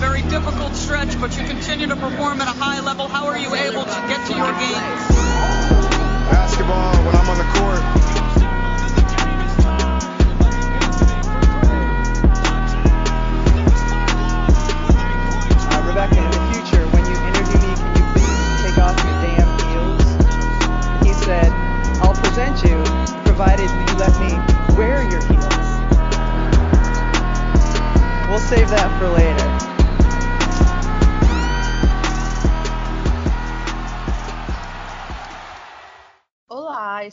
very difficult stretch, but you continue to perform at a high level. How are you able to get to your games? Basketball,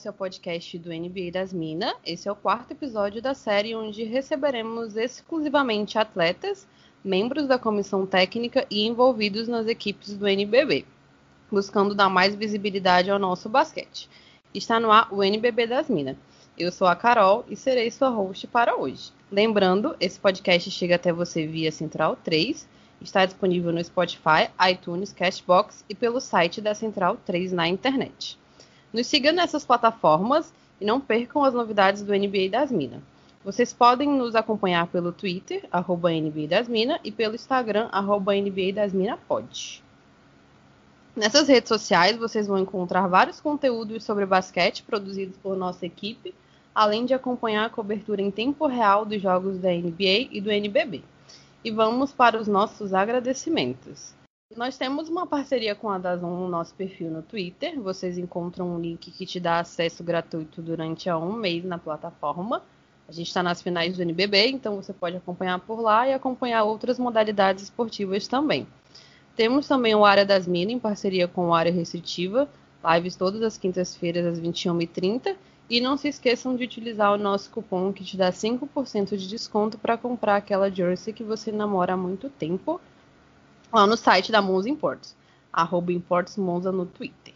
é o podcast do NBA das Minas. Esse é o quarto episódio da série onde receberemos exclusivamente atletas, membros da comissão técnica e envolvidos nas equipes do NBB, buscando dar mais visibilidade ao nosso basquete. Está no ar o NBB das Minas. Eu sou a Carol e serei sua host para hoje. Lembrando, esse podcast chega até você via Central 3, está disponível no Spotify, iTunes, Cashbox e pelo site da Central 3 na internet. Nos sigam nessas plataformas e não percam as novidades do NBA das Minas. Vocês podem nos acompanhar pelo Twitter, arroba NBA das Minas, e pelo Instagram, arroba NBA das Minas Pod. Nessas redes sociais vocês vão encontrar vários conteúdos sobre basquete produzidos por nossa equipe, além de acompanhar a cobertura em tempo real dos jogos da NBA e do NBB. E vamos para os nossos agradecimentos. Nós temos uma parceria com a Dazon no nosso perfil no Twitter. Vocês encontram um link que te dá acesso gratuito durante um mês na plataforma. A gente está nas finais do NBB, então você pode acompanhar por lá e acompanhar outras modalidades esportivas também. Temos também o Área das Minas, em parceria com o Área Restritiva, lives todas as quintas-feiras às 21h30. E não se esqueçam de utilizar o nosso cupom que te dá 5% de desconto para comprar aquela jersey que você namora há muito tempo lá no site da Monza Imports, arroba Imports Monza no Twitter.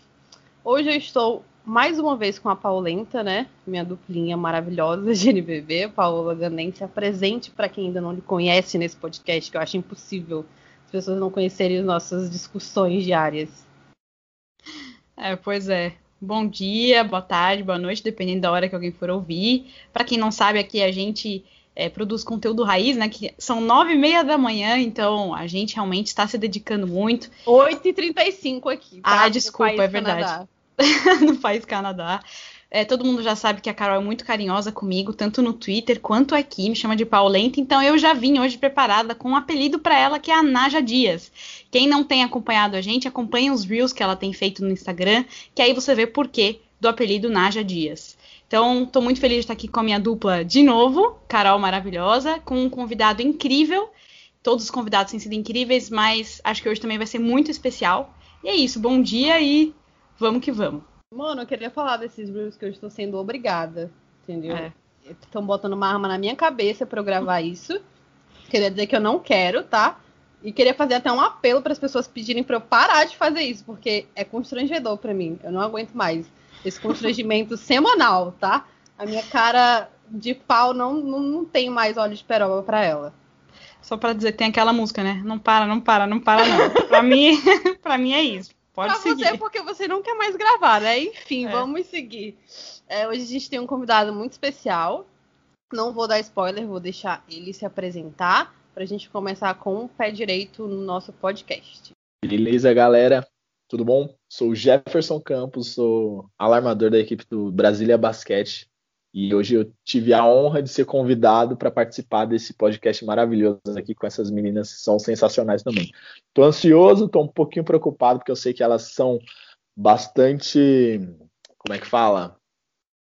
Hoje eu estou mais uma vez com a Paulenta, né? Minha duplinha maravilhosa de NBB, Paola Ganense, apresente para quem ainda não lhe conhece nesse podcast, que eu acho impossível as pessoas não conhecerem as nossas discussões diárias. É, pois é. Bom dia, boa tarde, boa noite, dependendo da hora que alguém for ouvir. Para quem não sabe, aqui a gente é, produz conteúdo raiz, né? Que são nove e meia da manhã, então a gente realmente está se dedicando muito. 8h35 aqui. Tá? Ah, desculpa, é verdade. Canadá. no país Canadá. É, todo mundo já sabe que a Carol é muito carinhosa comigo, tanto no Twitter quanto aqui, me chama de Paulenta, então eu já vim hoje preparada com um apelido para ela que é a Naja Dias. Quem não tem acompanhado a gente, acompanha os reels que ela tem feito no Instagram, que aí você vê por quê do apelido Naja Dias. Então, estou muito feliz de estar aqui com a minha dupla de novo, Carol maravilhosa, com um convidado incrível. Todos os convidados têm sido incríveis, mas acho que hoje também vai ser muito especial. E é isso, bom dia e vamos que vamos. Mano, eu queria falar desses reels que eu estou sendo obrigada, entendeu? É. Estão botando uma arma na minha cabeça para eu gravar isso. Queria dizer que eu não quero, tá? E queria fazer até um apelo para as pessoas pedirem para eu parar de fazer isso, porque é constrangedor para mim. Eu não aguento mais esse constrangimento semanal, tá? A minha cara de pau não, não, não tem mais óleo de peroba para ela. Só pra dizer, tem aquela música, né? Não para, não para, não para, não. pra mim, pra mim é isso. Pode pra seguir. você, porque você não quer mais gravar, né? Enfim, É. vamos seguir. É, hoje a gente tem um convidado muito especial. Não vou dar spoiler, vou deixar ele se apresentar pra gente começar com o pé direito no nosso podcast. Beleza, galera? Tudo bom? Sou o Jefferson Campos, sou alarmador da equipe do Brasília Basquete e hoje eu tive a honra de ser convidado para participar desse podcast maravilhoso aqui com essas meninas que são sensacionais também. Tô ansioso, tô um pouquinho preocupado porque eu sei que elas são bastante, como é que fala?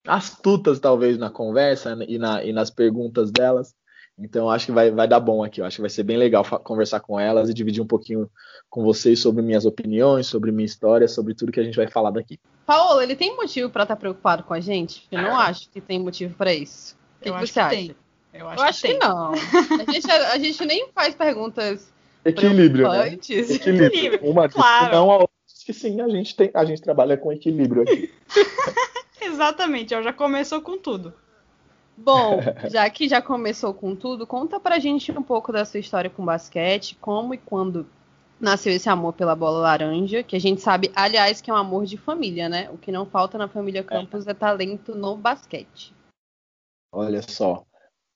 Astutas talvez na conversa e, na- e nas perguntas delas. Então acho que vai, vai dar bom aqui. Eu acho que vai ser bem legal conversar com elas e dividir um pouquinho com vocês sobre minhas opiniões, sobre minha história, sobre tudo que a gente vai falar daqui. Paola, ele tem motivo pra estar preocupado com a gente? Eu não acho que tem motivo pra isso. O que, Eu que acho você que acha? tem. Eu acho, Eu acho que, tem. não. A gente, a gente nem faz perguntas Equilíbrio, né? Equilíbrio. Uma diz claro. que não, a outra diz que sim. A gente, tem, a gente trabalha com equilíbrio aqui. Exatamente, já começou com tudo. Bom, já que já começou com tudo, conta pra gente um pouco da sua história com basquete, como e quando nasceu esse amor pela bola laranja, que a gente sabe, aliás, que é um amor de família, né? O que não falta na família Campos é talento no basquete. Olha só.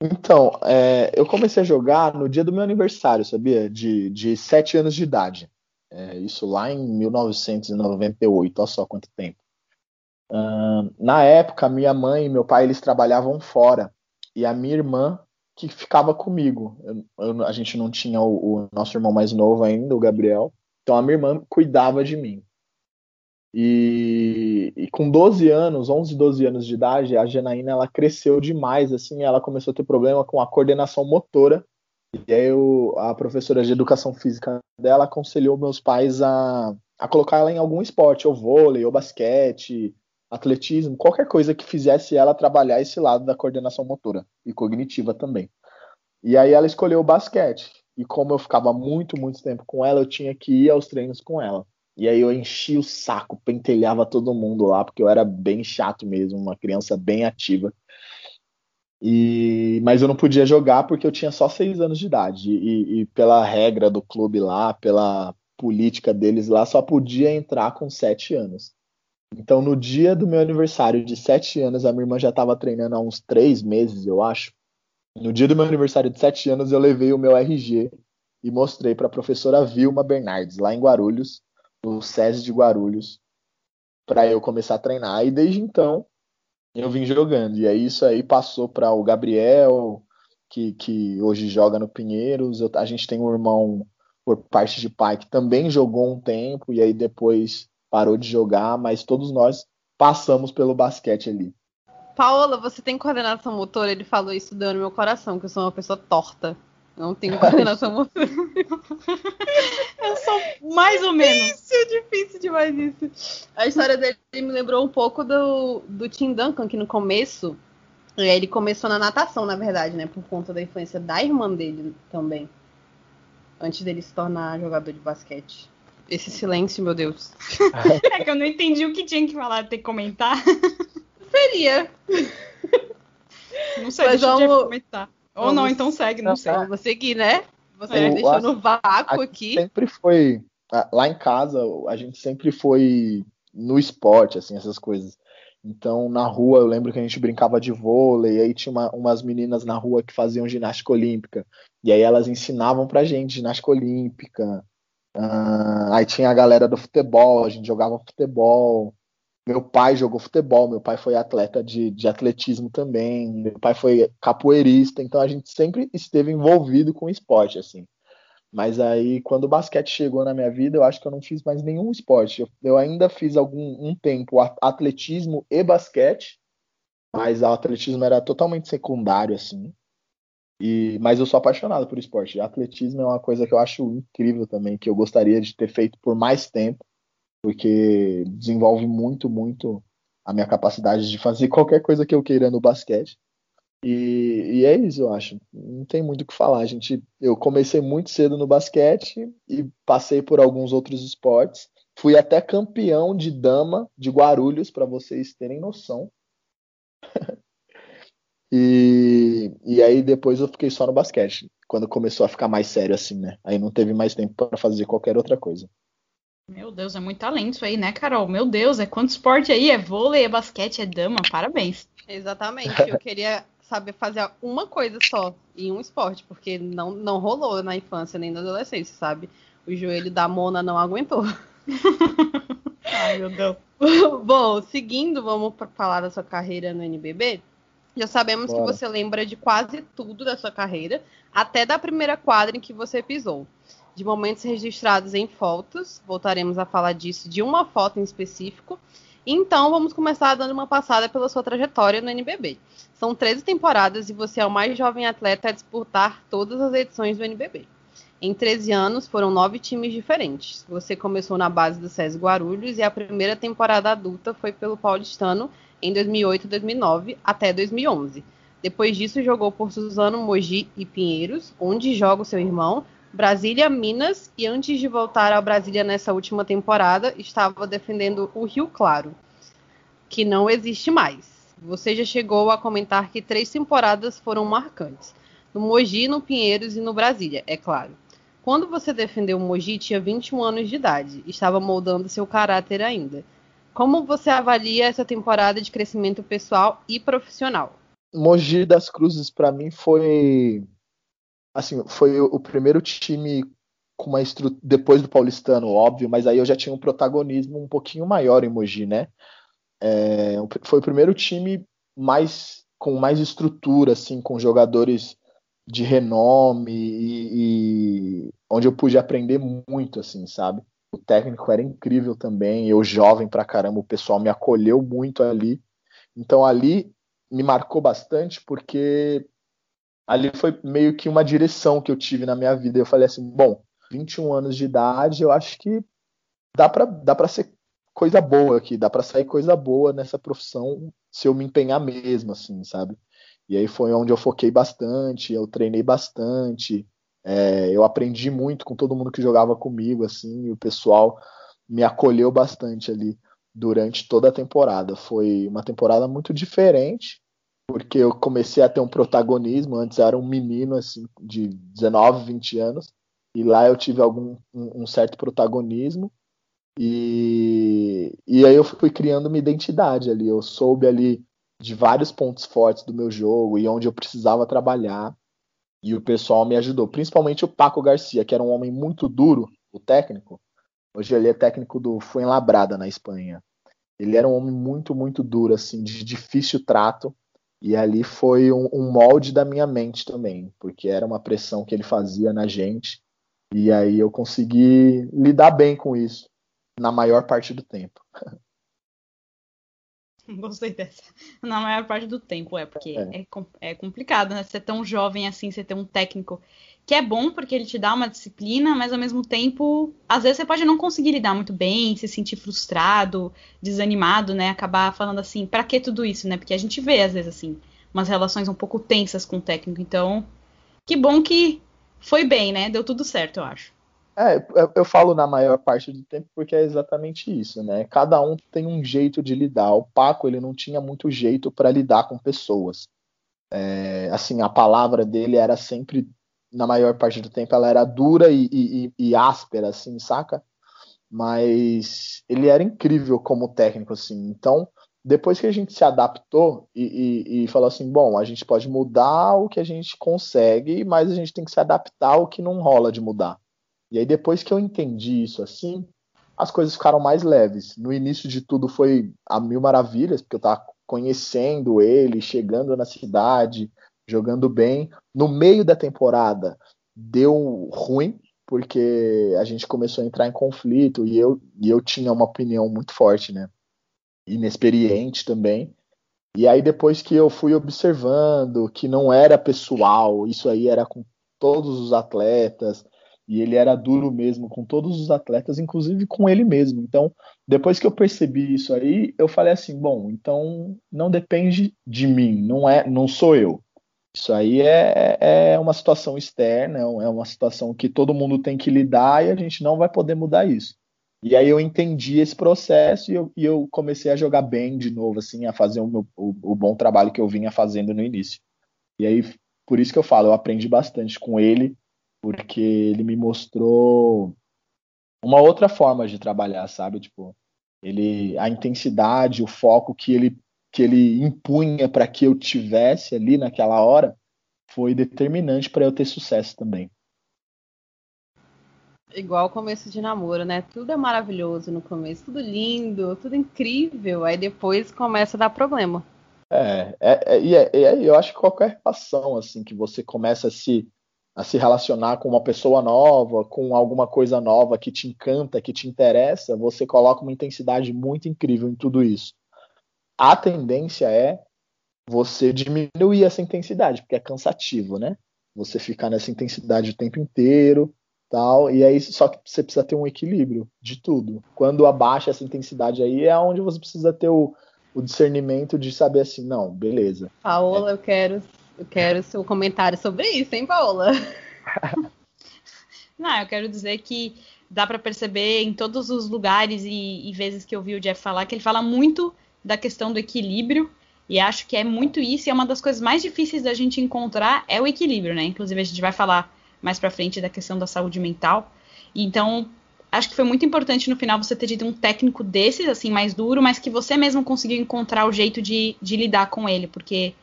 Então, é, eu comecei a jogar no dia do meu aniversário, sabia? De, de 7 anos de idade. É, isso lá em 1998, olha só quanto tempo. Uh, na época, minha mãe e meu pai eles trabalhavam fora e a minha irmã que ficava comigo. Eu, eu, a gente não tinha o, o, nosso irmão mais novo ainda, o Gabriel. Então a minha irmã cuidava de mim. E, e, com 12 anos, 11, 12 anos de idade, a Janaína ela cresceu demais, assim, ela começou a ter problema com a coordenação motora. E aí eu, a professora de educação física dela aconselhou meus pais a, a colocar ela em algum esporte, ou vôlei, ou basquete, atletismo, qualquer coisa que fizesse ela trabalhar esse lado da coordenação motora e cognitiva também. E aí ela escolheu o basquete. E como eu ficava muito, muito tempo com ela, eu tinha que ir aos treinos com ela. E aí eu enchi o saco, pentelhava todo mundo lá, porque eu era bem chato mesmo, uma criança bem ativa. E mas eu não podia jogar porque eu tinha só seis anos de idade. E, e pela regra do clube lá, pela política deles lá, só podia entrar com sete anos. Então, no dia do meu aniversário de sete anos, a minha irmã já estava treinando há uns três meses, eu acho. No dia do meu aniversário de sete anos, eu levei o meu RG e mostrei para a professora Vilma Bernardes, lá em Guarulhos, no SESI de Guarulhos, para eu começar a treinar. E desde então, eu vim jogando. E aí isso aí passou para o Gabriel, que, que hoje joga no Pinheiros. Eu, a gente tem um irmão por parte de pai que também jogou um tempo, e aí depois parou de jogar, mas todos nós passamos pelo basquete ali. Paola, você tem coordenação motora? Ele falou isso dando no meu coração, que eu sou uma pessoa torta. Não tenho coordenação motora. eu sou mais ou menos. Difícil, difícil demais isso. A história dele me lembrou um pouco do, do Tim Duncan, que no começo. Ele começou na natação, na verdade, né? Por conta da influência da irmã dele também. Antes dele se tornar jogador de basquete. Esse silêncio, meu Deus. é que eu não entendi o que tinha que falar, ter que comentar. Seria. Não sei, Mas deixa vamos... eu comentar. Ou vamos... não, então segue, não, sei. Vamos seguir, né? Você é, deixou no vácuo aqui. Sempre foi. Lá em casa, a gente sempre foi no esporte, assim, essas coisas. Então, na rua, eu lembro que a gente brincava de vôlei, e aí tinha uma, umas meninas na rua que faziam ginástica olímpica. E aí elas ensinavam pra gente ginástica olímpica. Uh, aí tinha a galera do futebol, a gente jogava futebol. Meu pai jogou futebol, meu pai foi atleta de, de atletismo também, meu pai foi capoeirista, então a gente sempre esteve envolvido com esporte, assim. Mas aí, quando o basquete chegou na minha vida, eu acho que eu não fiz mais nenhum esporte. Eu, eu ainda fiz algum um tempo atletismo e basquete, mas o atletismo era totalmente secundário, assim. E, mas eu sou apaixonado por esporte. Atletismo é uma coisa que eu acho incrível também, que eu gostaria de ter feito por mais tempo, porque desenvolve muito, muito a minha capacidade de fazer qualquer coisa que eu queira no basquete. E, e é isso, eu acho. Não tem muito o que falar. A gente, eu comecei muito cedo no basquete e passei por alguns outros esportes. Fui até campeão de dama de Guarulhos, para vocês terem noção. E, e aí depois eu fiquei só no basquete, quando começou a ficar mais sério assim, né? Aí não teve mais tempo para fazer qualquer outra coisa. Meu Deus, é muito talento isso aí, né, Carol? Meu Deus, é quanto esporte aí? É vôlei, é basquete, é dama, parabéns. Exatamente, eu queria saber fazer uma coisa só em um esporte, porque não, não rolou na infância nem na adolescência, sabe? O joelho da Mona não aguentou. Ai, meu Deus. Bom, seguindo, vamos falar da sua carreira no NBB. Já sabemos Bora. que você lembra de quase tudo da sua carreira, até da primeira quadra em que você pisou. De momentos registrados em fotos, voltaremos a falar disso de uma foto em específico. Então, vamos começar dando uma passada pela sua trajetória no NBB. São 13 temporadas e você é o mais jovem atleta a disputar todas as edições do NBB. Em 13 anos, foram nove times diferentes. Você começou na base do SES Guarulhos e a primeira temporada adulta foi pelo Paulistano em 2008 e 2009 até 2011. Depois disso, jogou por Suzano, Mogi e Pinheiros, onde joga o seu irmão, Brasília, Minas, e antes de voltar ao Brasília nessa última temporada, estava defendendo o Rio Claro, que não existe mais. Você já chegou a comentar que três temporadas foram marcantes. No Mogi, no Pinheiros e no Brasília, é claro. Quando você defendeu o Mogi, tinha 21 anos de idade, estava moldando seu caráter ainda. Como você avalia essa temporada de crescimento pessoal e profissional? Mogi das Cruzes para mim foi assim, foi o primeiro time com uma estrutura depois do paulistano, óbvio, mas aí eu já tinha um protagonismo um pouquinho maior em Mogi, né? É, foi o primeiro time mais com mais estrutura, assim, com jogadores de renome e, e, onde eu pude aprender muito, assim, sabe? O técnico era incrível também, eu jovem pra caramba, o pessoal me acolheu muito ali. Então ali me marcou bastante porque ali foi meio que uma direção que eu tive na minha vida. Eu falei assim, bom, 21 anos de idade, eu acho que dá para dá para ser coisa boa aqui, dá para sair coisa boa nessa profissão se eu me empenhar mesmo, assim, sabe? E aí foi onde eu foquei bastante, eu treinei bastante, é, eu aprendi muito com todo mundo que jogava comigo, assim, e o pessoal me acolheu bastante ali durante toda a temporada. Foi uma temporada muito diferente, porque eu comecei a ter um protagonismo, antes era um menino assim de 19, 20 anos, e lá eu tive algum um, um certo protagonismo. E, e aí eu fui criando uma identidade ali. Eu soube ali de vários pontos fortes do meu jogo e onde eu precisava trabalhar. E o pessoal me ajudou, principalmente o Paco Garcia, que era um homem muito duro, o técnico. Hoje ele é técnico do Fuenlabrada na Espanha. Ele era um homem muito, muito duro, assim, de difícil trato. E ali foi um, um, molde da minha mente também, porque era uma pressão que ele fazia na gente. E aí eu consegui lidar bem com isso na maior parte do tempo. Gostei dessa. Na maior parte do tempo, é, porque é, é, é complicado, né? Ser tão jovem assim, você ter um técnico que é bom porque ele te dá uma disciplina, mas ao mesmo tempo, às vezes você pode não conseguir lidar muito bem, se sentir frustrado, desanimado, né? Acabar falando assim, para que tudo isso, né? Porque a gente vê às vezes assim, umas relações um pouco tensas com o técnico. Então, que bom que foi bem, né? Deu tudo certo, eu acho. É, eu falo na maior parte do tempo porque é exatamente isso, né? Cada um tem um jeito de lidar. O Paco, ele não tinha muito jeito para lidar com pessoas. É, assim, a palavra dele era sempre na maior parte do tempo ela era dura e, e, e, áspera, assim, saca? Mas ele era incrível como técnico, assim. Então, depois que a gente se adaptou e, e, falou assim, bom, a gente pode mudar o que a gente consegue, mas a gente tem que se adaptar ao que não rola de mudar. E aí, depois que eu entendi isso assim, as coisas ficaram mais leves. No início de tudo foi a mil maravilhas, porque eu tava conhecendo ele, chegando na cidade, jogando bem. No meio da temporada deu ruim, porque a gente começou a entrar em conflito e eu, e eu tinha uma opinião muito forte, né? Inexperiente também. E aí depois que eu fui observando que não era pessoal, isso aí era com todos os atletas, e ele era duro mesmo com todos os atletas, inclusive com ele mesmo. Então, depois que eu percebi isso aí, eu falei assim, bom, então não depende de mim, não é, não sou eu. Isso aí é, é uma situação externa, é uma situação que todo mundo tem que lidar e a gente não vai poder mudar isso. E aí eu entendi esse processo e eu, e eu comecei a jogar bem de novo, assim, a fazer o, meu, o, o, bom trabalho que eu vinha fazendo no início. E aí, por isso que eu falo, eu aprendi bastante com ele, porque ele me mostrou uma outra forma de trabalhar, sabe? Tipo, ele, a intensidade, o foco que ele que ele impunha para que eu tivesse ali naquela hora foi determinante para eu ter sucesso também. Igual o começo de namoro, né? Tudo é maravilhoso no começo, tudo lindo, tudo incrível, aí depois começa a dar problema. É, é, é e é, é, eu acho que qualquer relação assim que você começa a se a se relacionar com uma pessoa nova, com alguma coisa nova que te encanta, que te interessa, você coloca uma intensidade muito incrível em tudo isso a tendência é você diminuir essa intensidade, porque é cansativo, né? Você ficar nessa intensidade o tempo inteiro, tal, e aí só que você precisa ter um equilíbrio de tudo. Quando abaixa essa intensidade aí é onde você precisa ter o, o discernimento de saber assim, não, beleza. Paola, é. eu quero eu quero seu comentário sobre isso, hein, Paola? não, eu quero dizer que dá para perceber em todos os lugares e, e vezes que eu vi o Jeff falar que ele fala muito da questão do equilíbrio. E acho que é muito isso, e é uma das coisas mais difíceis da gente encontrar é o equilíbrio, né? Inclusive, a gente vai falar mais pra frente da questão da saúde mental. Então, acho que foi muito importante no final você ter tido um técnico desses, assim, mais duro, mas que você mesmo conseguiu encontrar o jeito de, de lidar com ele, porque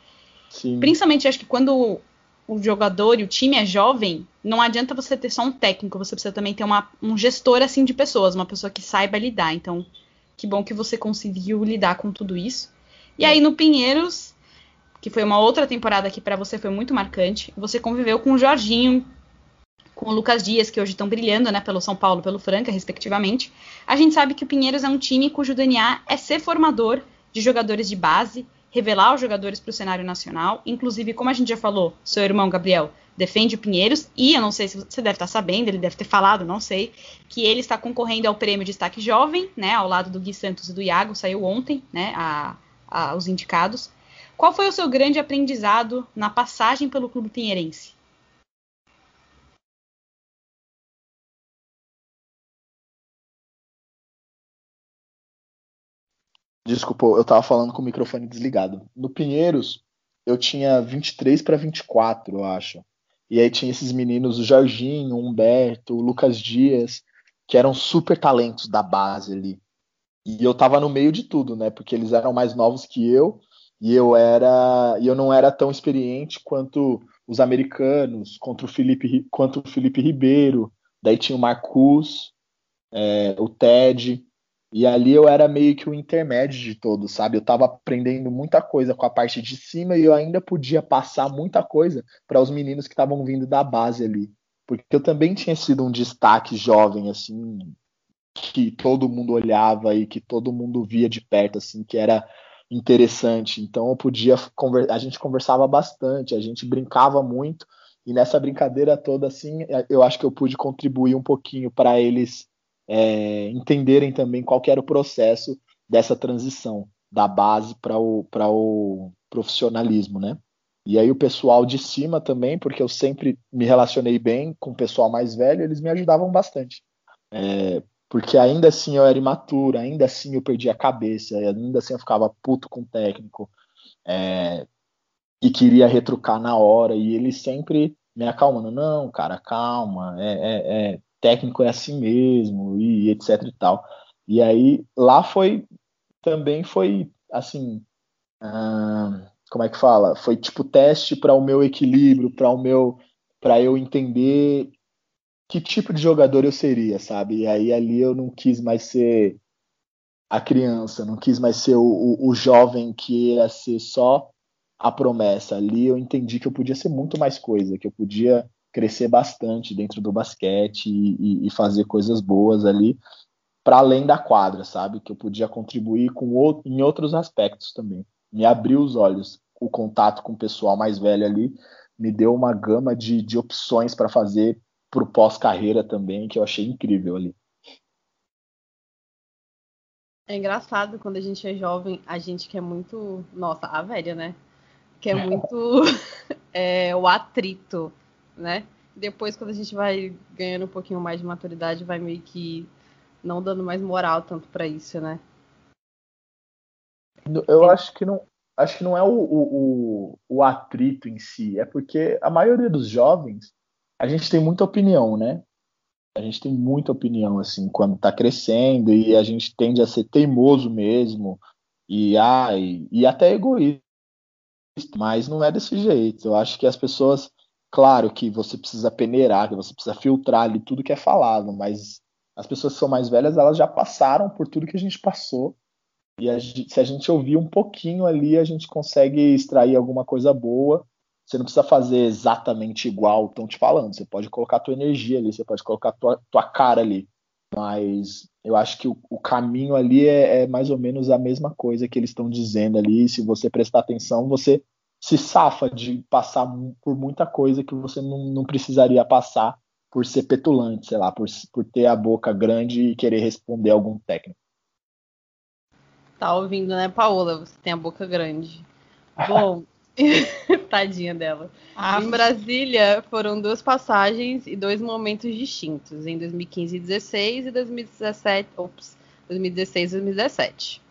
Sim. Principalmente, acho que quando o jogador e o time é jovem, não adianta você ter só um técnico, você precisa também ter uma, um gestor assim de pessoas, uma pessoa que saiba lidar. Então, que bom que você conseguiu lidar com tudo isso. E aí no Pinheiros, que foi uma outra temporada que para você foi muito marcante, você conviveu com o Jorginho, com o Lucas Dias, que hoje estão brilhando, né, pelo São Paulo, pelo Franca, respectivamente. A gente sabe que o Pinheiros é um time cujo DNA é ser formador de jogadores de base, revelar os jogadores para o cenário nacional. Inclusive, como a gente já falou, seu irmão Gabriel defende o Pinheiros e eu não sei se você deve estar sabendo, ele deve ter falado, não sei, que ele está concorrendo ao prêmio Destaque Jovem, né, ao lado do Gui Santos e do Iago, saiu ontem, né, a, a, os indicados. Qual foi o seu grande aprendizado na passagem pelo clube pinheirense? Desculpa, eu tava falando com o microfone desligado. No Pinheiros, eu tinha 23 para 24, eu acho. E aí tinha esses meninos, o Jorginho, o Humberto, o Lucas Dias, que eram super talentos da base ali. E eu tava no meio de tudo, né? Porque eles eram mais novos que eu, e eu era e eu não era tão experiente quanto os americanos, contra o Felipe, quanto o Felipe Ribeiro. Daí tinha o Marcus, é, o Ted. E ali eu era meio que o intermédio de todos, sabe? Eu estava aprendendo muita coisa com a parte de cima e eu ainda podia passar muita coisa para os meninos que estavam vindo da base ali. Porque eu também tinha sido um destaque jovem, assim, que todo mundo olhava e que todo mundo via de perto, assim, que era interessante. Então eu podia a gente conversava bastante, a gente brincava muito e nessa brincadeira toda assim, eu acho que eu pude contribuir um pouquinho para eles é, entenderem também qual era o processo dessa transição da base para o, o profissionalismo, né? E aí o pessoal de cima também, porque eu sempre me relacionei bem com o pessoal mais velho, eles me ajudavam bastante. É, porque ainda assim eu era imaturo, ainda assim eu perdia a cabeça, ainda assim eu ficava puto com o técnico é, e queria retrucar na hora, e ele sempre me acalmando, não, cara, calma, é, é, é técnico é assim mesmo e etc e tal. E aí lá foi também foi assim, como é que fala? Foi tipo teste para o meu equilíbrio, para o meu para eu entender que tipo de jogador eu seria, sabe? E aí ali eu não quis mais ser a criança, não quis mais ser o, o, o jovem que ia ser só a promessa. Ali eu entendi que eu podia ser muito mais coisa, que eu podia crescer bastante dentro do basquete e, e fazer coisas boas ali para além da quadra, sabe? Que eu podia contribuir com outro, em outros aspectos também. Me abriu os olhos. O contato com o pessoal mais velho ali me deu uma gama de, de opções para fazer para o pós-carreira também, que eu achei incrível ali. É engraçado quando a gente é jovem, a gente quer muito. Nossa, a velha, né? Quer muito é, o atrito né? Depois, quando a gente vai ganhando um pouquinho mais de maturidade, vai meio que não dando mais moral tanto para isso, né? Eu acho que não, acho que não é o, o, o, atrito em si, é porque a maioria dos jovens, a gente tem muita opinião, né? A gente tem muita opinião, assim, quando tá crescendo, e a gente tende a ser teimoso mesmo, e, ah, e, e até egoísta, mas não é desse jeito. Eu acho que as pessoas Claro que você precisa peneirar, que você precisa filtrar ali tudo que é falado, mas as pessoas que são mais velhas, elas já passaram por tudo que a gente passou. E a gente, se a gente ouvir um pouquinho ali, a gente consegue extrair alguma coisa boa. Você não precisa fazer exatamente igual estão te falando. Você pode colocar tua energia ali, você pode colocar tua, tua cara ali. Mas eu acho que o, o caminho ali é, é, mais ou menos a mesma coisa que eles estão dizendo ali. Se você prestar atenção, você se safa de passar por muita coisa que você não, não precisaria passar por ser petulante, sei lá, por, por ter a boca grande e querer responder algum técnico. Tá ouvindo, né, Paola? Você tem a boca grande. Bom, tadinha dela. Ah, em Brasília foram duas passagens e dois momentos distintos, em 2015 e 2016 e 2017, ops, 2016 e 2017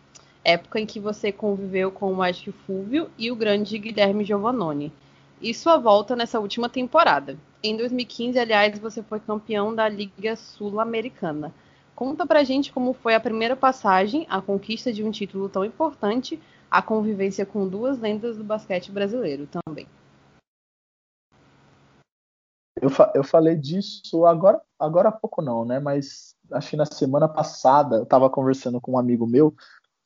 época em que você conviveu com o Mágico Fúvio e o grande Guilherme Giovannone, e sua volta nessa última temporada. Em 2015, aliás, você foi campeão da Liga Sul-Americana. Conta pra gente como foi a primeira passagem, a conquista de um título tão importante, a convivência com duas lendas do basquete brasileiro também. Eu, fa eu falei disso agora, agora há pouco não, né? Mas acho que na semana passada eu estava conversando com um amigo meu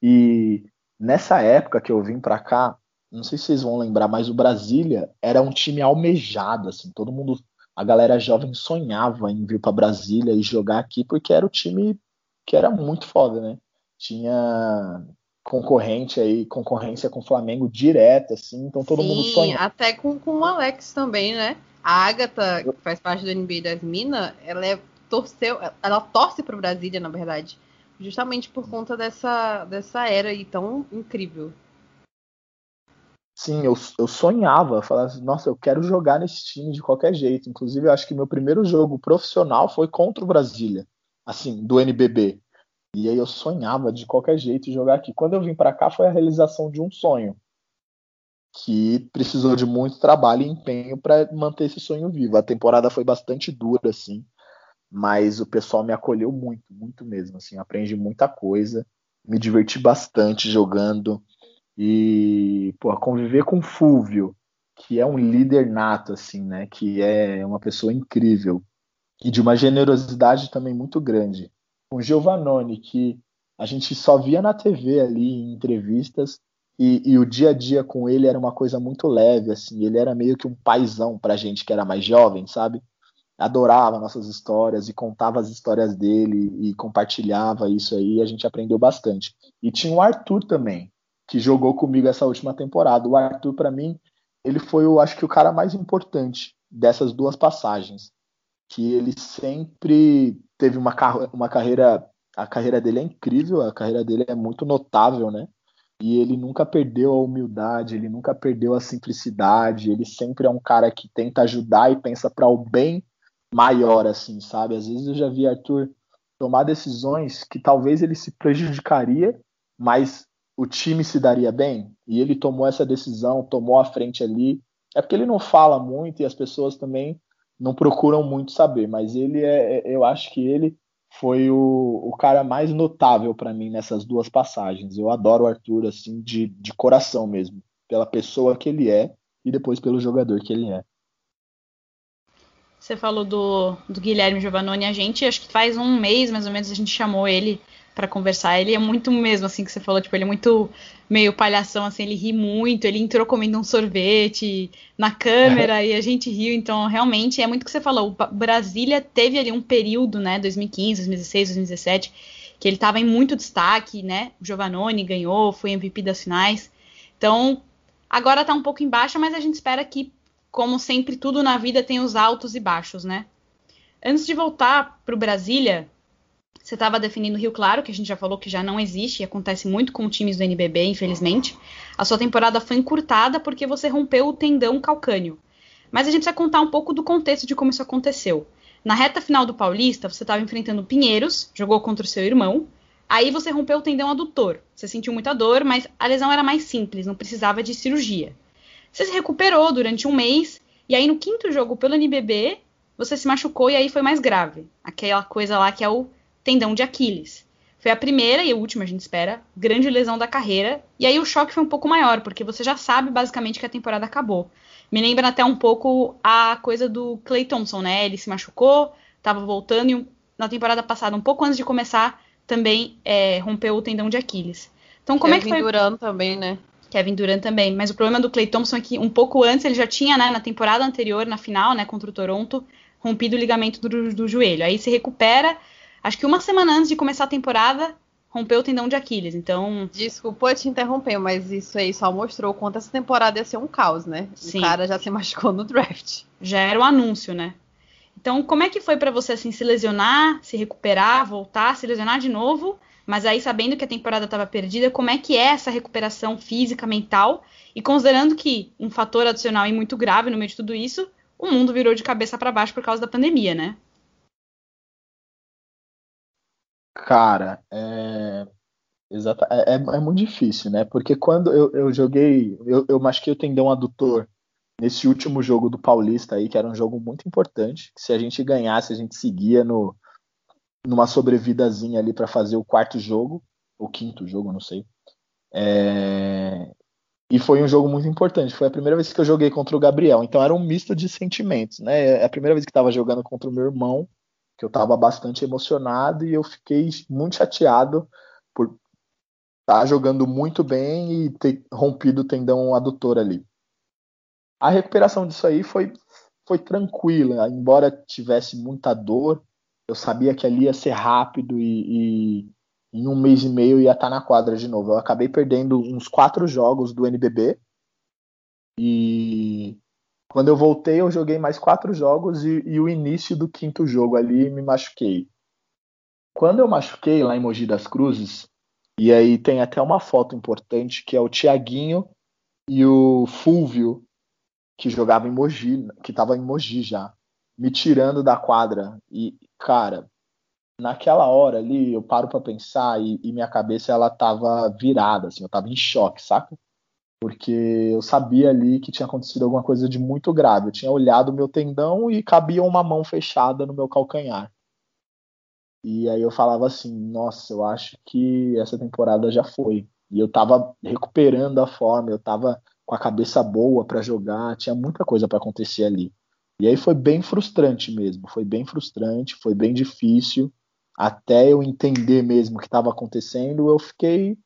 e nessa época que eu vim para cá, não sei se vocês vão lembrar, mas o Brasília era um time almejado, assim, todo mundo, a galera jovem sonhava em vir para Brasília e jogar aqui porque era o time que era muito foda, né? Tinha concorrente aí, concorrência com o Flamengo direta, assim, então todo Sim, mundo sonha. até com, com o Alex também, né? A Agatha, que faz parte do NBA das Minas, ela é, torceu, ela torce pro Brasília, na verdade, justamente por conta dessa, dessa era aí tão incrível. Sim, eu, eu sonhava, falava assim, nossa, eu quero jogar nesse time de qualquer jeito. Inclusive, eu acho que meu primeiro jogo profissional foi contra o Brasília, assim, do NBB. E aí eu sonhava de qualquer jeito jogar aqui. Quando eu vim para cá foi a realização de um sonho, que precisou de muito trabalho e empenho para manter esse sonho vivo. A temporada foi bastante dura, assim, mas o pessoal me acolheu muito, muito mesmo. Assim, aprendi muita coisa, me diverti bastante jogando e pô, conviver com Fúvio, que é um líder nato, assim, né? Que é uma pessoa incrível e de uma generosidade também muito grande com Giovannone, que a gente só via na TV ali, em entrevistas, e, e, o dia a dia com ele era uma coisa muito leve, assim, ele era meio que um paizão pra gente que era mais jovem, sabe? Adorava nossas histórias e contava as histórias dele e compartilhava isso aí, a gente aprendeu bastante. E tinha o Arthur também, que jogou comigo essa última temporada. O Arthur, para mim, ele foi, eu acho que o cara mais importante dessas duas passagens que ele sempre teve uma, uma carreira. A carreira dele é incrível, a carreira dele é muito notável, né? E ele nunca perdeu a humildade, ele nunca perdeu a simplicidade, ele sempre é um cara que tenta ajudar e pensa para o bem maior, assim, sabe? Às vezes eu já vi Arthur tomar decisões que talvez ele se prejudicaria, mas o time se daria bem. E ele tomou essa decisão, tomou a frente ali. É porque ele não fala muito e as pessoas também não procuram muito saber, mas ele é, é eu acho que ele foi o, o cara mais notável para mim nessas duas passagens. Eu adoro o Arthur assim de, de coração mesmo, pela pessoa que ele é e depois pelo jogador que ele é. Você falou do, do Guilherme Giovannone, a gente acho que faz um mês mais ou menos a gente chamou ele para conversar. Ele é muito mesmo, assim, que você falou, tipo, ele é muito meio palhação, assim, ele ri muito, ele entrou comendo um sorvete na câmera e a gente riu, então realmente é muito o que você falou. O Brasília teve ali um período, né, 2015, 2016, 2017, que ele estava em muito destaque, né? O Giovannone ganhou, foi MVP das finais. Então, agora tá um pouco em baixa, mas a gente espera que, como sempre, tudo na vida tem os altos e baixos, né? Antes de voltar para o Brasília, você estava definindo Rio Claro, que a gente já falou que já não existe e acontece muito com times do NBB, infelizmente. A sua temporada foi encurtada porque você rompeu o tendão calcâneo. Mas a gente precisa contar um pouco do contexto de como isso aconteceu. Na reta final do Paulista, você estava enfrentando Pinheiros, jogou contra o seu irmão. Aí você rompeu o tendão adutor. Você sentiu muita dor, mas a lesão era mais simples, não precisava de cirurgia. Você se recuperou durante um mês, e aí no quinto jogo pelo NBB, você se machucou e aí foi mais grave. Aquela coisa lá que é o tendão de Aquiles. Foi a primeira e a última, a gente espera, grande lesão da carreira. E aí o choque foi um pouco maior, porque você já sabe basicamente que a temporada acabou. Me lembra até um pouco a coisa do Clay Thompson, né? Ele se machucou, estava voltando e na temporada passada, um pouco antes de começar, também é, rompeu o tendão de Aquiles. Então, como Kevin é que foi? Durant também, né? Kevin Durant também. Mas o problema do Clay Thompson é que um pouco antes ele já tinha, né, na temporada anterior, na final, né, contra o Toronto, rompido o ligamento do, do joelho. Aí se recupera, acho que uma semana antes de começar a temporada, rompeu o tendão de Aquiles. Então. Desculpa te interromper, mas isso aí só mostrou quanto essa temporada ia ser um caos, né? Sim. O cara já se machucou no draft. Já era o anúncio, né? Então, como é que foi para você assim se lesionar, se recuperar, voltar, se lesionar de novo, mas aí sabendo que a temporada estava perdida, como é que é essa recuperação física, mental e considerando que um fator adicional e muito grave no meio de tudo isso, o mundo virou de cabeça para baixo por causa da pandemia, né? Cara, é, é, é, é muito difícil, né? Porque quando eu, eu joguei, eu, eu machuquei o tendão adutor nesse último jogo do Paulista aí, que era um jogo muito importante. Que se a gente ganhasse, a gente seguia no, numa sobrevidazinha ali para fazer o quarto jogo, ou quinto jogo, não sei. É... E foi um jogo muito importante. Foi a primeira vez que eu joguei contra o Gabriel. Então era um misto de sentimentos, né? É a primeira vez que estava jogando contra o meu irmão, que eu estava bastante emocionado e eu fiquei muito chateado por estar tá jogando muito bem e ter rompido o tendão adutor ali. A recuperação disso aí foi, foi tranquila, embora tivesse muita dor, eu sabia que ali ia ser rápido e, e em um mês e meio ia estar na quadra de novo. Eu acabei perdendo uns quatro jogos do NBB e quando eu voltei eu joguei mais quatro jogos e, e o início do quinto jogo ali me machuquei. Quando eu machuquei lá em Mogi das Cruzes, e aí tem até uma foto importante que é o Tiaguinho e o Fulvio que jogava em Mogi, que estava em Mogi já, me tirando da quadra. E, cara, naquela hora ali, eu paro para pensar e, e, minha cabeça ela tava virada, assim, eu tava em choque, saca? Porque eu sabia ali que tinha acontecido alguma coisa de muito grave. Eu tinha olhado o meu tendão e cabia uma mão fechada no meu calcanhar. E aí eu falava assim, nossa, eu acho que essa temporada já foi. E eu tava recuperando a forma, eu tava com a cabeça boa para jogar, tinha muita coisa para acontecer ali. E aí foi bem frustrante mesmo, foi bem frustrante, foi bem difícil. Até eu entender mesmo o que estava acontecendo, eu fiquei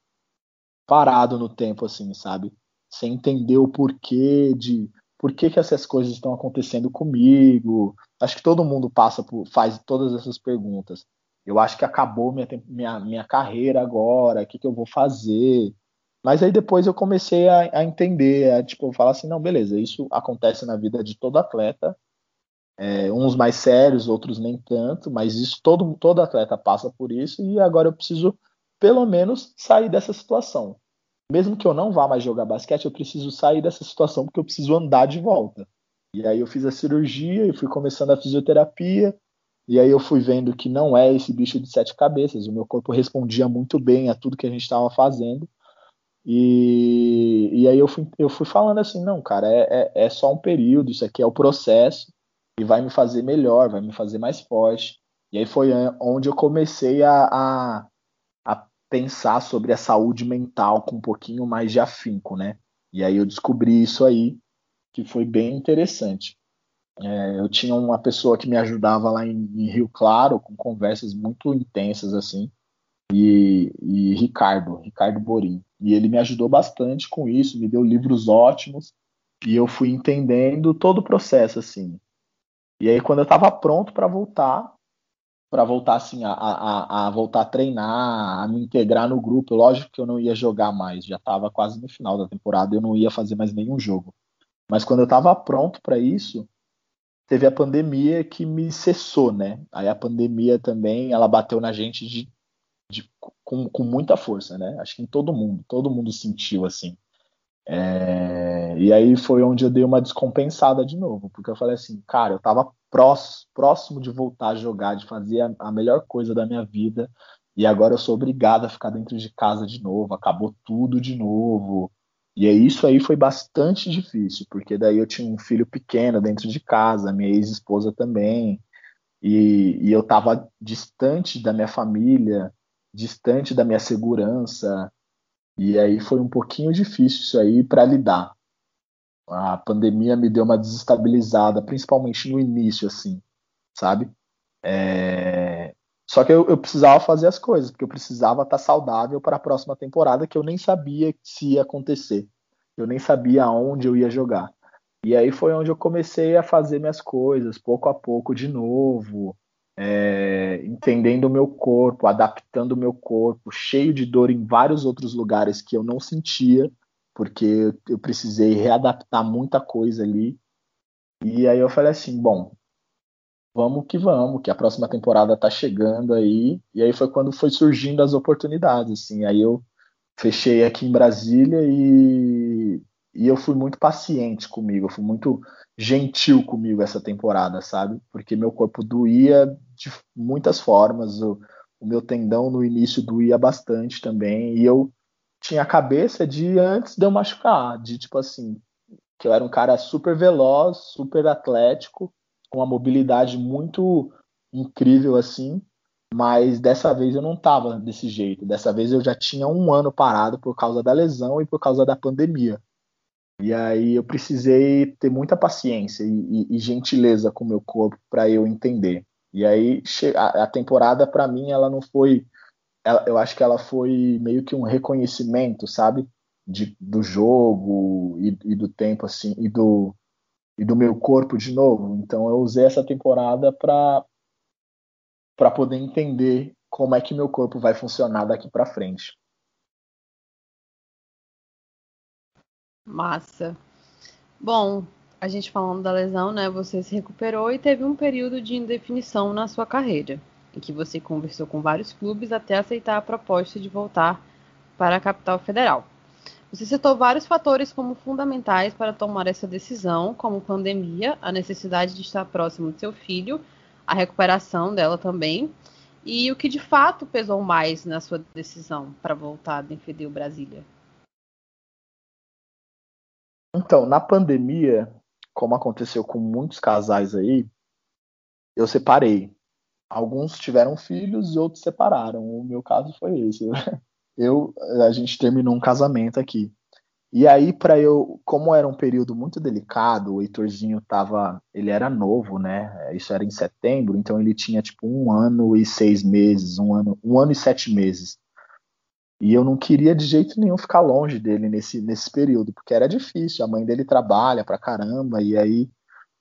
parado no tempo, assim, sabe? Sem entender o porquê de por que, que essas coisas estão acontecendo comigo. Acho que todo mundo passa por, faz todas essas perguntas. Eu acho que acabou minha, minha, minha carreira agora, o que, que eu vou fazer? Mas aí depois eu comecei a, a entender, a, tipo, falar assim, não, beleza, isso acontece na vida de todo atleta, é, uns mais sérios, outros nem tanto, mas isso todo, todo atleta passa por isso e agora eu preciso pelo menos sair dessa situação. Mesmo que eu não vá mais jogar basquete, eu preciso sair dessa situação porque eu preciso andar de volta. E aí eu fiz a cirurgia e fui começando a fisioterapia. E aí eu fui vendo que não é esse bicho de sete cabeças. O meu corpo respondia muito bem a tudo que a gente estava fazendo. E, e aí eu fui, eu fui falando assim, não, cara, é, é, é só um período, isso aqui é o processo e vai me fazer melhor, vai me fazer mais forte. E aí foi onde eu comecei a, a, a pensar sobre a saúde mental com um pouquinho mais de afinco, né? E aí eu descobri isso aí, que foi bem interessante. É, eu tinha uma pessoa que me ajudava lá em, em Rio Claro, com conversas muito intensas, assim, e, e Ricardo, Ricardo Borim. E ele me ajudou bastante com isso, me deu livros ótimos e eu fui entendendo todo o processo assim. E aí quando eu estava pronto para voltar, para voltar assim a, a, a, voltar a treinar, a me integrar no grupo, lógico que eu não ia jogar mais, já estava quase no final da temporada, eu não ia fazer mais nenhum jogo. Mas quando eu estava pronto para isso, teve a pandemia que me cessou, né? Aí a pandemia também, ela bateu na gente de de, com, com, muita força, né? Acho que em todo mundo, todo mundo sentiu assim. É, e aí foi onde eu dei uma descompensada de novo, porque eu falei assim, cara, eu tava próximo, próximo de voltar a jogar, de fazer a, a melhor coisa da minha vida, e agora eu sou obrigado a ficar dentro de casa de novo, acabou tudo de novo. E isso aí foi bastante difícil, porque daí eu tinha um filho pequeno dentro de casa, minha ex-esposa também, e, e eu estava distante da minha família, distante da minha segurança. E aí foi um pouquinho difícil isso aí para lidar. A pandemia me deu uma desestabilizada, principalmente no início, assim, sabe? É... Só que eu, eu, precisava fazer as coisas, porque eu precisava estar saudável para a próxima temporada, que eu nem sabia se ia acontecer. Eu nem sabia aonde eu ia jogar. E aí foi onde eu comecei a fazer minhas coisas, pouco a pouco de novo, é, entendendo o meu corpo, adaptando o meu corpo, cheio de dor em vários outros lugares que eu não sentia, porque eu precisei readaptar muita coisa ali. E aí eu falei assim, bom, vamos que vamos, que a próxima temporada tá chegando aí. E aí foi quando foi surgindo as oportunidades, assim. Aí eu fechei aqui em Brasília e, e eu fui muito paciente comigo, eu fui muito gentil comigo essa temporada, sabe? Porque meu corpo doía de muitas formas, o, o meu tendão no início doía bastante também, e eu tinha a cabeça de antes de eu machucar, de tipo assim, que eu era um cara super veloz, super atlético, com uma mobilidade muito incrível assim, Mas dessa vez eu não estava desse jeito. Dessa vez eu já tinha um ano parado por causa da lesão e por causa da pandemia. E aí eu precisei ter muita paciência e, e, e gentileza com o meu corpo para eu entender. E aí a, temporada para mim ela não foi, ela, eu acho que ela foi meio que um reconhecimento, sabe, de, do jogo e, e do tempo assim e do e do meu corpo de novo. Então eu usei essa temporada para para poder entender como é que meu corpo vai funcionar daqui para frente. Massa. Bom, a gente falando da lesão, né? Você se recuperou e teve um período de indefinição na sua carreira, em que você conversou com vários clubes até aceitar a proposta de voltar para a capital federal. Você citou vários fatores como fundamentais para tomar essa decisão, como pandemia, a necessidade de estar próximo do seu filho, a recuperação dela também, e o que de fato pesou mais na sua decisão para voltar a defender o Brasília? Então, na pandemia, como aconteceu com muitos casais aí, eu separei. Alguns tiveram filhos e outros separaram. O meu caso foi esse. Eu, a gente terminou um casamento aqui. E aí, para eu, como era um período muito delicado, o Heitorzinho tava, ele era novo, né? Isso era em setembro, então ele tinha tipo um ano e seis meses, um ano, um ano e sete meses. E eu não queria de jeito nenhum ficar longe dele nesse, nesse período, porque era difícil. A mãe dele trabalha pra caramba, e aí,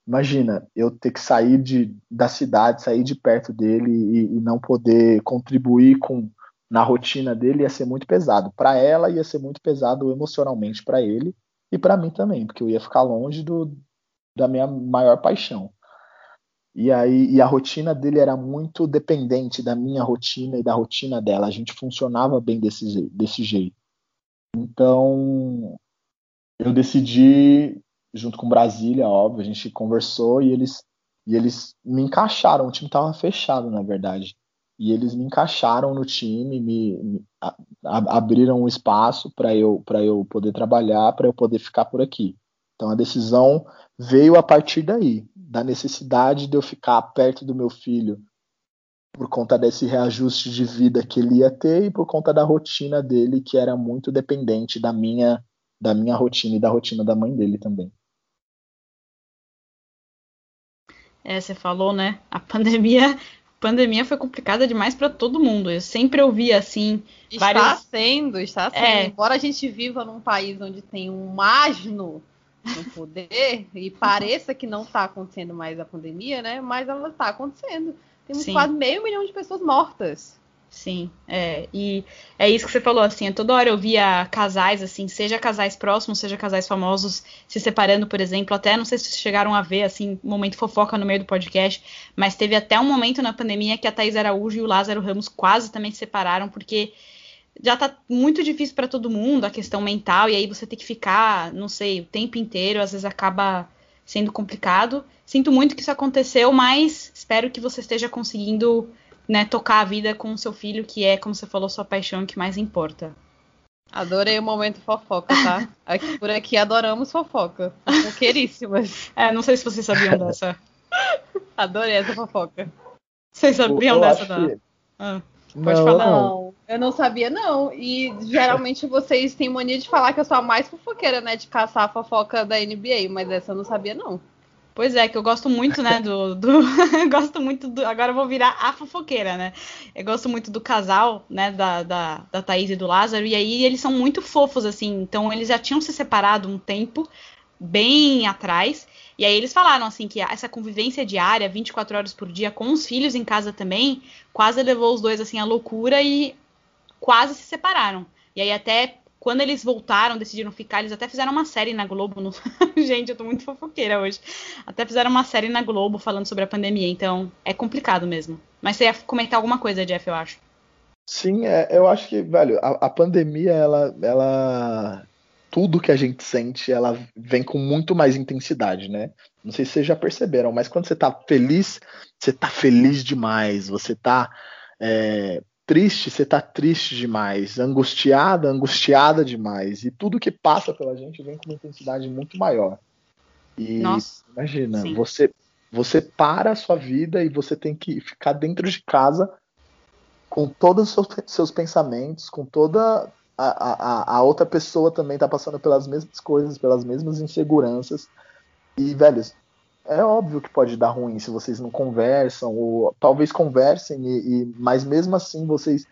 imagina, eu ter que sair de, da cidade, sair de perto dele e, e não poder contribuir com na rotina dele ia ser muito pesado. Para ela ia ser muito pesado emocionalmente para ele e para mim também, porque eu ia ficar longe do, da minha maior paixão. E aí e a rotina dele era muito dependente da minha rotina e da rotina dela. A gente funcionava bem desse, desse jeito. Então eu decidi, junto com Brasília, óbvio, a gente conversou e eles, e eles me encaixaram. O time estava fechado, na verdade. E eles me encaixaram no time, me, me a, abriram um espaço para eu, eu poder trabalhar, para eu poder ficar por aqui. Então a decisão veio a partir daí, da necessidade de eu ficar perto do meu filho por conta desse reajuste de vida que ele ia ter e por conta da rotina dele que era muito dependente da minha da minha rotina e da rotina da mãe dele também. É, você falou, né? A pandemia, pandemia foi complicada demais para todo mundo. Eu sempre ouvi assim. Está vários... sendo, está sendo. É. Embora a gente viva num país onde tem um asno no poder e pareça que não está acontecendo mais a pandemia, né? Mas ela está acontecendo. Temos Sim. quase meio milhão de pessoas mortas. Sim, é, e é isso que você falou, assim, toda hora eu via casais, assim, seja casais próximos, seja casais famosos se separando, por exemplo, até não sei se vocês chegaram a ver, assim, um momento fofoca no meio do podcast, mas teve até um momento na pandemia que a Thais Araújo e o Lázaro Ramos quase também se separaram, porque já tá muito difícil para todo mundo a questão mental, e aí você tem que ficar, não sei, o tempo inteiro, às vezes acaba sendo complicado. Sinto muito que isso aconteceu, mas espero que você esteja conseguindo né, tocar a vida com o seu filho, que é, como você falou, sua paixão que mais importa. Adorei o momento fofoca, tá? Aqui, por aqui adoramos fofoca. Fofoqueiríssimas. É, não sei se vocês sabiam dessa. Adorei essa fofoca. Vocês sabiam eu dessa, da... Ah. Pode não, falar. Não, eu não sabia, não. E geralmente vocês têm mania de falar que eu sou a mais fofoqueira, né? De caçar a fofoca da NBA, mas essa eu não sabia, não. Pois é, que eu gosto muito, né, do... do gosto muito do... Agora eu vou virar a fofoqueira, né? Eu gosto muito do casal, né, da, da, da Thaís e do Lázaro, e aí eles são muito fofos, assim, então eles já tinham se separado um tempo, bem atrás, e aí eles falaram assim que essa convivência diária, 24 horas por dia, com os filhos em casa também, quase levou os dois assim à loucura e quase se separaram. E aí até quando eles voltaram, decidiram ficar, eles até fizeram uma série na Globo. No... Gente, eu tô muito fofoqueira hoje. Até fizeram uma série na Globo falando sobre a pandemia, então é complicado mesmo. Mas você ia comentar alguma coisa, Jeff, eu acho. Sim, é, eu acho que, velho, a, a pandemia, ela, ela tudo que a gente sente, ela vem com muito mais intensidade, né? Não sei se vocês já perceberam, mas quando você tá feliz, você tá feliz demais. Você tá é, triste, você tá triste demais. Angustiada, angustiada demais. E tudo que passa pela gente vem com uma intensidade muito maior. E Nossa, imagina, sim. você você para a sua vida e você tem que ficar dentro de casa com todos os seus, seus pensamentos, com toda a, a, a outra pessoa também tá passando pelas mesmas coisas, pelas mesmas inseguranças. E, velho, é óbvio que pode dar ruim se vocês não conversam, ou talvez conversem, e, e, mas mesmo assim vocês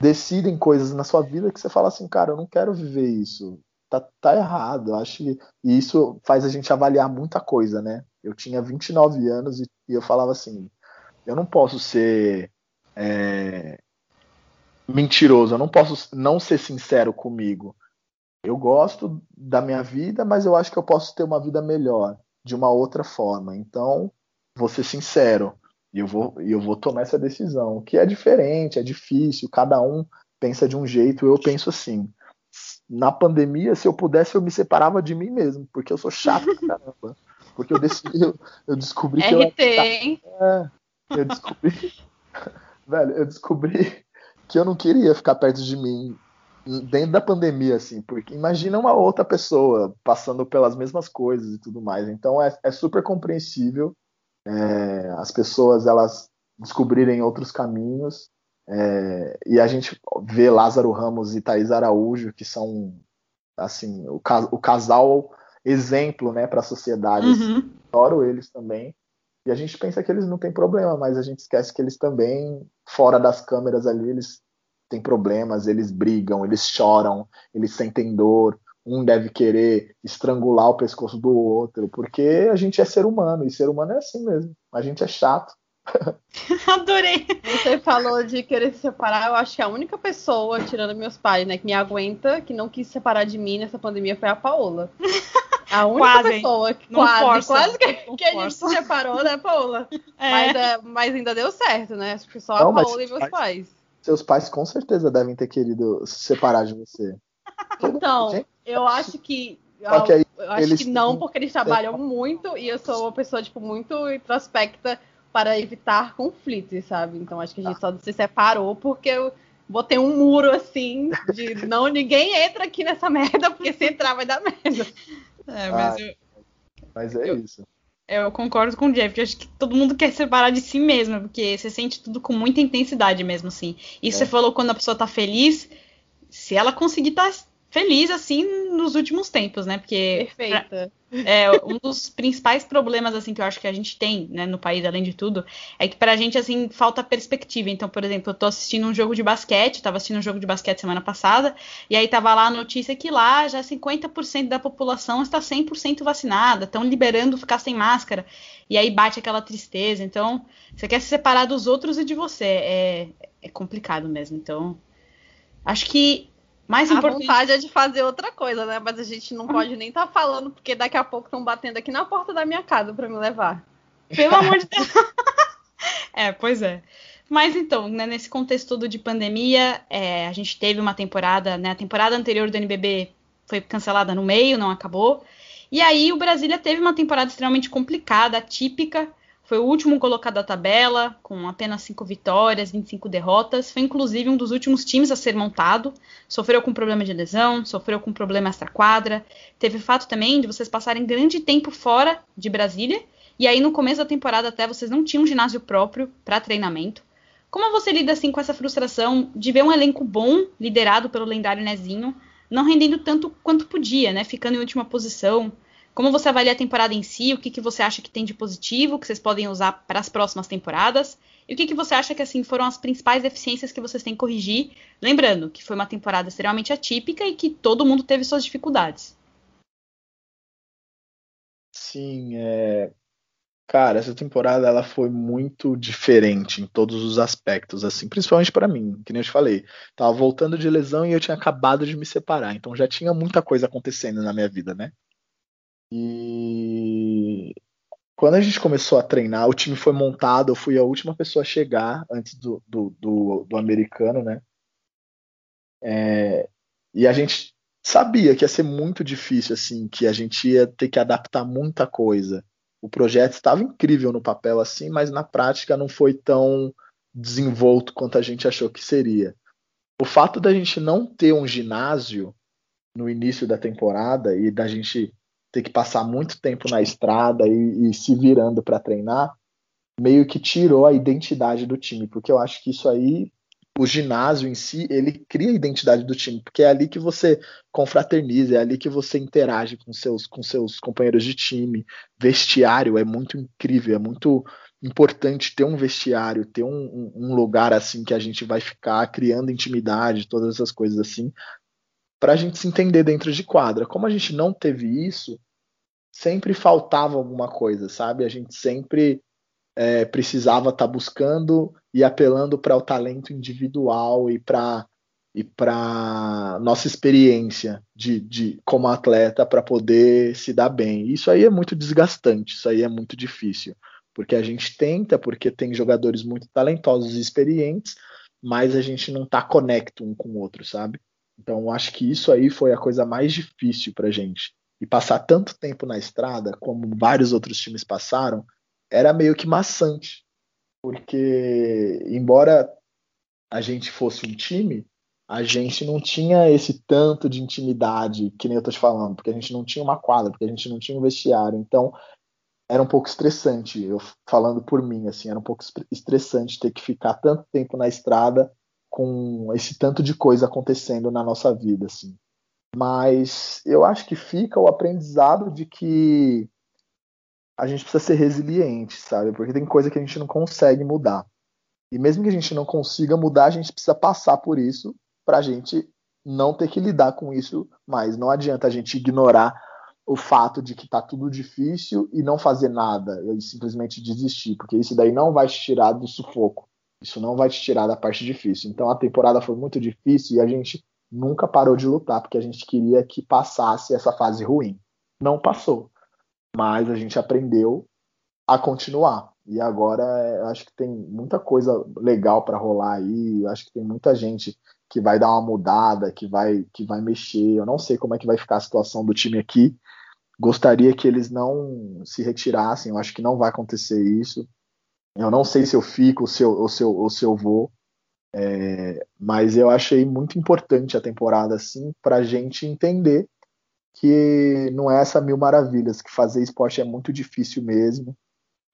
decidem coisas na sua vida que você fala assim, cara, eu não quero viver isso. Tá, tá errado. Acho que e isso faz a gente avaliar muita coisa, né? Eu tinha 29 anos e, e eu falava assim, eu não posso ser é, mentiroso, eu não posso não ser sincero comigo. Eu gosto da minha vida, mas eu acho que eu posso ter uma vida melhor de uma outra forma. Então, vou ser sincero e eu vou, eu vou tomar essa decisão, que é diferente, é difícil, cada um pensa de um jeito, eu penso assim. Na pandemia, se eu pudesse, eu me separava de mim mesmo, porque eu sou chato pra caramba. Porque eu, decidi, eu, eu descobri que RT, eu era, hein? É, eu descobri velho, eu descobri que eu não queria ficar perto de mim dentro da pandemia, assim, porque imagina uma outra pessoa passando pelas mesmas coisas e tudo mais. Então é, é super compreensível é, as pessoas elas descobrirem outros caminhos. É, e a gente vê Lázaro Ramos e Thaís Araújo, que são assim o, o casal exemplo né, para a sociedade. Uhum. Adoro eles também. E a gente pensa que eles não têm problema, mas a gente esquece que eles também, fora das câmeras ali, eles têm problemas, eles brigam, eles choram, eles sentem dor. Um deve querer estrangular o pescoço do outro, porque a gente é ser humano, e ser humano é assim mesmo. A gente é chato. Adorei. Você falou de querer se separar. Eu acho que a única pessoa, tirando meus pais, né, que me aguenta, que não quis se separar de mim nessa pandemia foi a Paola. A única quase, pessoa que quase, força, quase que, que a gente se separou, né, Paola? É. Mas, é, mas ainda deu certo, né? Acho que só não, a Paola e meus pais, pais. Seus pais com certeza devem ter querido se separar de você. Então, eu acho que que aí, eu acho que não, porque eles trabalham muito e eu sou uma pessoa, tipo, muito introspecta para evitar conflitos, sabe? Então acho que a gente só se separou porque eu botei um muro assim de não ninguém entra aqui nessa merda, porque se entrar vai dar merda. É, mas, ah, eu, mas é eu, isso. Eu concordo com o Jeff, eu acho que todo mundo quer separar de si mesmo, porque você sente tudo com muita intensidade mesmo, assim. E é. você falou quando a pessoa tá feliz, se ela conseguir estar tá feliz assim nos últimos tempos, né? Porque Perfeita. é um dos principais problemas assim que eu acho que a gente tem, né, no país além de tudo, é que pra gente assim falta perspectiva. Então, por exemplo, eu tô assistindo um jogo de basquete, tava assistindo um jogo de basquete semana passada, e aí tava lá a notícia que lá já 50% da população está 100% vacinada, estão liberando ficar sem máscara. E aí bate aquela tristeza. Então, você quer se separar dos outros e de você, é, é complicado mesmo. Então, acho que mais a importante... vontade é de fazer outra coisa, né? Mas a gente não pode nem estar tá falando, porque daqui a pouco estão batendo aqui na porta da minha casa para me levar. Pelo amor de Deus. é, pois é. Mas então, né, nesse contexto todo de pandemia, é, a gente teve uma temporada, né? A temporada anterior do NBB foi cancelada no meio, não acabou. E aí o Brasília teve uma temporada extremamente complicada, atípica, foi o último colocado da tabela, com apenas 5 vitórias, 25 derrotas. Foi inclusive um dos últimos times a ser montado. Sofreu com problema de lesão, sofreu com problema extra-quadra. Teve o fato também de vocês passarem grande tempo fora de Brasília. E aí, no começo da temporada, até vocês não tinham um ginásio próprio para treinamento. Como você lida assim com essa frustração de ver um elenco bom, liderado pelo lendário Nezinho, não rendendo tanto quanto podia, né? Ficando em última posição, como você avalia a temporada em si? O que, que você acha que tem de positivo que vocês podem usar para as próximas temporadas? E o que, que você acha que assim foram as principais deficiências que vocês têm que corrigir? Lembrando que foi uma temporada extremamente atípica e que todo mundo teve suas dificuldades. Sim, é... cara, essa temporada ela foi muito diferente em todos os aspectos, assim, principalmente para mim, que nem eu te falei, tava voltando de lesão e eu tinha acabado de me separar, então já tinha muita coisa acontecendo na minha vida, né? E quando a gente começou a treinar, o time foi montado, eu fui a última pessoa a chegar antes do, do, do, do americano, né? É, e a gente sabia que ia ser muito difícil, assim, que a gente ia ter que adaptar muita coisa. O projeto estava incrível no papel, assim, mas na prática não foi tão desenvolto quanto a gente achou que seria. O fato da gente não ter um ginásio no início da temporada e da gente ter que passar muito tempo na estrada e, e se virando para treinar, meio que tirou a identidade do time, porque eu acho que isso aí o ginásio em si, ele cria a identidade do time, porque é ali que você confraterniza, é ali que você interage com seus, com seus companheiros de time. Vestiário é muito incrível, é muito importante ter um vestiário, ter um, um lugar assim que a gente vai ficar criando intimidade, todas essas coisas assim, para a gente se entender dentro de quadra. Como a gente não teve isso, sempre faltava alguma coisa, sabe? A gente sempre é, precisava estar tá buscando e apelando para o talento individual e para e para nossa experiência de, de como atleta para poder se dar bem. Isso aí é muito desgastante, isso aí é muito difícil, porque a gente tenta, porque tem jogadores muito talentosos e experientes, mas a gente não está conecto um com o outro, sabe? Então acho que isso aí foi a coisa mais difícil para gente. E passar tanto tempo na estrada, como vários outros times passaram, era meio que maçante, porque embora a gente fosse um time, a gente não tinha esse tanto de intimidade que nem eu tô te falando, porque a gente não tinha uma quadra, porque a gente não tinha um vestiário, então era um pouco estressante, eu falando por mim, assim, era um pouco estressante ter que ficar tanto tempo na estrada com esse tanto de coisa acontecendo na nossa vida, assim. Mas eu acho que fica o aprendizado de que a gente precisa ser resiliente, sabe? Porque tem coisa que a gente não consegue mudar. E mesmo que a gente não consiga mudar, a gente precisa passar por isso para a gente não ter que lidar com isso mais. Não adianta a gente ignorar o fato de que tá tudo difícil e não fazer nada, e simplesmente desistir, porque isso daí não vai te tirar do sufoco. Isso não vai te tirar da parte difícil. Então a temporada foi muito difícil e a gente nunca parou de lutar, porque a gente queria que passasse essa fase ruim. Não passou mas a gente aprendeu a continuar. E agora acho que tem muita coisa legal para rolar aí. Acho que tem muita gente que vai dar uma mudada, que vai que vai mexer. Eu não sei como é que vai ficar a situação do time aqui. Gostaria que eles não se retirassem. Eu acho que não vai acontecer isso. Eu não sei se eu fico ou se eu, ou se eu, ou se eu vou. É, mas eu achei muito importante a temporada assim a gente entender que não é essa mil maravilhas, que fazer esporte é muito difícil mesmo,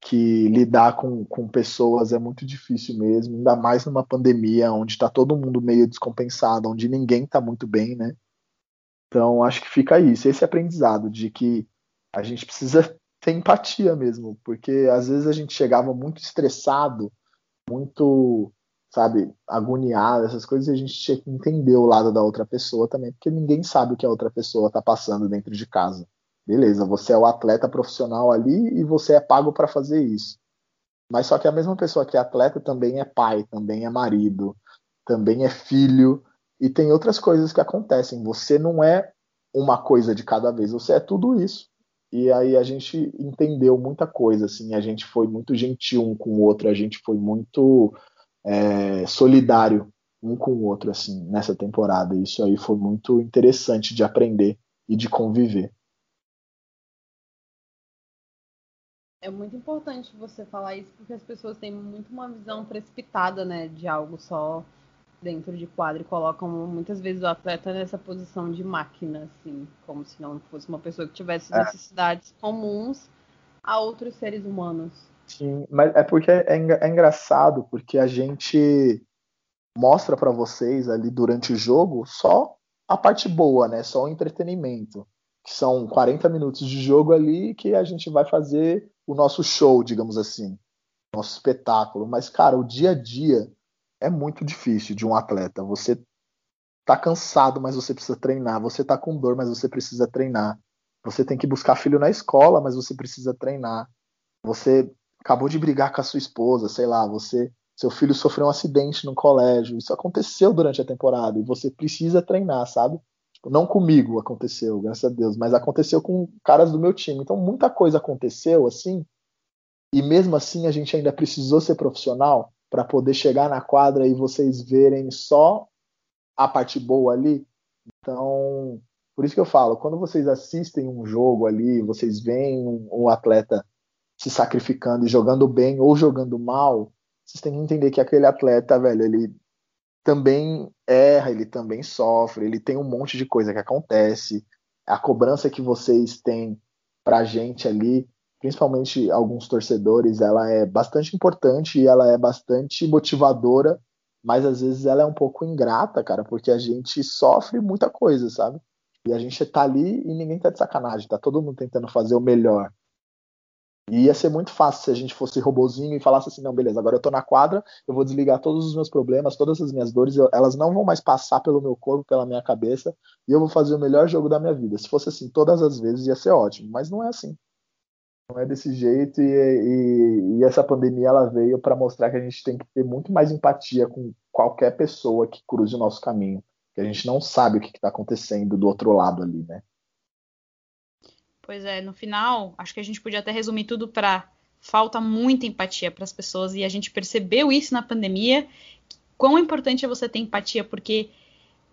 que lidar com, com pessoas é muito difícil mesmo, ainda mais numa pandemia onde está todo mundo meio descompensado, onde ninguém está muito bem, né? Então acho que fica isso, esse aprendizado de que a gente precisa ter empatia mesmo, porque às vezes a gente chegava muito estressado, muito sabe, agoniado, essas coisas, a gente tinha que entender o lado da outra pessoa também, porque ninguém sabe o que a outra pessoa está passando dentro de casa. Beleza, você é o atleta profissional ali e você é pago para fazer isso. Mas só que a mesma pessoa que é atleta também é pai, também é marido, também é filho, e tem outras coisas que acontecem. Você não é uma coisa de cada vez, você é tudo isso. E aí a gente entendeu muita coisa, assim, a gente foi muito gentil um com o outro, a gente foi muito é, solidário um com o outro assim nessa temporada. Isso aí foi muito interessante de aprender e de conviver. É muito importante você falar isso porque as pessoas têm muito uma visão precipitada, né, de algo só dentro de quadro e colocam muitas vezes o atleta nessa posição de máquina, assim, como se não fosse uma pessoa que tivesse é. necessidades comuns a outros seres humanos. Sim, mas é porque é, é engraçado, porque a gente mostra para vocês ali durante o jogo só a parte boa, né? Só o entretenimento. Que são 40 minutos de jogo ali que a gente vai fazer o nosso show, digamos assim. Nosso espetáculo. Mas, cara, o dia a dia é muito difícil de um atleta. Você tá cansado, mas você precisa treinar. Você tá com dor, mas você precisa treinar. Você tem que buscar filho na escola, mas você precisa treinar. Você acabou de brigar com a sua esposa, sei lá, você, seu filho sofreu um acidente no colégio, isso aconteceu durante a temporada e você precisa treinar, sabe? Tipo, não comigo aconteceu, graças a Deus, mas aconteceu com caras do meu time. Então muita coisa aconteceu assim, e mesmo assim a gente ainda precisou ser profissional para poder chegar na quadra e vocês verem só a parte boa ali. Então, por isso que eu falo, quando vocês assistem um jogo ali, vocês veem um, um atleta se sacrificando e jogando bem ou jogando mal, vocês têm que entender que aquele atleta, velho, ele também erra, ele também sofre, ele tem um monte de coisa que acontece. A cobrança que vocês têm pra gente ali, principalmente alguns torcedores, ela é bastante importante e ela é bastante motivadora, mas às vezes ela é um pouco ingrata, cara, porque a gente sofre muita coisa, sabe? E a gente tá ali e ninguém tá de sacanagem, tá todo mundo tentando fazer o melhor. E ia ser muito fácil se a gente fosse robozinho e falasse assim, não, beleza, agora eu tô na quadra, eu vou desligar todos os meus problemas, todas as minhas dores, elas não vão mais passar pelo meu corpo, pela minha cabeça, e eu vou fazer o melhor jogo da minha vida. Se fosse assim todas as vezes, ia ser ótimo, mas não é assim. Não é desse jeito, e, e, e essa pandemia ela veio para mostrar que a gente tem que ter muito mais empatia com qualquer pessoa que cruze o nosso caminho, que a gente não sabe o que está acontecendo do outro lado ali, né? Pois é, no final, acho que a gente podia até resumir tudo para falta muita empatia para as pessoas e a gente percebeu isso na pandemia. Quão importante é você ter empatia, porque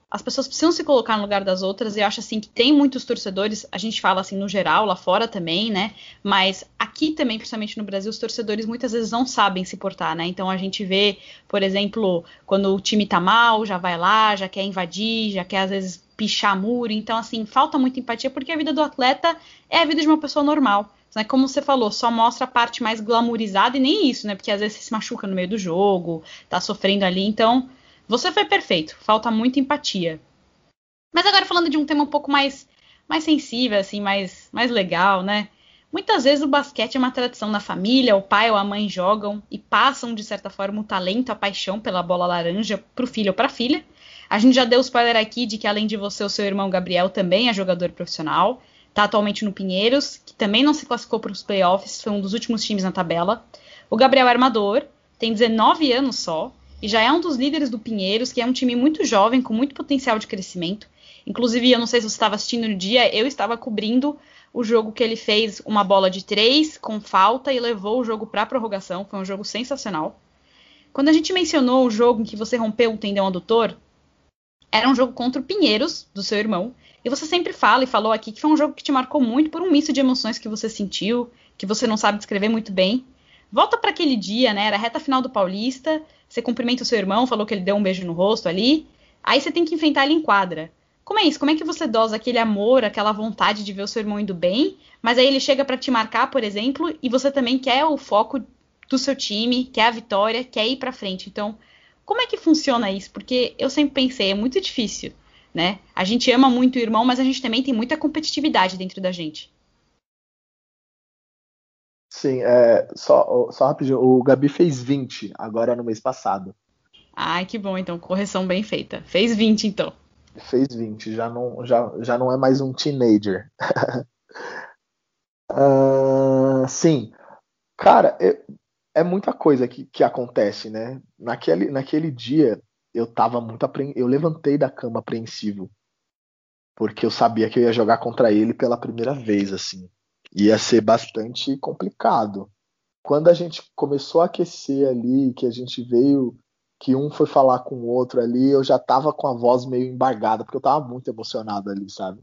as pessoas precisam se colocar no lugar das outras. E eu acho assim que tem muitos torcedores, a gente fala assim no geral, lá fora também, né? Mas aqui também, principalmente no Brasil, os torcedores muitas vezes não sabem se portar, né? Então a gente vê, por exemplo, quando o time tá mal, já vai lá, já quer invadir, já quer às vezes pichar muro. Então, assim, falta muita empatia, porque a vida do atleta é a vida de uma pessoa normal. Né? Como você falou, só mostra a parte mais glamourizada e nem isso, né? Porque às vezes você se machuca no meio do jogo, tá sofrendo ali. Então, você foi perfeito. Falta muita empatia. Mas agora falando de um tema um pouco mais, mais sensível, assim, mais, mais legal, né? Muitas vezes o basquete é uma tradição da família, o pai ou a mãe jogam e passam, de certa forma, o talento, a paixão pela bola laranja para o filho ou para a filha. A gente já deu spoiler aqui de que, além de você, o seu irmão Gabriel também é jogador profissional. Está atualmente no Pinheiros, que também não se classificou para os playoffs, foi um dos últimos times na tabela. O Gabriel é armador, tem 19 anos só, e já é um dos líderes do Pinheiros, que é um time muito jovem, com muito potencial de crescimento. Inclusive, eu não sei se você estava assistindo no dia, eu estava cobrindo o jogo que ele fez uma bola de três com falta e levou o jogo para a prorrogação. Foi um jogo sensacional. Quando a gente mencionou o jogo em que você rompeu o tendão adutor, era um jogo contra o Pinheiros, do seu irmão. E você sempre fala e falou aqui que foi um jogo que te marcou muito por um misto de emoções que você sentiu, que você não sabe descrever muito bem. Volta para aquele dia, né? Era a reta final do Paulista. Você cumprimenta o seu irmão, falou que ele deu um beijo no rosto ali. Aí você tem que enfrentar ele em quadra. Como é isso? Como é que você dosa aquele amor, aquela vontade de ver o seu irmão indo bem, mas aí ele chega para te marcar, por exemplo, e você também quer o foco do seu time, quer a vitória, quer ir para frente. Então, como é que funciona isso? Porque eu sempre pensei, é muito difícil, né? A gente ama muito o irmão, mas a gente também tem muita competitividade dentro da gente. Sim, é, só, só rapidinho, o Gabi fez 20 agora no mês passado. Ai, que bom, então, correção bem feita. Fez 20, então. Fez 20, já não, já, já não é mais um teenager. uh, sim, cara, eu, é muita coisa que, que acontece, né? Naquele, naquele dia eu tava muito eu levantei da cama apreensivo porque eu sabia que eu ia jogar contra ele pela primeira vez, assim. Ia ser bastante complicado. Quando a gente começou a aquecer ali, que a gente veio, que um foi falar com o outro ali, eu já tava com a voz meio embargada, porque eu tava muito emocionado ali, sabe?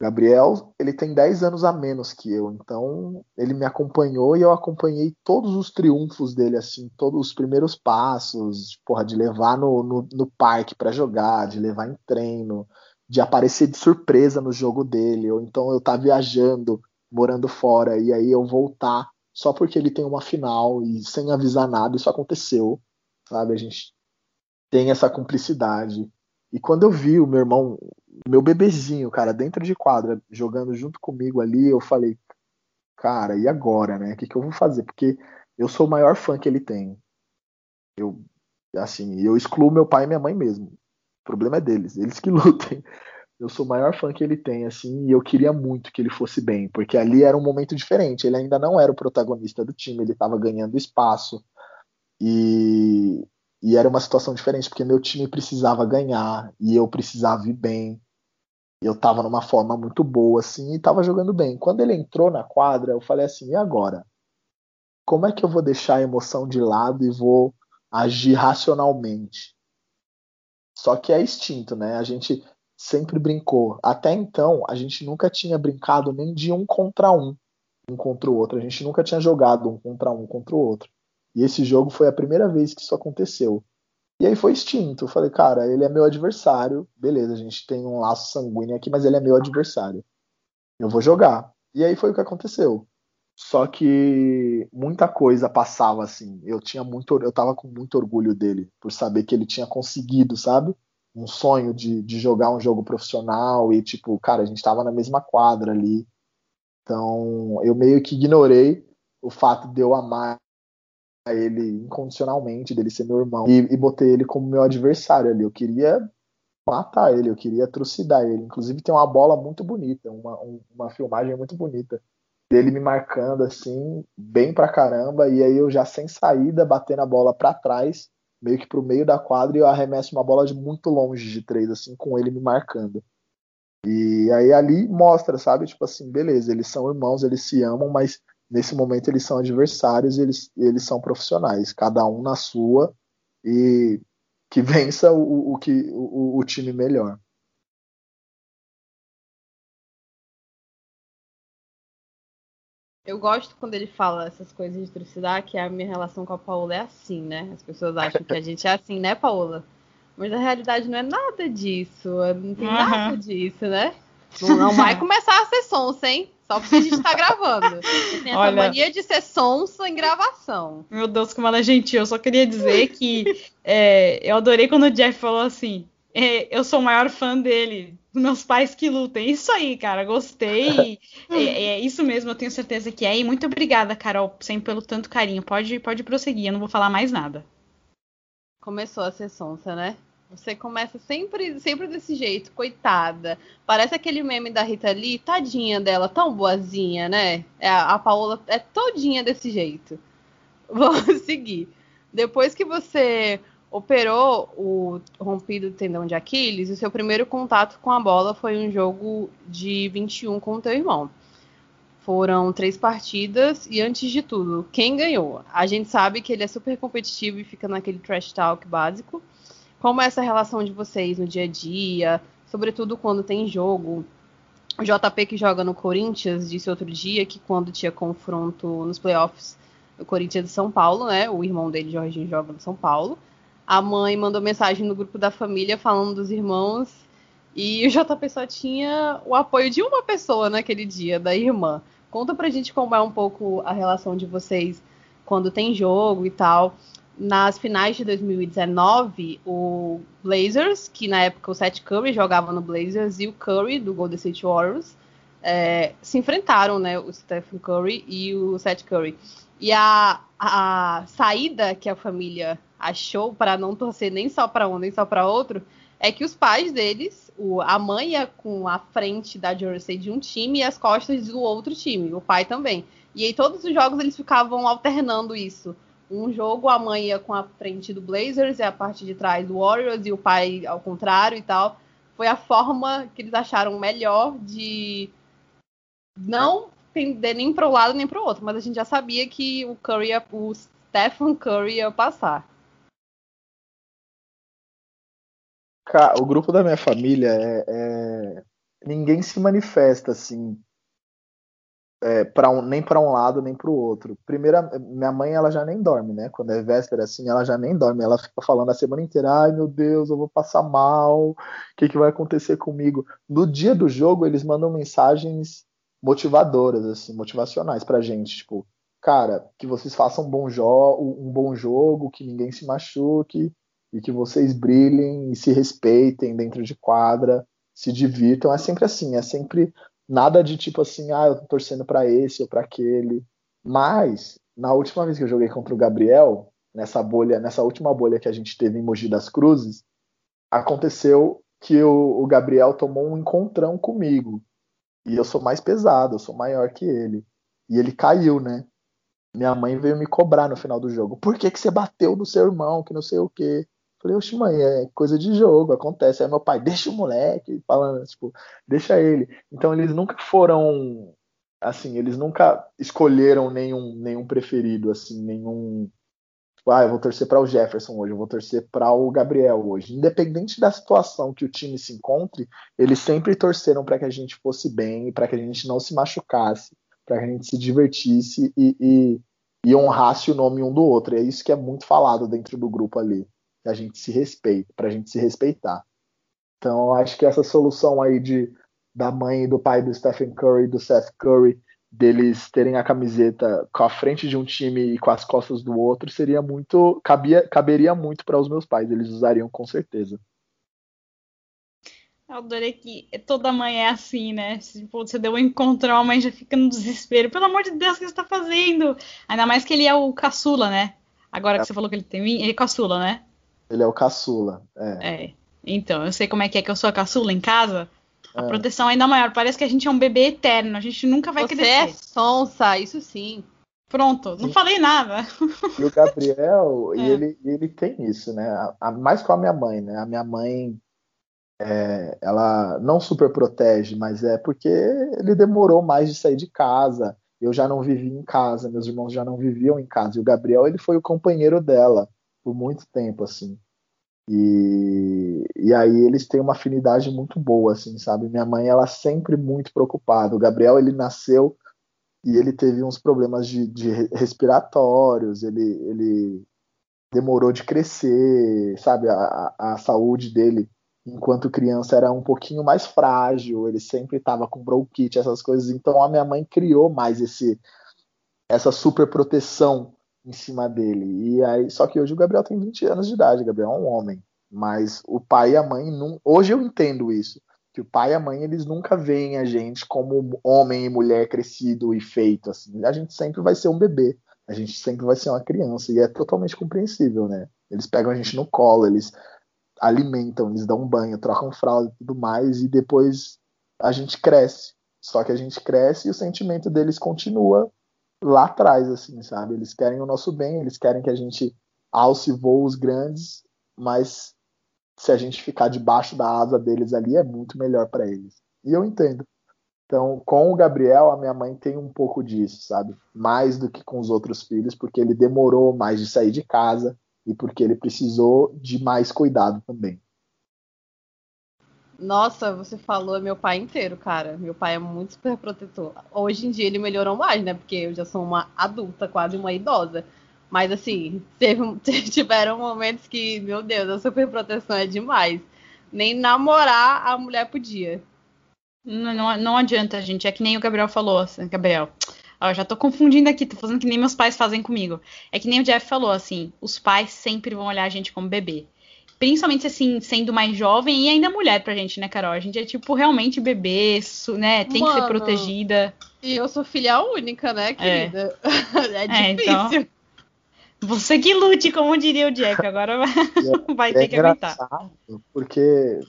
Gabriel, ele tem 10 anos a menos que eu, então ele me acompanhou e eu acompanhei todos os triunfos dele, assim, todos os primeiros passos, porra, de levar no, no, no parque para jogar, de levar em treino, de aparecer de surpresa no jogo dele, ou então eu tá viajando, morando fora, e aí eu voltar só porque ele tem uma final e sem avisar nada, isso aconteceu, sabe? A gente tem essa cumplicidade. E quando eu vi o meu irmão, meu bebezinho, cara, dentro de quadra, jogando junto comigo ali, eu falei, cara, e agora, né? O que, que eu vou fazer? Porque eu sou o maior fã que ele tem. Eu, assim, eu excluo meu pai e minha mãe mesmo. Problema é deles, eles que lutem. Eu sou o maior fã que ele tem, assim, e eu queria muito que ele fosse bem, porque ali era um momento diferente. Ele ainda não era o protagonista do time, ele estava ganhando espaço. E, e era uma situação diferente, porque meu time precisava ganhar e eu precisava ir bem. Eu tava numa forma muito boa, assim, e tava jogando bem. Quando ele entrou na quadra, eu falei assim: e agora? Como é que eu vou deixar a emoção de lado e vou agir racionalmente? Só que é instinto, né? A gente sempre brincou. Até então, a gente nunca tinha brincado nem de um contra um, um contra o outro. A gente nunca tinha jogado um contra um contra o outro. E esse jogo foi a primeira vez que isso aconteceu. E aí foi extinto. Eu falei, cara, ele é meu adversário. Beleza, a gente tem um laço sanguíneo aqui, mas ele é meu adversário. Eu vou jogar. E aí foi o que aconteceu. Só que muita coisa passava assim. Eu tinha muito, eu tava com muito orgulho dele por saber que ele tinha conseguido, sabe? Um sonho de, de jogar um jogo profissional e tipo, cara, a gente tava na mesma quadra ali. Então, eu meio que ignorei o fato de eu amar ele incondicionalmente, dele ser meu irmão, e, e botei ele como meu adversário ali. Eu queria matar ele, eu queria trucidar ele. Inclusive tem uma bola muito bonita, uma, uma filmagem muito bonita dele me marcando assim, bem pra caramba, e aí eu já sem saída, batendo a bola para trás, meio que pro meio da quadra, e eu arremesso uma bola de muito longe de três, assim, com ele me marcando. E aí ali mostra, sabe? Tipo assim, beleza, eles são irmãos, eles se amam, mas nesse momento eles são adversários eles, eles são profissionais, cada um na sua, e que vença o, o, que, o, o time melhor. Eu gosto quando ele fala essas coisas de trucidar, que a minha relação com a Paola é assim, né? As pessoas acham que a gente é assim, né, Paola? Mas na realidade não é nada disso. Não tem uhum. nada disso, né? Não, não vai começar a ser sonsa, hein? Só porque a gente tá gravando. Tem essa Olha, mania de ser sonsa em gravação. Meu Deus, como ela é gentil. Eu só queria dizer que é, eu adorei quando o Jeff falou assim: é, eu sou o maior fã dele. Meus pais que lutem. Isso aí, cara. Gostei. é, é, isso mesmo, eu tenho certeza que é. E muito obrigada, Carol, sempre pelo tanto carinho. Pode, pode prosseguir, eu não vou falar mais nada. Começou a ser sonsa, né? Você começa sempre, sempre desse jeito, coitada. Parece aquele meme da Rita Lee, tadinha dela, tão boazinha, né? É, a Paola é todinha desse jeito. Vamos seguir. Depois que você operou o rompido tendão de Aquiles, o seu primeiro contato com a bola foi um jogo de 21 com o teu irmão. Foram três partidas e, antes de tudo, quem ganhou? A gente sabe que ele é super competitivo e fica naquele trash talk básico. Como é essa relação de vocês no dia a dia, sobretudo quando tem jogo? O JP que joga no Corinthians disse outro dia que quando tinha confronto nos playoffs, o Corinthians de São Paulo, né? O irmão dele, Jorginho, joga no São Paulo a mãe mandou mensagem no grupo da família falando dos irmãos e o JP só tinha o apoio de uma pessoa naquele dia, da irmã. Conta pra gente como é um pouco a relação de vocês quando tem jogo e tal. Nas finais de 2019, o Blazers, que na época o Seth Curry jogava no Blazers, e o Curry, do Golden State Warriors, é, se enfrentaram, né? O Stephen Curry e o Seth Curry. E a, a saída que a família achou para não torcer nem só para um nem só para outro é que os pais deles, o, a mãe ia com a frente da jersey de um time e as costas do outro time, o pai também. E aí todos os jogos eles ficavam alternando isso. Um jogo a mãe ia com a frente do Blazers e a parte de trás do Warriors e o pai ao contrário e tal. Foi a forma que eles acharam melhor de não pender nem para um lado nem para o outro, mas a gente já sabia que o Curry, ia, o Stephen Curry ia passar. O grupo da minha família é, é... ninguém se manifesta assim é, para um, nem para um lado nem para o outro. Primeira, minha mãe ela já nem dorme, né? Quando é véspera assim, ela já nem dorme. Ela fica falando a semana inteira: "Ai, meu Deus, eu vou passar mal. O que, que vai acontecer comigo?". No dia do jogo, eles mandam mensagens motivadoras assim, motivacionais pra gente, tipo, cara, que vocês façam um bom, um bom jogo, que ninguém se machuque, e que vocês brilhem e se respeitem dentro de quadra, se divirtam. É sempre assim, é sempre nada de tipo assim, ah, eu tô torcendo para esse ou para aquele. Mas na última vez que eu joguei contra o Gabriel, nessa bolha, nessa última bolha que a gente teve em Mogi das Cruzes, aconteceu que o, o Gabriel tomou um encontrão comigo. E eu sou mais pesado, eu sou maior que ele. E ele caiu, né? Minha mãe veio me cobrar no final do jogo. Por que, que você bateu no seu irmão? Que não sei o quê. Falei, oxe, mãe, é coisa de jogo, acontece. Aí meu pai, deixa o moleque, falando, tipo, deixa ele. Então eles nunca foram, assim, eles nunca escolheram nenhum, nenhum preferido, assim, nenhum. Tipo, ah, eu vou torcer para o Jefferson hoje, eu vou torcer para o Gabriel hoje. Independente da situação que o time se encontre, eles sempre torceram para que a gente fosse bem, para que a gente não se machucasse, para que a gente se divertisse e, e, e honrasse o nome um do outro. E é isso que é muito falado dentro do grupo ali a gente se respeita, para a gente se respeitar. Então, acho que essa solução aí de da mãe e do pai do Stephen Curry, do Seth Curry, deles terem a camiseta com a frente de um time e com as costas do outro seria muito cabia, caberia muito para os meus pais eles usariam com certeza eu adorei que toda mãe é assim, né? Tipo, você deu um encontro, a mãe já fica no desespero. Pelo amor de Deus, o que você tá fazendo? Ainda mais que ele é o caçula, né? Agora que é. você falou que ele tem ele é caçula, né? Ele é o caçula, é. É. Então, eu sei como é que é que eu sou a caçula em casa. A é. proteção é ainda maior. Parece que a gente é um bebê eterno. A gente nunca vai você crescer. Você é sonsa, isso sim. Pronto, não falei nada. E o Gabriel, é. e ele, ele tem isso, né? A, a, mais com a minha mãe, né? A minha mãe é, ela não super protege, mas é porque ele demorou mais de sair de casa. Eu já não vivia em casa, meus irmãos já não viviam em casa. E o Gabriel ele foi o companheiro dela por muito tempo, assim. E, e aí eles têm uma afinidade muito boa, assim, sabe? Minha mãe ela sempre muito preocupada. O Gabriel ele nasceu e ele teve uns problemas de, de respiratórios. Ele, ele demorou de crescer, sabe? A, a saúde dele enquanto criança era um pouquinho mais frágil, ele sempre estava com bronquite, essas coisas. Então a minha mãe criou mais esse essa super proteção em cima dele. E aí, só que hoje o Gabriel tem 20 anos de idade, Gabriel é um homem, mas o pai e a mãe não, hoje eu entendo isso, que o pai e a mãe eles nunca veem a gente como homem e mulher crescido e feito assim. A gente sempre vai ser um bebê. A gente sempre vai ser uma criança e é totalmente compreensível, né? Eles pegam a gente no colo, eles alimentam, eles dão um banho, trocam fralda e tudo mais, e depois a gente cresce. Só que a gente cresce e o sentimento deles continua lá atrás, assim, sabe? Eles querem o nosso bem, eles querem que a gente alce voos grandes, mas se a gente ficar debaixo da asa deles ali, é muito melhor para eles. E eu entendo. Então, com o Gabriel, a minha mãe tem um pouco disso, sabe? Mais do que com os outros filhos, porque ele demorou mais de sair de casa, e porque ele precisou de mais cuidado também. Nossa, você falou é meu pai inteiro, cara. Meu pai é muito super protetor. Hoje em dia ele melhorou mais, né? Porque eu já sou uma adulta, quase uma idosa. Mas assim, teve, tiveram momentos que, meu Deus, a super proteção é demais. Nem namorar a mulher podia. Não, não, não adianta, gente. É que nem o Gabriel falou, assim, Gabriel. Ó, já tô confundindo aqui, tô fazendo que nem meus pais fazem comigo. É que nem o Jeff falou, assim, os pais sempre vão olhar a gente como bebê. Principalmente, assim, sendo mais jovem e ainda mulher pra gente, né, Carol? A gente é, tipo, realmente bebê, né? Tem Mano, que ser protegida. E eu sou filha única, né, é. querida? É, é difícil. É, então, você que lute, como diria o Jeff. Agora vai, é, ter é que aguentar. Porque,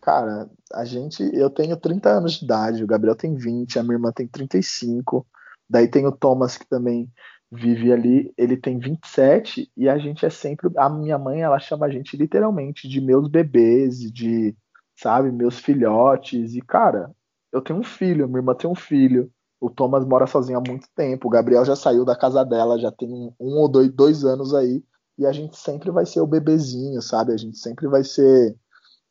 cara, a gente. Eu tenho 30 anos de idade, o Gabriel tem 20, a minha irmã tem 35. Daí tem o Thomas que também vive ali, ele tem 27 e a gente é sempre. A minha mãe, ela chama a gente literalmente de meus bebês, de, sabe, meus filhotes. E, cara, eu tenho um filho, minha irmã tem um filho. O Thomas mora sozinho há muito tempo. O Gabriel já saiu da casa dela, já tem um, um ou dois, dois anos aí. E a gente sempre vai ser o bebezinho, sabe? A gente sempre vai ser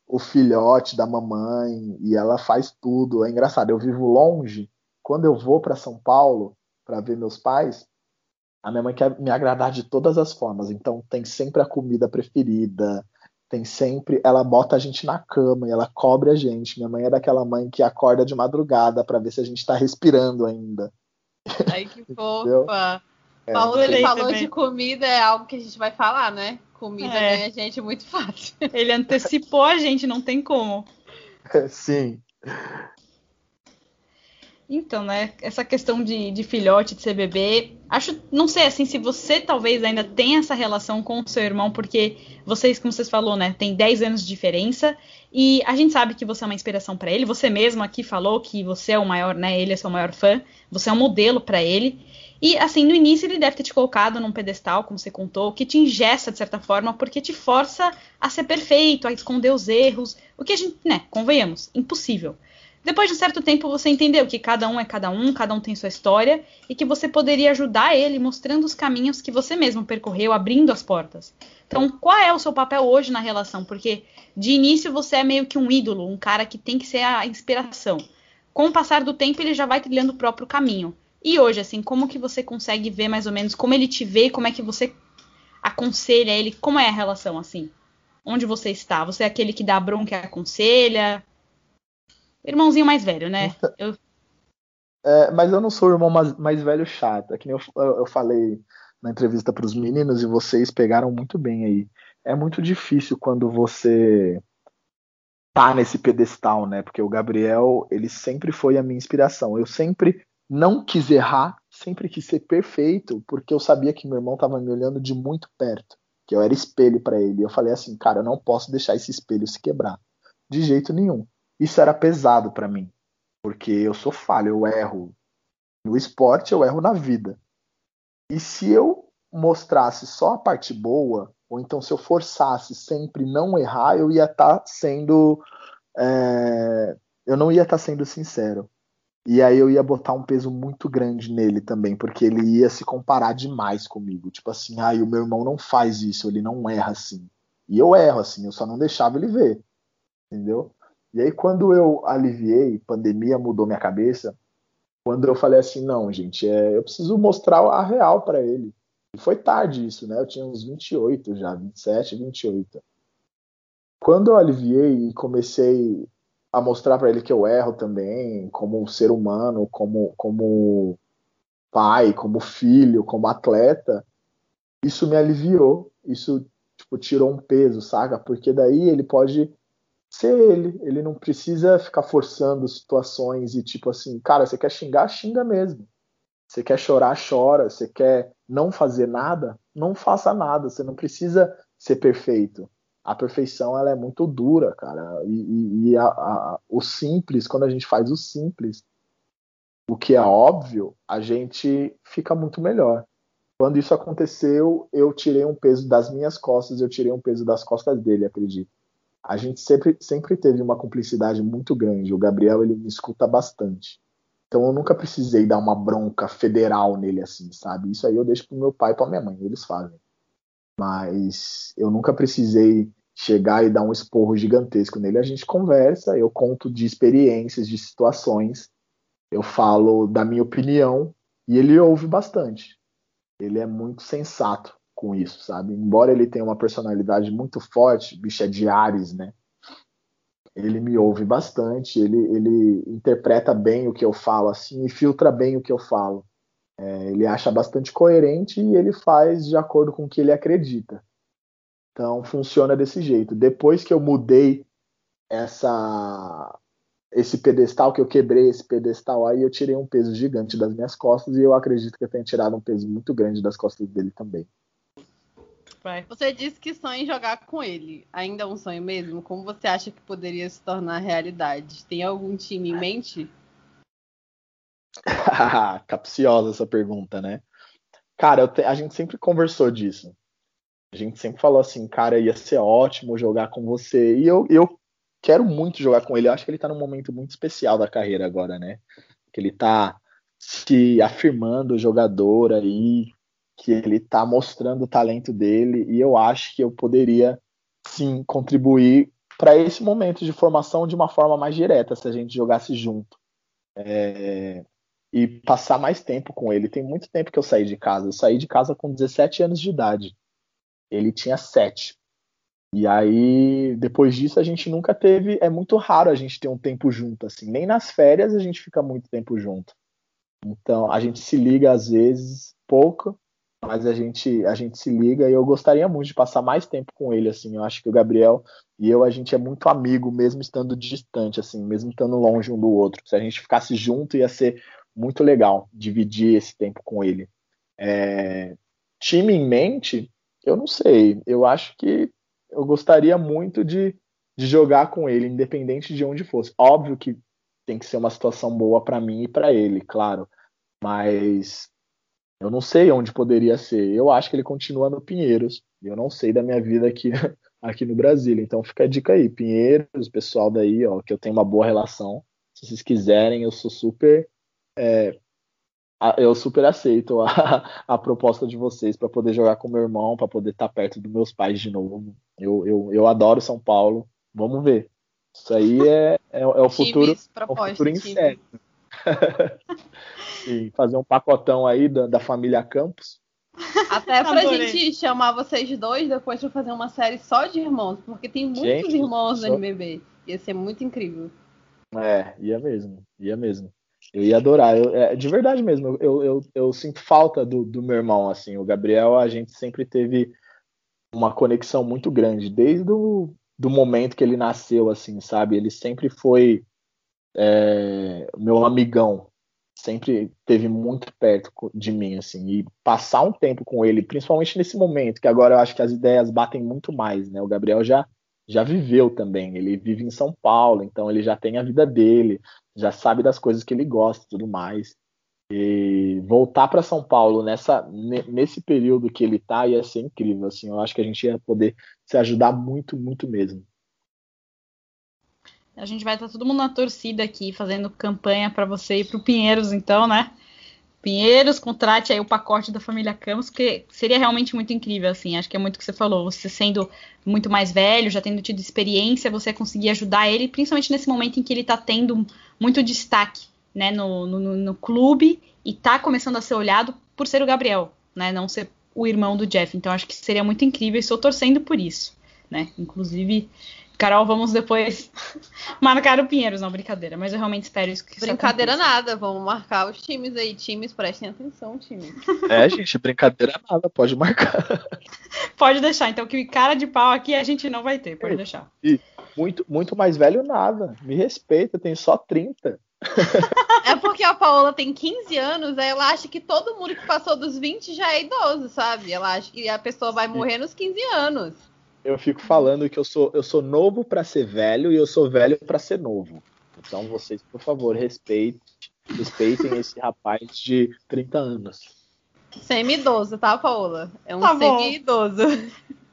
o filhote da mamãe e ela faz tudo. É engraçado, eu vivo longe. Quando eu vou para São Paulo para ver meus pais, a minha mãe quer me agradar de todas as formas. Então tem sempre a comida preferida, tem sempre, ela bota a gente na cama e ela cobre a gente. Minha mãe é daquela mãe que acorda de madrugada para ver se a gente está respirando ainda. Ai que fofa. É. Paulo, ele falou também. de comida, é algo que a gente vai falar, né? Comida é. ganha gente muito fácil. Ele antecipou a gente, não tem como. Sim. Então, né, essa questão de, de filhote, de ser bebê, acho, não sei, assim, se você talvez ainda tem essa relação com o seu irmão, porque vocês, como vocês falou, né, tem 10 anos de diferença, e a gente sabe que você é uma inspiração para ele, você mesmo aqui falou que você é o maior, né, ele é seu maior fã, você é um modelo para ele, e, assim, no início ele deve ter te colocado num pedestal, como você contou, que te ingessa de certa forma, porque te força a ser perfeito, a esconder os erros, o que a gente, né, convenhamos, impossível. Depois de um certo tempo você entendeu que cada um é cada um, cada um tem sua história, e que você poderia ajudar ele mostrando os caminhos que você mesmo percorreu, abrindo as portas. Então, qual é o seu papel hoje na relação? Porque de início você é meio que um ídolo, um cara que tem que ser a inspiração. Com o passar do tempo, ele já vai trilhando o próprio caminho. E hoje, assim, como que você consegue ver mais ou menos como ele te vê, como é que você aconselha ele, como é a relação, assim? Onde você está? Você é aquele que dá bronca e aconselha? Irmãozinho mais velho, né? Então, Eu... É, mas eu não sou o irmão mais, mais velho chato. É que nem eu, eu, eu falei na entrevista para os meninos e vocês pegaram muito bem aí. É muito difícil quando você tá nesse pedestal, né? Porque o Gabriel, ele sempre foi a minha inspiração. Eu sempre não quis errar, sempre quis ser perfeito, porque eu sabia que meu irmão estava me olhando de muito perto, que eu era espelho para ele. Eu falei assim, cara, eu não posso deixar esse espelho se quebrar, de jeito nenhum. Isso era pesado para mim, porque eu sou falho, eu erro no esporte, eu erro na vida. E se eu mostrasse só a parte boa, ou então se eu forçasse sempre não errar, eu ia estar tá sendo. É, eu não ia estar tá sendo sincero. E aí eu ia botar um peso muito grande nele também, porque ele ia se comparar demais comigo. Tipo assim, ah, o meu irmão não faz isso, ele não erra assim. E eu erro assim, eu só não deixava ele ver. Entendeu? E aí quando eu aliviei, pandemia mudou minha cabeça, quando eu falei assim, não, gente, é, eu preciso mostrar a real para ele. E foi tarde isso, né? Eu tinha uns 28 já, 27, 28. Quando eu aliviei e comecei a mostrar para ele que eu erro também, como ser humano, como, como pai, como filho, como atleta, isso me aliviou. Isso tipo, tirou um peso, saca? Porque daí ele pode ser ele. Ele não precisa ficar forçando situações e tipo assim, cara, você quer xingar, xinga mesmo. Você quer chorar, chora. Você quer não fazer nada, não faça nada. Você não precisa ser perfeito. A perfeição ela é muito dura, cara. E, e, e a, a, o simples, quando a gente faz o simples, o que é óbvio, a gente fica muito melhor. Quando isso aconteceu, eu tirei um peso das minhas costas, eu tirei um peso das costas dele, acredito. A gente sempre, sempre teve uma cumplicidade muito grande. O Gabriel ele me escuta bastante. Então eu nunca precisei dar uma bronca federal nele assim, sabe? Isso aí eu deixo pro meu pai e pra minha mãe, eles fazem. Mas eu nunca precisei chegar e dar um esporro gigantesco nele. A gente conversa, eu conto de experiências, de situações, eu falo da minha opinião e ele ouve bastante. Ele é muito sensato com isso, sabe? Embora ele tenha uma personalidade muito forte, bicho é de Ares, né? ele me ouve bastante, ele, ele interpreta bem o que eu falo, assim, e filtra bem o que eu falo. É, ele acha bastante coerente e ele faz de acordo com o que ele acredita. Então funciona desse jeito. Depois que eu mudei essa esse pedestal, que eu quebrei esse pedestal aí, eu tirei um peso gigante das minhas costas e eu acredito que eu tenha tirado um peso muito grande das costas dele também. Vai. Você disse que sonha em jogar com ele. Ainda é um sonho mesmo? Como você acha que poderia se tornar realidade? Tem algum time em mente? Capciosa essa pergunta, né? Cara, te... a gente sempre conversou disso. A gente sempre falou assim, cara, ia ser ótimo jogar com você. E eu, eu quero muito jogar com ele. Eu acho que ele tá num momento muito especial da carreira agora, né? Que ele tá se afirmando jogador aí, que ele está mostrando o talento dele e eu acho que eu poderia sim contribuir para esse momento de formação de uma forma mais direta se a gente jogasse junto é, e passar mais tempo com ele. Tem muito tempo que eu saí de casa. Eu saí de casa com 17 anos de idade. Ele tinha 7. E aí, depois disso, a gente nunca teve. É muito raro a gente ter um tempo junto, assim. Nem nas férias a gente fica muito tempo junto. Então, a gente se liga às vezes pouco, mas a gente a gente se liga e eu gostaria muito de passar mais tempo com ele assim. Eu acho que o Gabriel e eu a gente é muito amigo mesmo estando distante assim mesmo estando longe um do outro. Se a gente ficasse junto ia ser muito legal dividir esse tempo com ele. É, time em mente eu não sei. Eu acho que eu gostaria muito de, de jogar com ele independente de onde fosse. Óbvio que tem que ser uma situação boa para mim e para ele claro. Mas eu não sei onde poderia ser. Eu acho que ele continua no Pinheiros. Eu não sei da minha vida aqui, aqui no Brasil. Então fica a dica aí, Pinheiros, pessoal daí, ó, que eu tenho uma boa relação. Se vocês quiserem, eu sou super. É, eu super aceito a, a proposta de vocês para poder jogar com meu irmão, para poder estar tá perto dos meus pais de novo. Eu, eu, eu adoro São Paulo. Vamos ver. Isso aí é, é, é o futuro, é o futuro incerto. e fazer um pacotão aí da, da família Campos. Até pra Adorei. gente chamar vocês dois depois de fazer uma série só de irmãos, porque tem muitos gente, irmãos no NBB. Ia ser muito incrível. É, ia mesmo, ia mesmo. Eu ia adorar. Eu, é, de verdade mesmo, eu, eu, eu sinto falta do, do meu irmão, assim. O Gabriel, a gente sempre teve uma conexão muito grande, desde o do momento que ele nasceu, assim, sabe? Ele sempre foi é, meu amigão, sempre teve muito perto de mim, assim, e passar um tempo com ele, principalmente nesse momento, que agora eu acho que as ideias batem muito mais, né? O Gabriel já já viveu também, ele vive em São Paulo, então ele já tem a vida dele, já sabe das coisas que ele gosta tudo mais. E voltar para São Paulo nessa nesse período que ele tá ia ser incrível, assim, eu acho que a gente ia poder se ajudar muito, muito mesmo. A gente vai estar todo mundo na torcida aqui, fazendo campanha para você ir para o Pinheiros, então, né? Pinheiros, contrate aí o pacote da família Campos, que seria realmente muito incrível, assim. Acho que é muito o que você falou. Você sendo muito mais velho, já tendo tido experiência, você conseguir ajudar ele, principalmente nesse momento em que ele está tendo muito destaque, né, no, no, no, clube e tá começando a ser olhado por ser o Gabriel, né? Não ser o irmão do Jeff. Então acho que seria muito incrível e estou torcendo por isso, né? Inclusive Carol, vamos depois marcar o Pinheiros, não, brincadeira. Mas eu realmente espero isso que Brincadeira nada, vamos marcar os times aí. Times, prestem atenção, times. É, gente, brincadeira nada, pode marcar. pode deixar, então que cara de pau aqui a gente não vai ter, pode deixar. E muito, muito mais velho nada. Me respeita, tem só 30. é porque a Paola tem 15 anos, aí ela acha que todo mundo que passou dos 20 já é idoso, sabe? Ela acha que a pessoa vai morrer nos 15 anos eu fico falando que eu sou, eu sou novo para ser velho e eu sou velho para ser novo. Então vocês, por favor, respeitem, respeitem esse rapaz de 30 anos. Semi-idoso, tá, Paola? É um tá semi-idoso.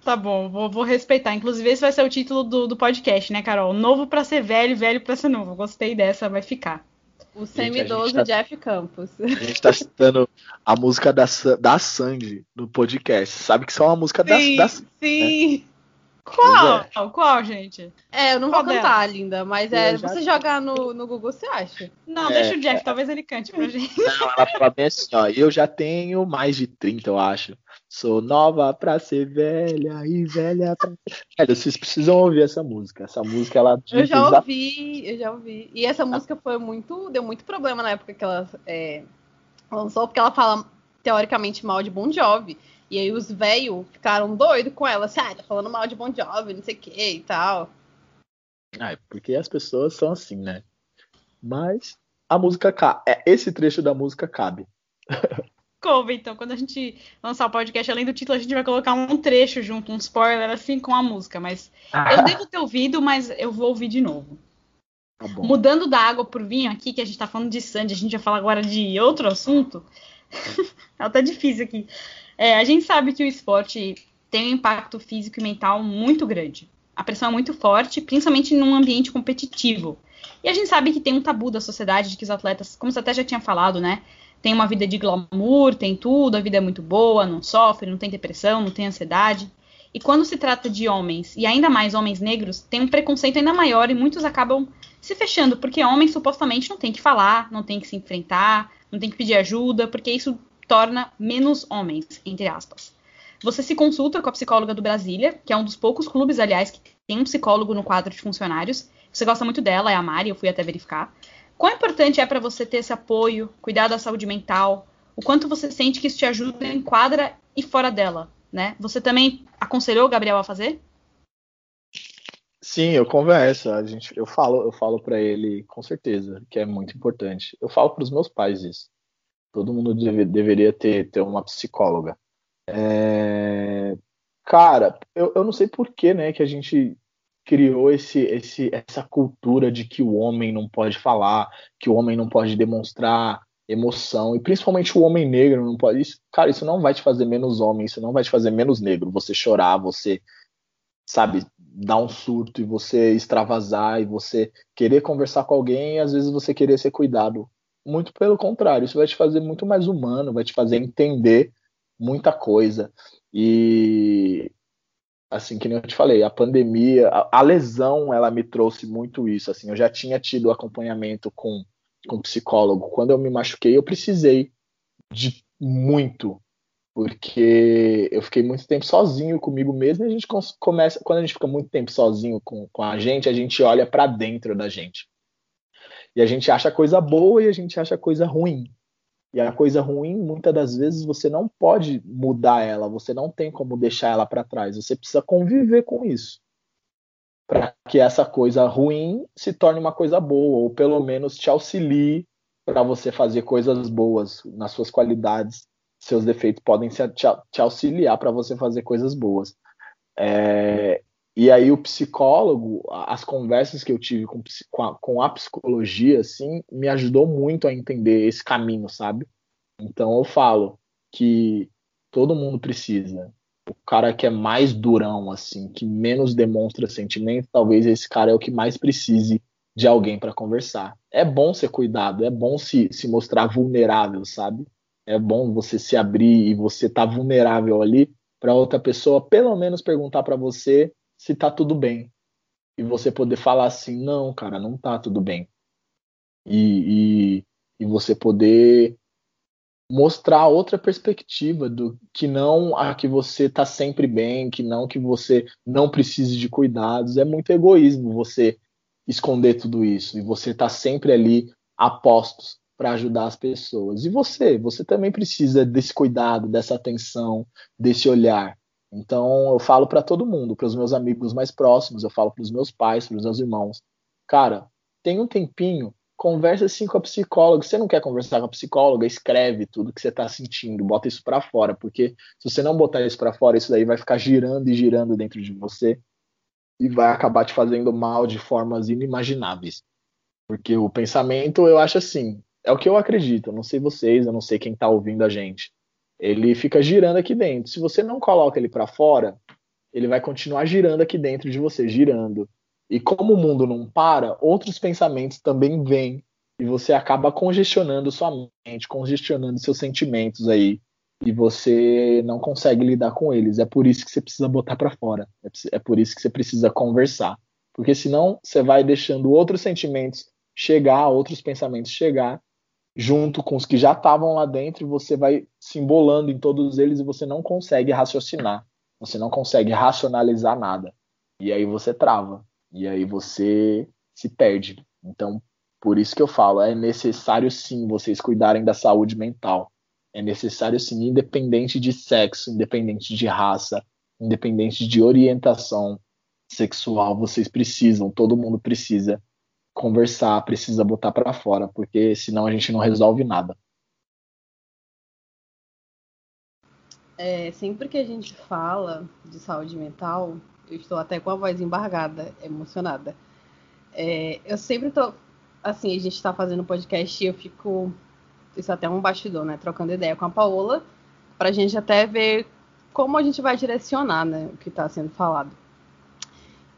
Tá bom, vou, vou, respeitar. Inclusive, esse vai ser o título do, do podcast, né, Carol? Novo para ser velho, velho para ser novo. Gostei dessa, vai ficar. O semi-idoso tá, Jeff Campos. A gente tá citando a música da, da Sandy no podcast. Sabe que isso é uma música sim, da, da Sim, né? Qual? É. Qual, gente? É, eu não Qual vou cantar, dela? linda, mas é, já... você jogar no, no Google, você acha? Não, é, deixa o Jeff, é... talvez ele cante pra gente. Não, ela fala bem assim, ó, eu já tenho mais de 30, eu acho. Sou nova pra ser velha e velha pra... Velho, vocês precisam ouvir essa música. Essa música, ela... Eu já ouvi, eu já ouvi. E essa música foi muito... Deu muito problema na época que ela é, lançou, porque ela fala, teoricamente, mal de Bon Jovi. E aí os velhos ficaram doidos com ela, assim, ah, tá falando mal de Bon Jovi, não sei o que e tal. Ah, é porque as pessoas são assim, né? Mas a música cabe. É, esse trecho da música cabe. Coube, então, quando a gente lançar o podcast, além do título, a gente vai colocar um trecho junto, um spoiler assim com a música. Mas ah. eu devo ter ouvido, mas eu vou ouvir de novo. Tá Mudando da água por vinho aqui, que a gente tá falando de Sandy, a gente vai falar agora de outro assunto. Ela tá difícil aqui. É, a gente sabe que o esporte tem um impacto físico e mental muito grande. A pressão é muito forte, principalmente num ambiente competitivo. E a gente sabe que tem um tabu da sociedade de que os atletas, como você até já tinha falado, né? Tem uma vida de glamour, tem tudo, a vida é muito boa, não sofre, não tem depressão, não tem ansiedade. E quando se trata de homens, e ainda mais homens negros, tem um preconceito ainda maior e muitos acabam se fechando, porque homens supostamente não tem que falar, não tem que se enfrentar, não tem que pedir ajuda, porque isso torna menos homens, entre aspas. Você se consulta com a psicóloga do Brasília, que é um dos poucos clubes, aliás, que tem um psicólogo no quadro de funcionários. Você gosta muito dela, é a Mari, eu fui até verificar. Quão importante é para você ter esse apoio, cuidar da saúde mental? O quanto você sente que isso te ajuda em quadra e fora dela, né? Você também aconselhou o Gabriel a fazer? Sim, eu converso. A gente, eu falo, eu falo para ele com certeza que é muito importante. Eu falo para os meus pais isso. Todo mundo deve, deveria ter, ter uma psicóloga. É... Cara, eu, eu não sei por que, né, que a gente criou esse, esse, essa cultura de que o homem não pode falar, que o homem não pode demonstrar emoção, e principalmente o homem negro não pode. Isso, cara, isso não vai te fazer menos homem, isso não vai te fazer menos negro. Você chorar, você, sabe, dar um surto e você extravasar e você querer conversar com alguém e às vezes você querer ser cuidado. Muito pelo contrário, isso vai te fazer muito mais humano, vai te fazer entender muita coisa. E assim que nem eu te falei, a pandemia, a, a, lesão, ela me trouxe muito isso. Assim, eu já tinha tido acompanhamento com com psicólogo. Quando eu me machuquei, eu precisei de muito, porque eu fiquei muito tempo sozinho comigo mesmo. E a gente começa, quando a gente fica muito tempo sozinho com, com a gente, a gente olha para dentro da gente. E a gente acha coisa boa e a gente acha coisa ruim. E a coisa ruim, muitas das vezes, você não pode mudar ela, você não tem como deixar ela para trás, você precisa conviver com isso. Para que essa coisa ruim se torne uma coisa boa, ou pelo menos te auxilie para você fazer coisas boas nas suas qualidades. Seus defeitos podem te auxiliar para você fazer coisas boas. É, e aí o psicólogo, as conversas que eu tive com, a, com a psicologia, assim, me ajudou muito a entender esse caminho, sabe? Então eu falo que todo mundo precisa. O cara que é mais durão, assim, que menos demonstra sentimento, talvez esse cara é o que mais precise de alguém para conversar. É bom ser cuidado, é bom se, se mostrar vulnerável, sabe? É bom você se abrir e você tá vulnerável ali para outra pessoa, pelo menos perguntar para você se tá tudo bem. E você poder falar assim, não, cara, não tá tudo bem. E, e, e você poder mostrar outra perspectiva do que não a que você tá sempre bem, que não que você não precise de cuidados. É muito egoísmo você esconder tudo isso e você tá sempre ali a postos para ajudar as pessoas. E você, você também precisa desse cuidado, dessa atenção, desse olhar. Então eu falo para todo mundo, para os meus amigos mais próximos, eu falo para os meus pais, para os meus irmãos, cara, tem um tempinho, conversa assim com a psicóloga. Se você não quer conversar com a psicóloga, escreve tudo que você está sentindo, bota isso para fora, porque se você não botar isso para fora, isso daí vai ficar girando e girando dentro de você e vai acabar te fazendo mal de formas inimagináveis. Porque o pensamento, eu acho assim, é o que eu acredito. Eu não sei vocês, eu não sei quem está ouvindo a gente ele fica girando aqui dentro. Se você não coloca ele para fora, ele vai continuar girando aqui dentro de você, girando. E como o mundo não para, outros pensamentos também vêm e você acaba congestionando sua mente, congestionando seus sentimentos aí e você não consegue lidar com eles. É por isso que você precisa botar para fora. É, é por isso que você precisa conversar, porque senão você vai deixando outros sentimentos chegar, outros pensamentos chegar junto com os que já estavam lá dentro, você vai se embolando em todos eles e você não consegue raciocinar, você não consegue racionalizar nada. E aí você trava, e aí você se perde. Então, por isso que eu falo, é necessário sim vocês cuidarem da saúde mental. É necessário sim, independente de sexo, independente de raça, independente de orientação sexual, vocês precisam, todo mundo precisa conversar, precisa botar para fora, porque senão a gente não resolve nada. É, sempre que a gente fala de saúde mental, eu estou até com a voz embargada, emocionada. É, eu sempre tô, assim, a gente está fazendo podcast e eu fico, isso é até um bastidor, né, trocando ideia com a Paola, para a gente até ver como a gente vai direcionar, né, o que está sendo falado.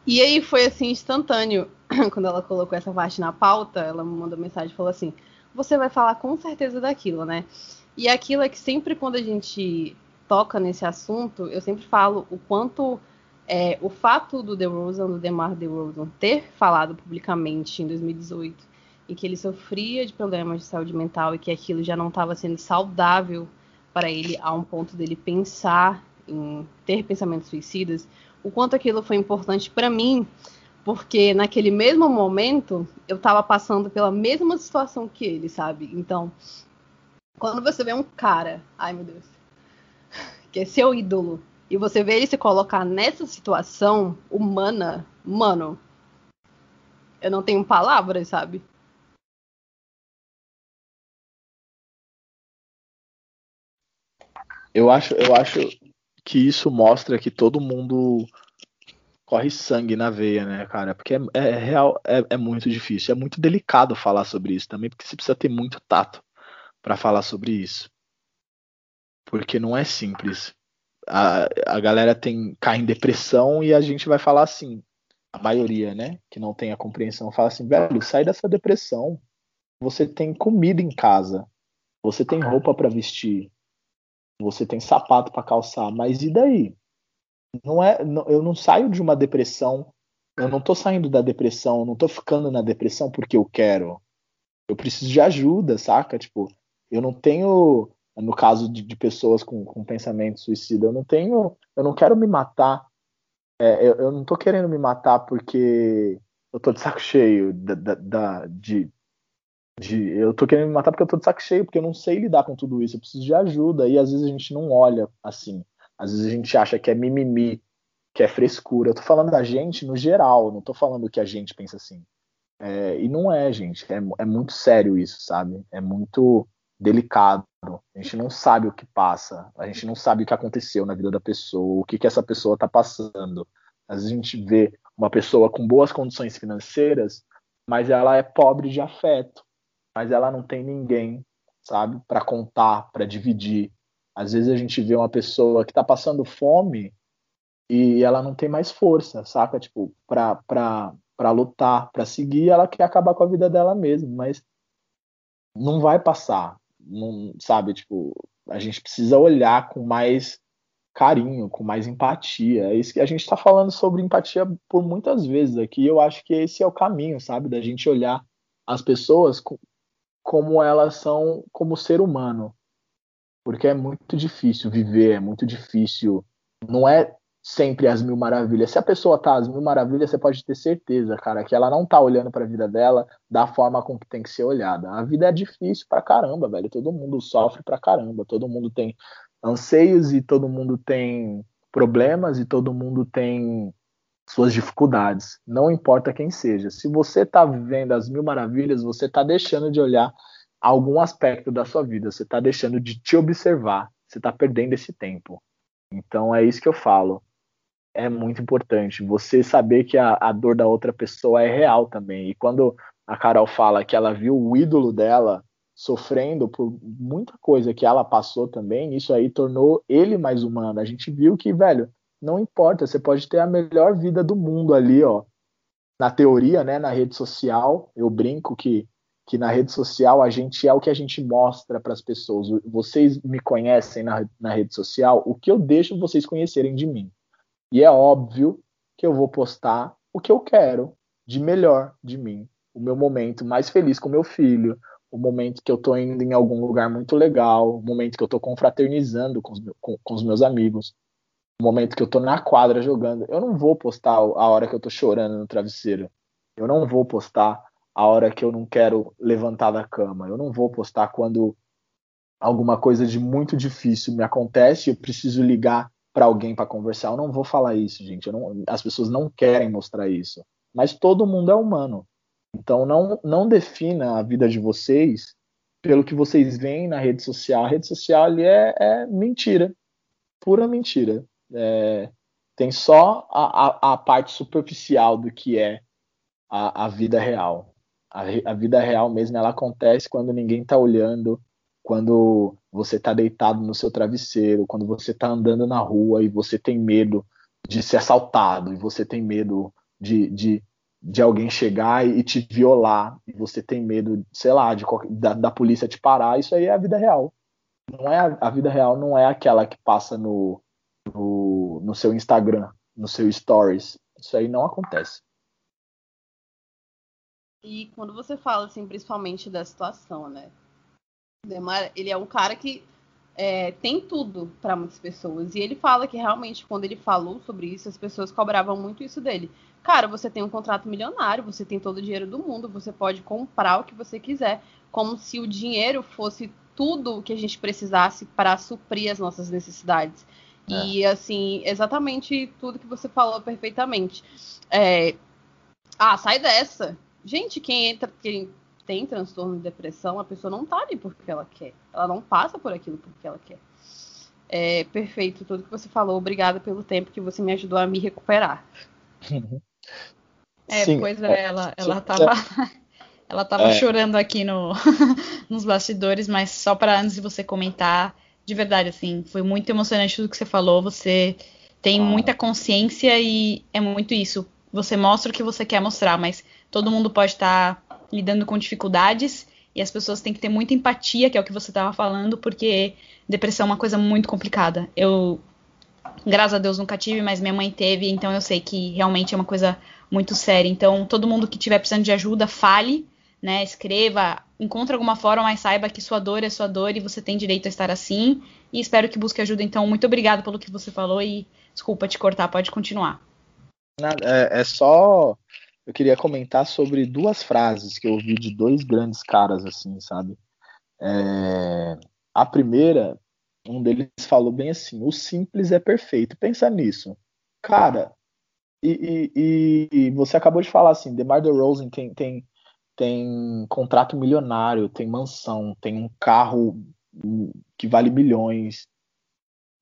E aí foi assim instantâneo. Quando ela colocou essa parte na pauta, ela me mandou mensagem e falou assim: "Você vai falar com certeza daquilo, né?" E aquilo é que sempre quando a gente toca nesse assunto, eu sempre falo o quanto é, o fato do DeRozan, do DeMar DeRozan, ter falado publicamente em 2018 e que ele sofria de problemas de saúde mental e que aquilo já não estava sendo saudável para ele a um ponto dele pensar em ter pensamentos suicidas, o quanto aquilo foi importante para mim, porque naquele mesmo momento eu estava passando pela mesma situação que ele, sabe? Então, quando você vê um cara, ai meu Deus, que é seu ídolo, e você vê ele se colocar nessa situação humana, mano, eu não tenho palavras, sabe? Eu acho, eu acho que isso mostra que todo mundo corre sangue na veia, né, cara? Porque é, é real, é, é, muito difícil, é muito delicado falar sobre isso também, porque você precisa ter muito tato para falar sobre isso, porque não é simples. A, a galera tem cai em depressão e a gente vai falar assim, a maioria, né, que não tem a compreensão, fala assim, velho, sai dessa depressão. Você tem comida em casa, você tem roupa para vestir, você tem sapato para calçar, mas e daí? Não é, não, eu não saio de uma depressão, eu não tô saindo da depressão, eu não tô ficando na depressão porque eu quero. Eu preciso de ajuda, saca? Tipo, eu não tenho, no caso de, de pessoas com, com pensamento suicida, eu não tenho, eu não quero me matar. É, eu, eu não tô querendo me matar porque eu tô de saco cheio da, da, da, de, de. Eu tô querendo me matar porque eu tô de saco cheio, porque eu não sei lidar com tudo isso. Eu preciso de ajuda. E às vezes a gente não olha assim. Às vezes a gente acha que é mimimi, que é frescura. Eu tô falando da gente no geral, não tô falando que a gente pensa assim. É, e não é, gente. É, é muito sério isso, sabe? É muito delicado. A gente não sabe o que passa, a gente não sabe o que aconteceu na vida da pessoa, o que, que essa pessoa está passando. Às vezes a gente vê uma pessoa com boas condições financeiras, mas ela é pobre de afeto, mas ela não tem ninguém, sabe, para contar, para dividir. Às vezes a gente vê uma pessoa que está passando fome e ela não tem mais força, saca? Tipo, para lutar, para seguir, ela quer acabar com a vida dela mesma, mas não vai passar, não, sabe? Tipo, a gente precisa olhar com mais carinho, com mais empatia. É isso que a gente está falando sobre empatia por muitas vezes aqui. Eu acho que esse é o caminho, sabe? Da gente olhar as pessoas como elas são como ser humano. Porque é muito difícil viver, é muito difícil. Não é sempre as mil maravilhas. Se a pessoa tá às mil maravilhas, você pode ter certeza, cara, que ela não tá olhando para a vida dela da forma com que tem que ser olhada. A vida é difícil pra caramba, velho. Todo mundo sofre pra caramba, todo mundo tem anseios e todo mundo tem problemas e todo mundo tem suas dificuldades. Não importa quem seja. Se você tá vivendo as mil maravilhas, você tá deixando de olhar algum aspecto da sua vida, você tá deixando de te observar, você tá perdendo esse tempo. Então é isso que eu falo é muito importante. Você saber que a, a dor da outra pessoa é real também. E quando a Carol fala que ela viu o ídolo dela sofrendo por muita coisa que ela passou também, isso aí tornou ele mais humano. A gente viu que, velho, não importa, você pode ter a melhor vida do mundo ali, ó. Na teoria, né, na rede social, eu brinco que que na rede social a gente é o que a gente mostra para as pessoas. Vocês me conhecem na, na rede social, o que eu deixo vocês conhecerem de mim. E é óbvio que eu vou postar o que eu quero de melhor de mim, o meu momento mais feliz com meu filho, o momento que eu tô indo em algum lugar muito legal, o momento que eu tô confraternizando com os, com, com os meus amigos, o momento que eu tô na quadra jogando. Eu não vou postar a hora que eu tô chorando no travesseiro. Eu não vou postar a hora que eu não quero levantar da cama. Eu não vou postar quando alguma coisa de muito difícil me acontece e eu preciso ligar para alguém para conversar. Eu não vou falar isso, gente. Não, as pessoas não querem mostrar isso. Mas todo mundo é humano. Então não, não defina a vida de vocês pelo que vocês veem na rede social. A rede social ali é, é mentira. Pura mentira. É, tem só a, a, a, parte superficial do que é a, a vida real. A, a vida real mesmo ela acontece quando ninguém está olhando, quando você está deitado no seu travesseiro, quando você está andando na rua e você tem medo de ser assaltado, e você tem medo de, de, de alguém chegar e te violar, e você tem medo, sei lá, de, da, da polícia te parar, isso aí é a vida real. Não é a, a vida real não é aquela que passa no, no, no seu Instagram, no seu Stories. Isso aí não acontece. E quando você fala, assim, principalmente da situação, né? Demar, ele é um cara que é, tem tudo para muitas pessoas. E ele fala que realmente, quando ele falou sobre isso, as pessoas cobravam muito isso dele. Cara, você tem um contrato milionário, você tem todo o dinheiro do mundo, você pode comprar o que você quiser. Como se o dinheiro fosse tudo o que a gente precisasse para suprir as nossas necessidades. É. E, assim, exatamente tudo que você falou perfeitamente. É... Ah, sai dessa. Gente, quem entra, quem tem transtorno de depressão, a pessoa não tá ali porque ela quer. Ela não passa por aquilo porque ela quer. É perfeito tudo que você falou. Obrigada pelo tempo que você me ajudou a me recuperar. É, Sim, pois é, ela, ela tava, ela tava é. chorando aqui no, nos bastidores, mas só para antes de você comentar, de verdade, assim, foi muito emocionante tudo que você falou. Você tem ah. muita consciência e é muito isso. Você mostra o que você quer mostrar, mas todo mundo pode estar tá lidando com dificuldades e as pessoas têm que ter muita empatia, que é o que você estava falando, porque depressão é uma coisa muito complicada. Eu, graças a Deus, nunca tive, mas minha mãe teve, então eu sei que realmente é uma coisa muito séria. Então, todo mundo que estiver precisando de ajuda, fale, né? Escreva, encontre alguma forma, mas saiba que sua dor é sua dor e você tem direito a estar assim. E espero que busque ajuda. Então, muito obrigado pelo que você falou e desculpa te cortar, pode continuar. É, é só eu queria comentar sobre duas frases que eu ouvi de dois grandes caras, assim, sabe? É, a primeira, um deles falou bem assim: o simples é perfeito. Pensa nisso. Cara, e, e, e você acabou de falar assim: DeMar DeRozan tem, tem, tem contrato milionário, tem mansão, tem um carro que vale milhões.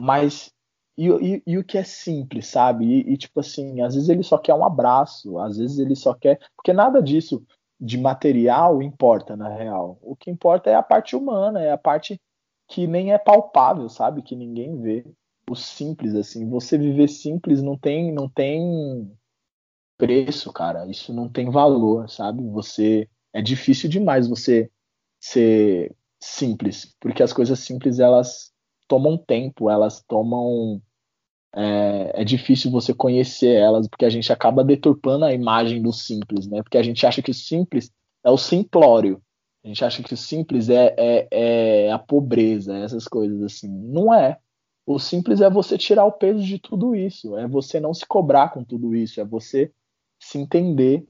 Mas e, e, e, o que é simples, sabe? E, e, tipo assim, às vezes ele só quer um abraço, às vezes ele só quer. Porque nada disso de material importa, na real. O que importa é a parte humana, é a parte que nem é palpável, sabe? Que ninguém vê. O simples, assim. Você viver simples não tem, não tem preço, cara. Isso não tem valor, sabe? Você. É difícil demais você ser simples, porque as coisas simples elas tomam tempo, elas tomam é, é, difícil você conhecer elas, porque a gente acaba deturpando a imagem do simples, né? Porque a gente acha que o simples é o simplório. A gente acha que o simples é, é, é a pobreza, essas coisas assim. Não é. O simples é você tirar o peso de tudo isso, é você não se cobrar com tudo isso, é você se entender,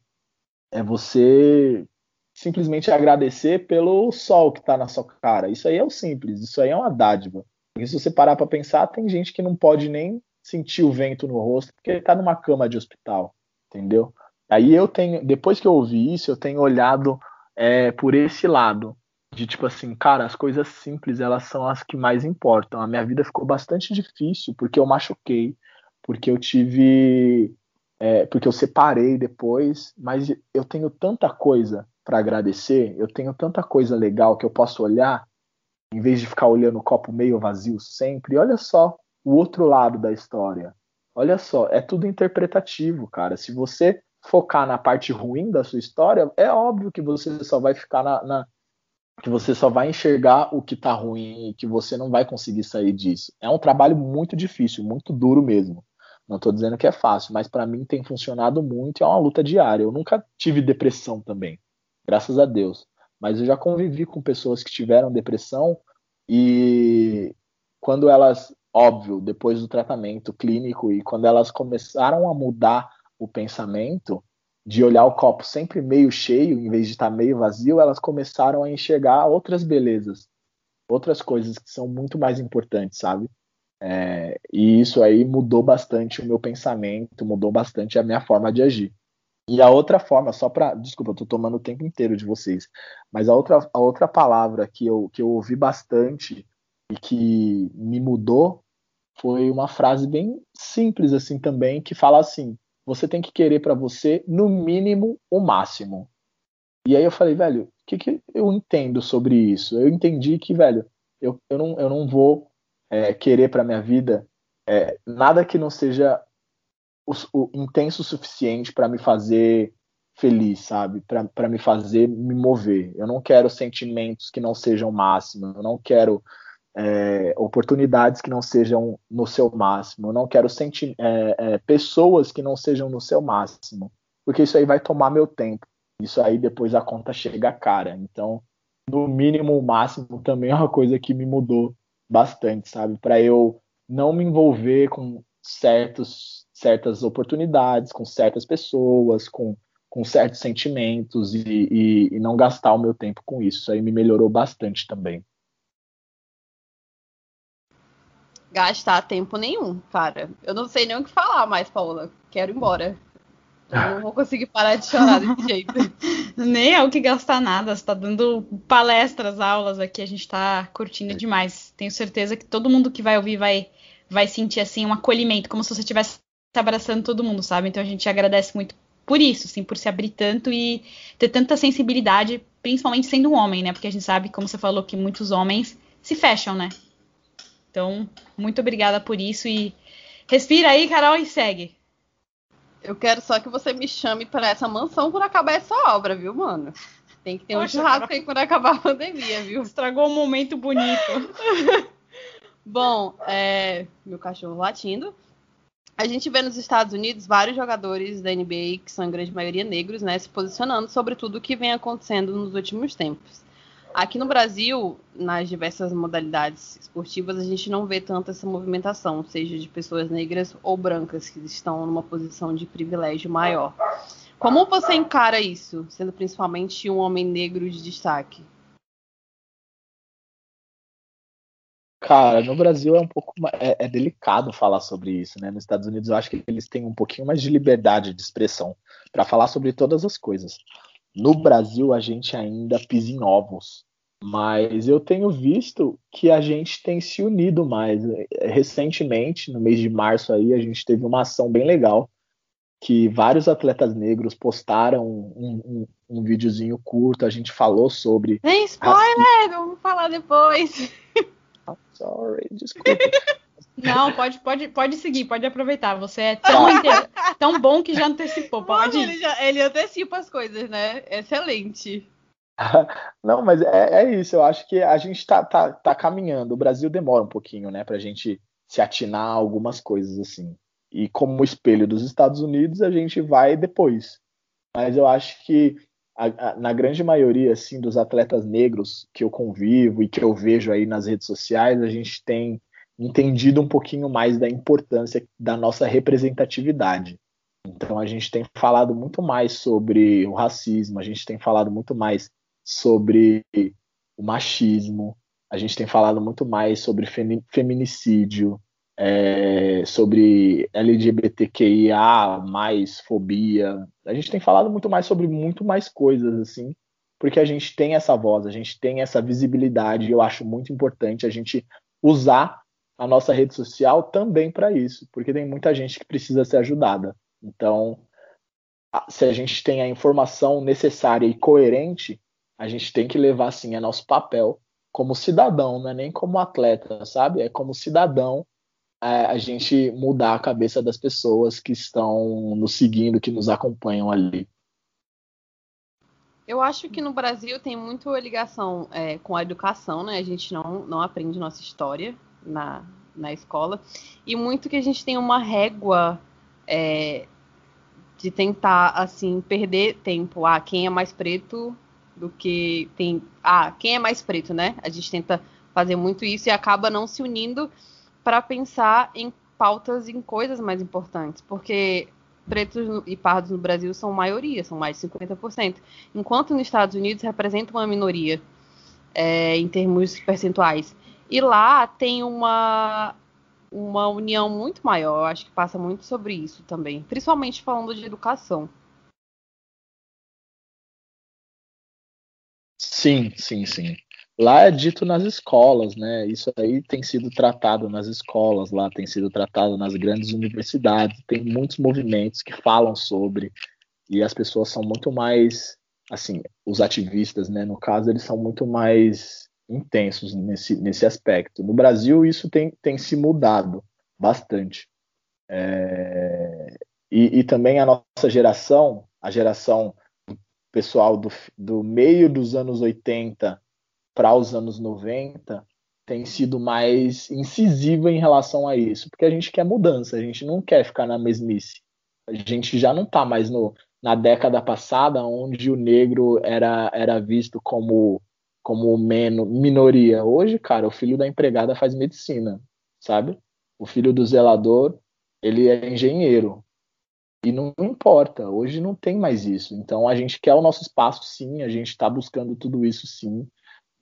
é você simplesmente agradecer pelo sol que está na sua cara. Isso aí é o simples, isso aí é uma dádiva. Porque se você parar para pensar, tem gente que não pode nem sentir o vento no rosto, porque ele tá numa cama de hospital, entendeu? Aí eu tenho, depois que eu ouvi isso, eu tenho olhado é, por esse lado, de tipo assim, cara, as coisas simples, elas são as que mais importam. A minha vida ficou bastante difícil, porque eu machuquei, porque eu tive, é, porque eu separei depois, mas eu tenho tanta coisa para agradecer, eu tenho tanta coisa legal que eu posso olhar, em vez de ficar olhando o copo meio vazio sempre, olha só, o outro lado da história. Olha só, é tudo interpretativo, cara. Se você focar na parte ruim da sua história, é óbvio que você só vai ficar na, na que você só vai enxergar o que tá ruim e que você não vai conseguir sair disso. É um trabalho muito difícil, muito duro mesmo. Não estou dizendo que é fácil, mas para mim tem funcionado muito, é uma luta diária. Eu nunca tive depressão também, graças a Deus. Mas eu já convivi com pessoas que tiveram depressão e quando elas óbvio, depois do tratamento clínico e quando elas começaram a mudar o pensamento, de olhar o copo sempre meio cheio em vez de estar meio vazio, elas começaram a enxergar outras belezas, outras coisas que são muito mais importantes, sabe? É, e isso aí mudou bastante o meu pensamento, mudou bastante a minha forma de agir. E a outra forma, só para, desculpa, eu tô tomando o tempo inteiro de vocês, mas a outra, a outra palavra que eu, que eu ouvi bastante e que me mudou foi uma frase bem simples assim também, que fala assim: você tem que querer para você no mínimo o máximo. E aí eu falei, velho, o que, que eu entendo sobre isso? Eu entendi que, velho, eu, eu, não, eu não vou é, querer para minha vida é, nada que não seja o, o intenso o suficiente para me fazer feliz, sabe? Para me fazer me mover. Eu não quero sentimentos que não sejam máximo. Eu não quero é, oportunidades que não sejam no seu máximo. Eu não quero sentir é, é, pessoas que não sejam no seu máximo, porque isso aí vai tomar meu tempo. Isso aí depois a conta chega cara. Então, no mínimo, o máximo também é uma coisa que me mudou bastante, sabe? Para eu não me envolver com certos, certas oportunidades, com certas pessoas, com, com certos sentimentos e, e, e não gastar o meu tempo com isso. Isso aí me melhorou bastante também. Gastar tempo nenhum, cara. Eu não sei nem o que falar mais, Paula. Quero ir embora. Eu não vou conseguir parar de chorar desse jeito. Nem é o que gastar nada. Você tá dando palestras, aulas aqui, a gente tá curtindo demais. Tenho certeza que todo mundo que vai ouvir vai, vai sentir assim um acolhimento, como se você estivesse abraçando todo mundo, sabe? Então a gente agradece muito por isso, assim, por se abrir tanto e ter tanta sensibilidade, principalmente sendo um homem, né? Porque a gente sabe, como você falou, que muitos homens se fecham, né? Então, muito obrigada por isso e respira aí, Carol, e segue. Eu quero só que você me chame para essa mansão quando acabar essa obra, viu, mano? Tem que ter Poxa, um churrasco cara... aí quando acabar a pandemia, viu? Estragou um momento bonito. Bom, é... meu cachorro latindo. A gente vê nos Estados Unidos vários jogadores da NBA, que são em grande maioria negros, né, se posicionando sobre tudo o que vem acontecendo nos últimos tempos. Aqui no Brasil, nas diversas modalidades esportivas, a gente não vê tanto essa movimentação, seja de pessoas negras ou brancas que estão numa posição de privilégio maior. Como você encara isso, sendo principalmente um homem negro de destaque? Cara, no Brasil é um pouco é, é, delicado falar sobre isso, né? Nos Estados Unidos eu acho que eles têm um pouquinho mais de liberdade de expressão para falar sobre todas as coisas. No Brasil a gente ainda pisa em ovos, mas eu tenho visto que a gente tem se unido mais. Recentemente, no mês de março aí, a gente teve uma ação bem legal que vários atletas negros postaram um, um, um videozinho curto, a gente falou sobre. Tem spoiler, vamos falar depois. Sorry, desculpa. Não, pode, pode, pode seguir, pode aproveitar. Você é tão, tão bom que já antecipou. Pode. Ele, já, ele antecipa as coisas, né? Excelente. Não, mas é, é, isso. Eu acho que a gente tá, tá, tá caminhando. O Brasil demora um pouquinho, né, pra gente se atinar a algumas coisas assim. E como espelho dos Estados Unidos, a gente vai depois. Mas eu acho que a, a, na grande maioria assim dos atletas negros que eu convivo e que eu vejo aí nas redes sociais, a gente tem entendido um pouquinho mais da importância da nossa representatividade. Então a gente tem falado muito mais sobre o racismo, a gente tem falado muito mais sobre o machismo, a gente tem falado muito mais sobre feminicídio, é, sobre LGBTQIA, mais fobia. A gente tem falado muito mais sobre muito mais coisas, assim, porque a gente tem essa voz, a gente tem essa visibilidade, e eu acho muito importante a gente usar a nossa rede social também para isso, porque tem muita gente que precisa ser ajudada. Então, se a gente tem a informação necessária e coerente, a gente tem que levar assim a nosso papel como cidadão, não é nem como atleta, sabe? É como cidadão é, a gente mudar a cabeça das pessoas que estão nos seguindo, que nos acompanham ali. Eu acho que no Brasil tem muito ligação é, com a educação, né? A gente não, não aprende nossa história na, na escola. E muito que a gente tem uma régua é, de tentar, assim, perder tempo. Ah, quem é mais preto do que tem. Ah, quem é mais preto, né? A gente tenta fazer muito isso e acaba não se unindo para pensar em pautas, em coisas mais importantes, porque pretos e pardos no Brasil são maioria, são mais de 50%, enquanto nos Estados Unidos representam uma minoria é, em termos percentuais. E lá tem uma, uma união muito maior, eu acho que passa muito sobre isso também, principalmente falando de educação. Sim, sim, sim. Lá é dito nas escolas, né? Isso aí tem sido tratado nas escolas, lá tem sido tratado nas grandes universidades, tem muitos movimentos que falam sobre, e as pessoas são muito mais, assim, os ativistas, né, no caso, eles são muito mais intensos nesse, nesse aspecto. No Brasil, isso tem, tem se mudado bastante. É... E, e também a nossa geração, a geração pessoal do, do meio dos anos 80 para os anos 90 tem sido mais incisiva em relação a isso, porque a gente quer mudança, a gente não quer ficar na mesmice. A gente já não está mais no, na década passada, onde o negro era, era visto como, como meno, minoria. Hoje, cara, o filho da empregada faz medicina, sabe? O filho do zelador, ele é engenheiro. E não, não importa, hoje não tem mais isso. Então a gente quer o nosso espaço, sim, a gente está buscando tudo isso, sim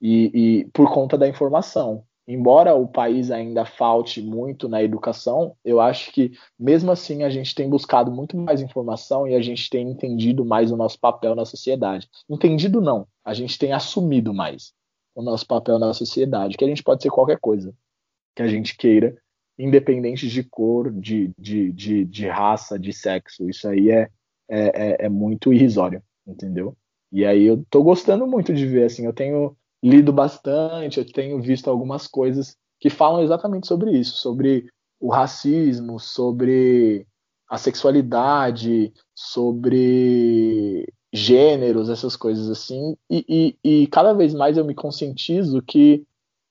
e, e por conta da informação. Embora o país ainda falte muito na educação, eu acho que mesmo assim a gente tem buscado muito mais informação e a gente tem entendido mais o nosso papel na sociedade. Entendido não, a gente tem assumido mais o nosso papel na sociedade, que a gente pode ser qualquer coisa que a gente queira, independente de cor, de, de, de, de raça, de sexo. Isso aí é, é, é, é muito irrisório, entendeu? E aí eu tô gostando muito de ver, assim, eu tenho lido bastante, eu tenho visto algumas coisas que falam exatamente sobre isso, sobre o racismo, sobre a sexualidade, sobre gêneros, essas coisas assim, e, e, e, cada vez mais eu me conscientizo que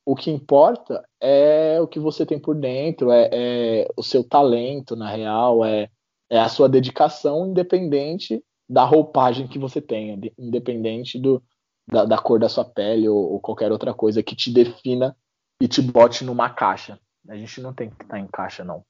o que importa é o que você tem por dentro, é, é o seu talento, na real, é, é a sua dedicação, independente da roupagem que você tenha, independente do, da, da cor da sua pele ou, ou, qualquer outra coisa que te defina e te bote numa caixa. A gente não tem que estar em caixa, não.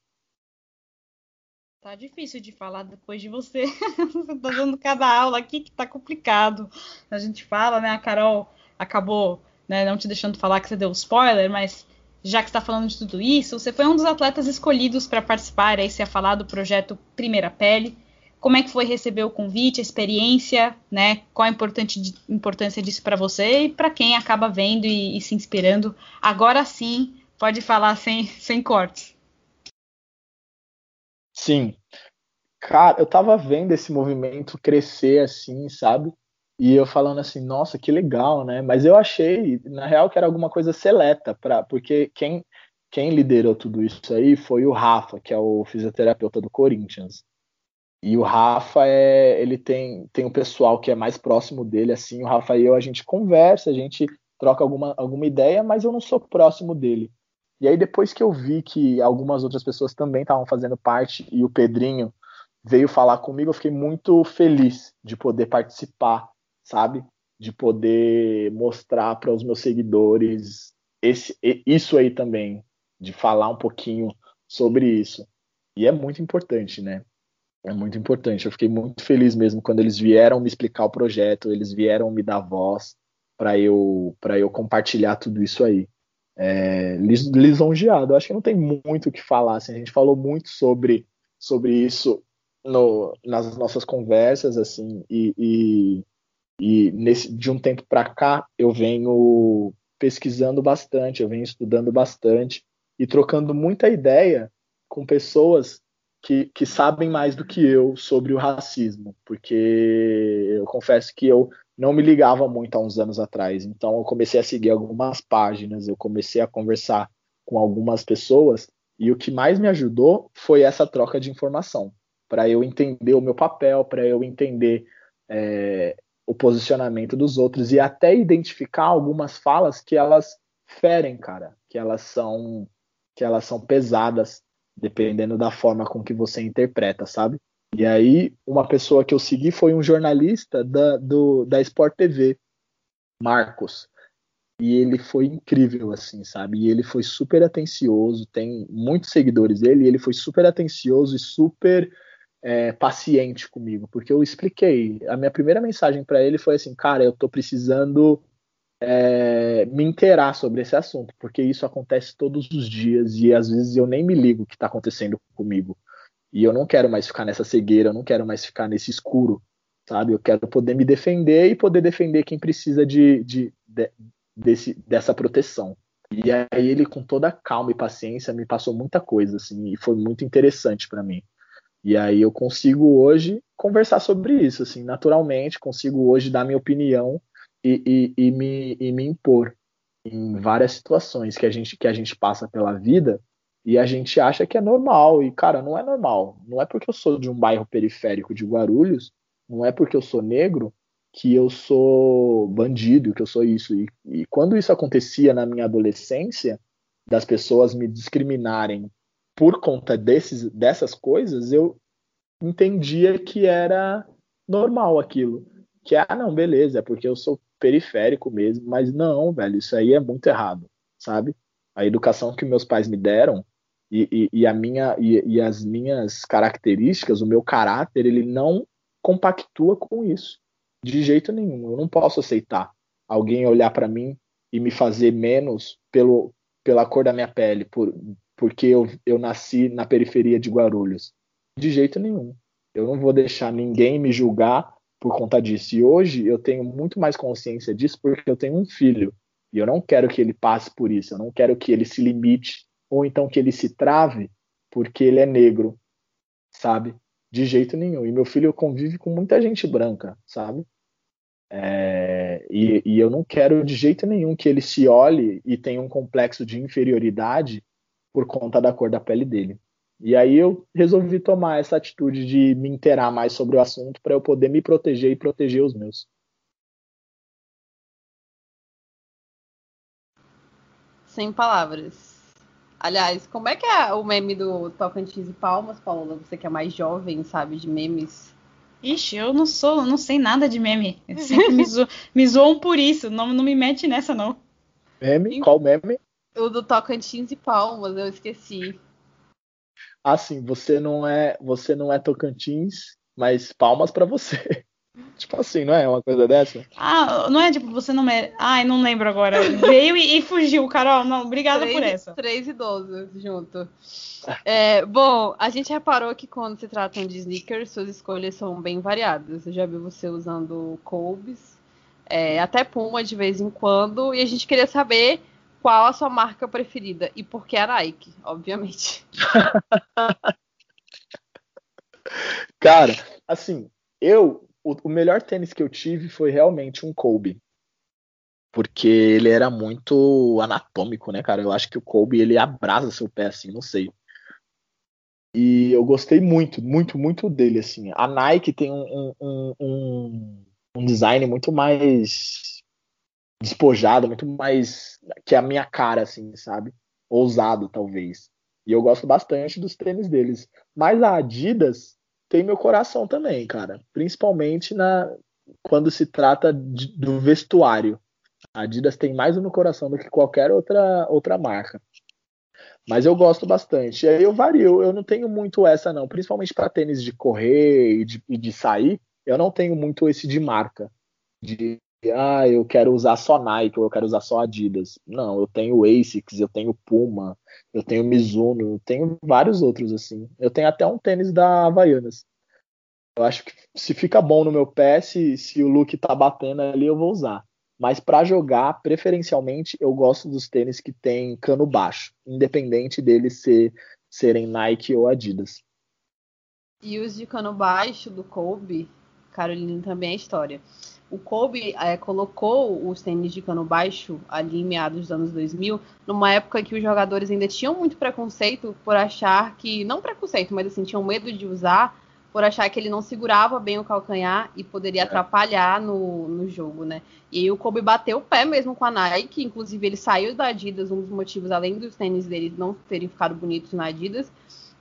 Tá difícil de falar depois de você. você tá dando cada aula aqui que tá complicado. A gente fala, né? A Carol acabou né, não te deixando falar que você deu spoiler, mas já que está falando de tudo isso, você foi um dos atletas escolhidos para participar, aí você ia falar do projeto Primeira Pele. Como é que foi receber o convite, a experiência, né? Qual a importância disso para você e para quem acaba vendo e, e, se inspirando? Agora sim, pode falar sem, sem cortes. Sim. Cara, eu tava vendo esse movimento crescer assim, sabe? E eu falando assim, nossa, que legal, né? Mas eu achei, na real, que era alguma coisa seleta, pra, porque quem, quem liderou tudo isso aí foi o Rafa, que é o fisioterapeuta do Corinthians. E o Rafa é, ele tem tem um pessoal que é mais próximo dele, assim, o Rafa e eu a gente conversa, a gente troca alguma, alguma ideia, mas eu não sou próximo dele. E aí depois que eu vi que algumas outras pessoas também estavam fazendo parte e o Pedrinho veio falar comigo, eu fiquei muito feliz de poder participar, sabe? De poder mostrar para os meus seguidores esse, isso aí também, de falar um pouquinho sobre isso. E é muito importante, né? É muito importante. Eu fiquei muito feliz mesmo quando eles vieram me explicar o projeto, eles vieram me dar voz para eu para eu compartilhar tudo isso aí é, lisonjeado. Eu acho que não tem muito o que falar. Assim, a gente falou muito sobre, sobre isso no, nas nossas conversas, assim, e, e, e nesse, de um tempo para cá eu venho pesquisando bastante, eu venho estudando bastante e trocando muita ideia com pessoas que, que sabem mais do que eu sobre o racismo, porque eu confesso que eu não me ligava muito há uns anos atrás. Então eu comecei a seguir algumas páginas, eu comecei a conversar com algumas pessoas e o que mais me ajudou foi essa troca de informação, para eu entender o meu papel, para eu entender é, o posicionamento dos outros e até identificar algumas falas que elas ferem, cara, que elas são que elas são pesadas dependendo da forma com que você interpreta, sabe? E aí, uma pessoa que eu segui foi um jornalista da, do, da Sport TV, Marcos. E ele foi incrível, assim, sabe? E ele foi super atencioso, tem muitos seguidores dele, e ele foi super atencioso e super é, paciente comigo, porque eu expliquei. A minha primeira mensagem para ele foi assim: cara, eu tô precisando é, me inteirar sobre esse assunto, porque isso acontece todos os dias e às vezes eu nem me ligo o que está acontecendo comigo. E eu não quero mais ficar nessa cegueira, eu não quero mais ficar nesse escuro, sabe? Eu quero poder me defender e poder defender quem precisa de, de, de desse, dessa proteção. E aí ele, com toda calma e paciência, me passou muita coisa, assim, e foi muito interessante para mim. E aí eu consigo hoje conversar sobre isso, assim, naturalmente, consigo hoje dar minha opinião e, e, e, me, e me impor em várias situações que a gente que a gente passa pela vida e a gente acha que é normal. E, cara, não é normal. Não é porque eu sou de um bairro periférico de Guarulhos, não é porque eu sou negro que eu sou bandido, que eu sou isso. E, e quando isso acontecia na minha adolescência, das pessoas me discriminarem por conta desses, dessas coisas, eu entendia que era normal aquilo. Que, ah, não, beleza, é porque eu sou periférico mesmo, mas não, velho, isso aí é muito errado, sabe? A educação que meus pais me deram e, e, e a minha e, e, as minhas características, o meu caráter, ele não compactua com isso de jeito nenhum. Eu não posso aceitar alguém olhar para mim e me fazer menos pelo, pela cor da minha pele, por, porque eu, eu nasci na periferia de Guarulhos. De jeito nenhum. Eu não vou deixar ninguém me julgar por conta disso. E hoje eu tenho muito mais consciência disso porque eu tenho um filho. E eu não quero que ele passe por isso. Eu não quero que ele se limite ou então que ele se trave porque ele é negro, sabe? De jeito nenhum. E meu filho convive com muita gente branca, sabe? É, e, e, eu não quero de jeito nenhum que ele se olhe e tenha um complexo de inferioridade por conta da cor da pele dele. E aí eu resolvi tomar essa atitude de me inteirar mais sobre o assunto para eu poder me proteger e proteger os meus. Sem palavras. Aliás, como é que é o meme do Tocantins e Palmas, Paula? Você que é mais jovem, sabe, de memes. Ixi, eu não sou, não sei nada de meme. sempre me, zo me zoam por isso. Não, não me mete nessa, não. Meme? Qual meme? O do Tocantins e Palmas, eu esqueci. Assim, você não é, você não é Tocantins, mas palmas para você. Tipo assim, não é uma coisa dessa? Ah, não é tipo, você não merece. Ai, não lembro agora. Veio e, e, fugiu, Carol. Não, obrigada três, por essa. Três idosos junto. É, bom, a gente reparou que quando se tratam de sneakers, suas escolhas são bem variadas. Eu já vi você usando Colbs, é, até Puma de vez em quando, e a gente queria saber qual a sua marca preferida e por que a Nike, obviamente. Cara, assim, eu o, o, melhor tênis que eu tive foi realmente um Kobe. Porque ele era muito anatômico, né, cara? Eu acho que o Kobe ele abraça seu pé assim, não sei. E eu gostei muito, muito, muito dele, assim. A Nike tem um, um, um, um design muito mais despojado, muito mais que a minha cara, assim, sabe? Ousado, talvez. E eu gosto bastante dos tênis deles. Mas a Adidas, tem meu coração também, cara. Principalmente na quando se trata de, do vestuário. A Adidas tem mais no meu coração do que qualquer outra, outra marca. Mas eu gosto bastante. E aí eu vario, eu não tenho muito essa, não. Principalmente para tênis de correr e de, e de sair, eu não tenho muito esse de marca. De ah, eu quero usar só Nike ou eu quero usar só Adidas. Não, eu tenho Asics, eu tenho Puma, eu tenho Mizuno, eu tenho vários outros assim. Eu tenho até um tênis da Havaianas. Eu acho que se fica bom no meu pé, se, se o look tá batendo ali, eu vou usar. Mas para jogar, preferencialmente, eu gosto dos tênis que tem cano baixo, independente deles ser, serem Nike ou Adidas. E os de cano baixo do Kobe, Caroline também é história. O Kobe é, colocou os tênis de cano baixo ali em meados dos anos 2000, numa época que os jogadores ainda tinham muito preconceito por achar que, não preconceito, mas assim, tinham medo de usar, por achar que ele não segurava bem o calcanhar e poderia é. atrapalhar no, no jogo, né? E aí o Kobe bateu o pé mesmo com a Nike, inclusive ele saiu da Adidas, um dos motivos, além dos tênis dele não terem ficado bonitos na Adidas,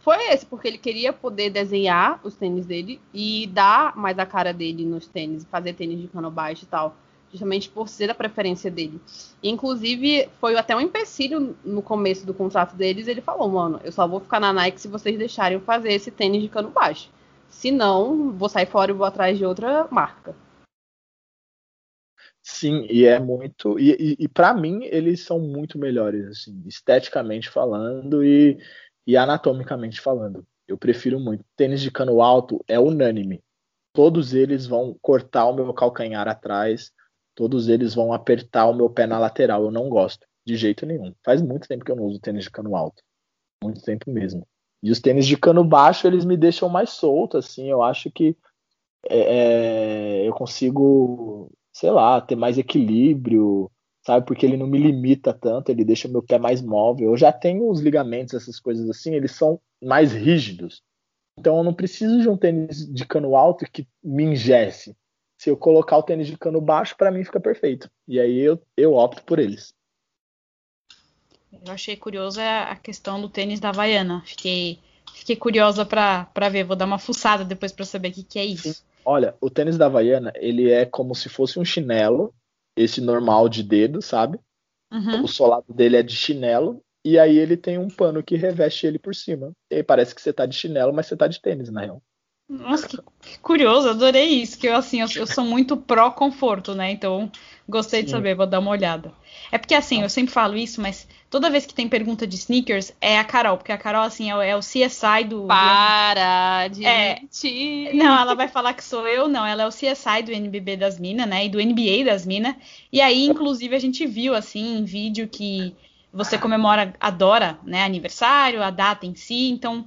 foi esse, porque ele queria poder desenhar os tênis dele e dar mais a cara dele nos tênis, fazer tênis de cano baixo e tal. Justamente por ser da preferência dele. inclusive, foi até um empecilho no começo do contrato deles. Ele falou, mano, eu só vou ficar na Nike se vocês deixarem eu fazer esse tênis de cano baixo. Se não, vou sair fora e vou atrás de outra marca. Sim, e é muito. E, e, e para mim, eles são muito melhores, assim, esteticamente falando e e anatomicamente falando. Eu prefiro muito. Tênis de cano alto é unânime. Todos eles vão cortar o meu calcanhar atrás, todos eles vão apertar o meu pé na lateral. Eu não gosto, de jeito nenhum. Faz muito tempo que eu não uso tênis de cano alto. Muito tempo mesmo. E os tênis de cano baixo, eles me deixam mais solto, assim. Eu acho que é, é eu consigo, sei lá, ter mais equilíbrio, sabe? Porque ele não me limita tanto, ele deixa meu pé mais móvel. Eu já tenho os ligamentos, essas coisas assim, eles são mais rígidos. Então eu não preciso de um tênis de cano alto que me engesse. Se eu colocar o tênis de cano baixo, para mim fica perfeito. E aí eu, eu opto por eles. Eu achei curioso a questão do tênis da Havaiana. Fiquei, fiquei curiosa para ver. Vou dar uma fuçada depois para saber o que, que é isso. Sim. Olha, o tênis da Havaiana, ele é como se fosse um chinelo esse normal de dedo, sabe? Uhum. O solado dele é de chinelo. E aí ele tem um pano que reveste ele por cima. E aí parece que você tá de chinelo, mas você tá de tênis, na real. Nossa, que, que curioso, adorei isso. Que eu, assim, eu, eu sou muito pró-conforto, né? Então, gostei Sim. de saber, vou dar uma olhada. É porque, assim, eu sempre falo isso, mas toda vez que tem pergunta de sneakers, é a Carol, porque a Carol, assim, é, é o CSI do. Para de é, mentir. Não, ela vai falar que sou eu, não. Ela é o CSI do NBB das Minas, né? E do NBA das Minas. E aí, inclusive, a gente viu, assim, em vídeo que você comemora, adora, né? Aniversário, a data em si. Então,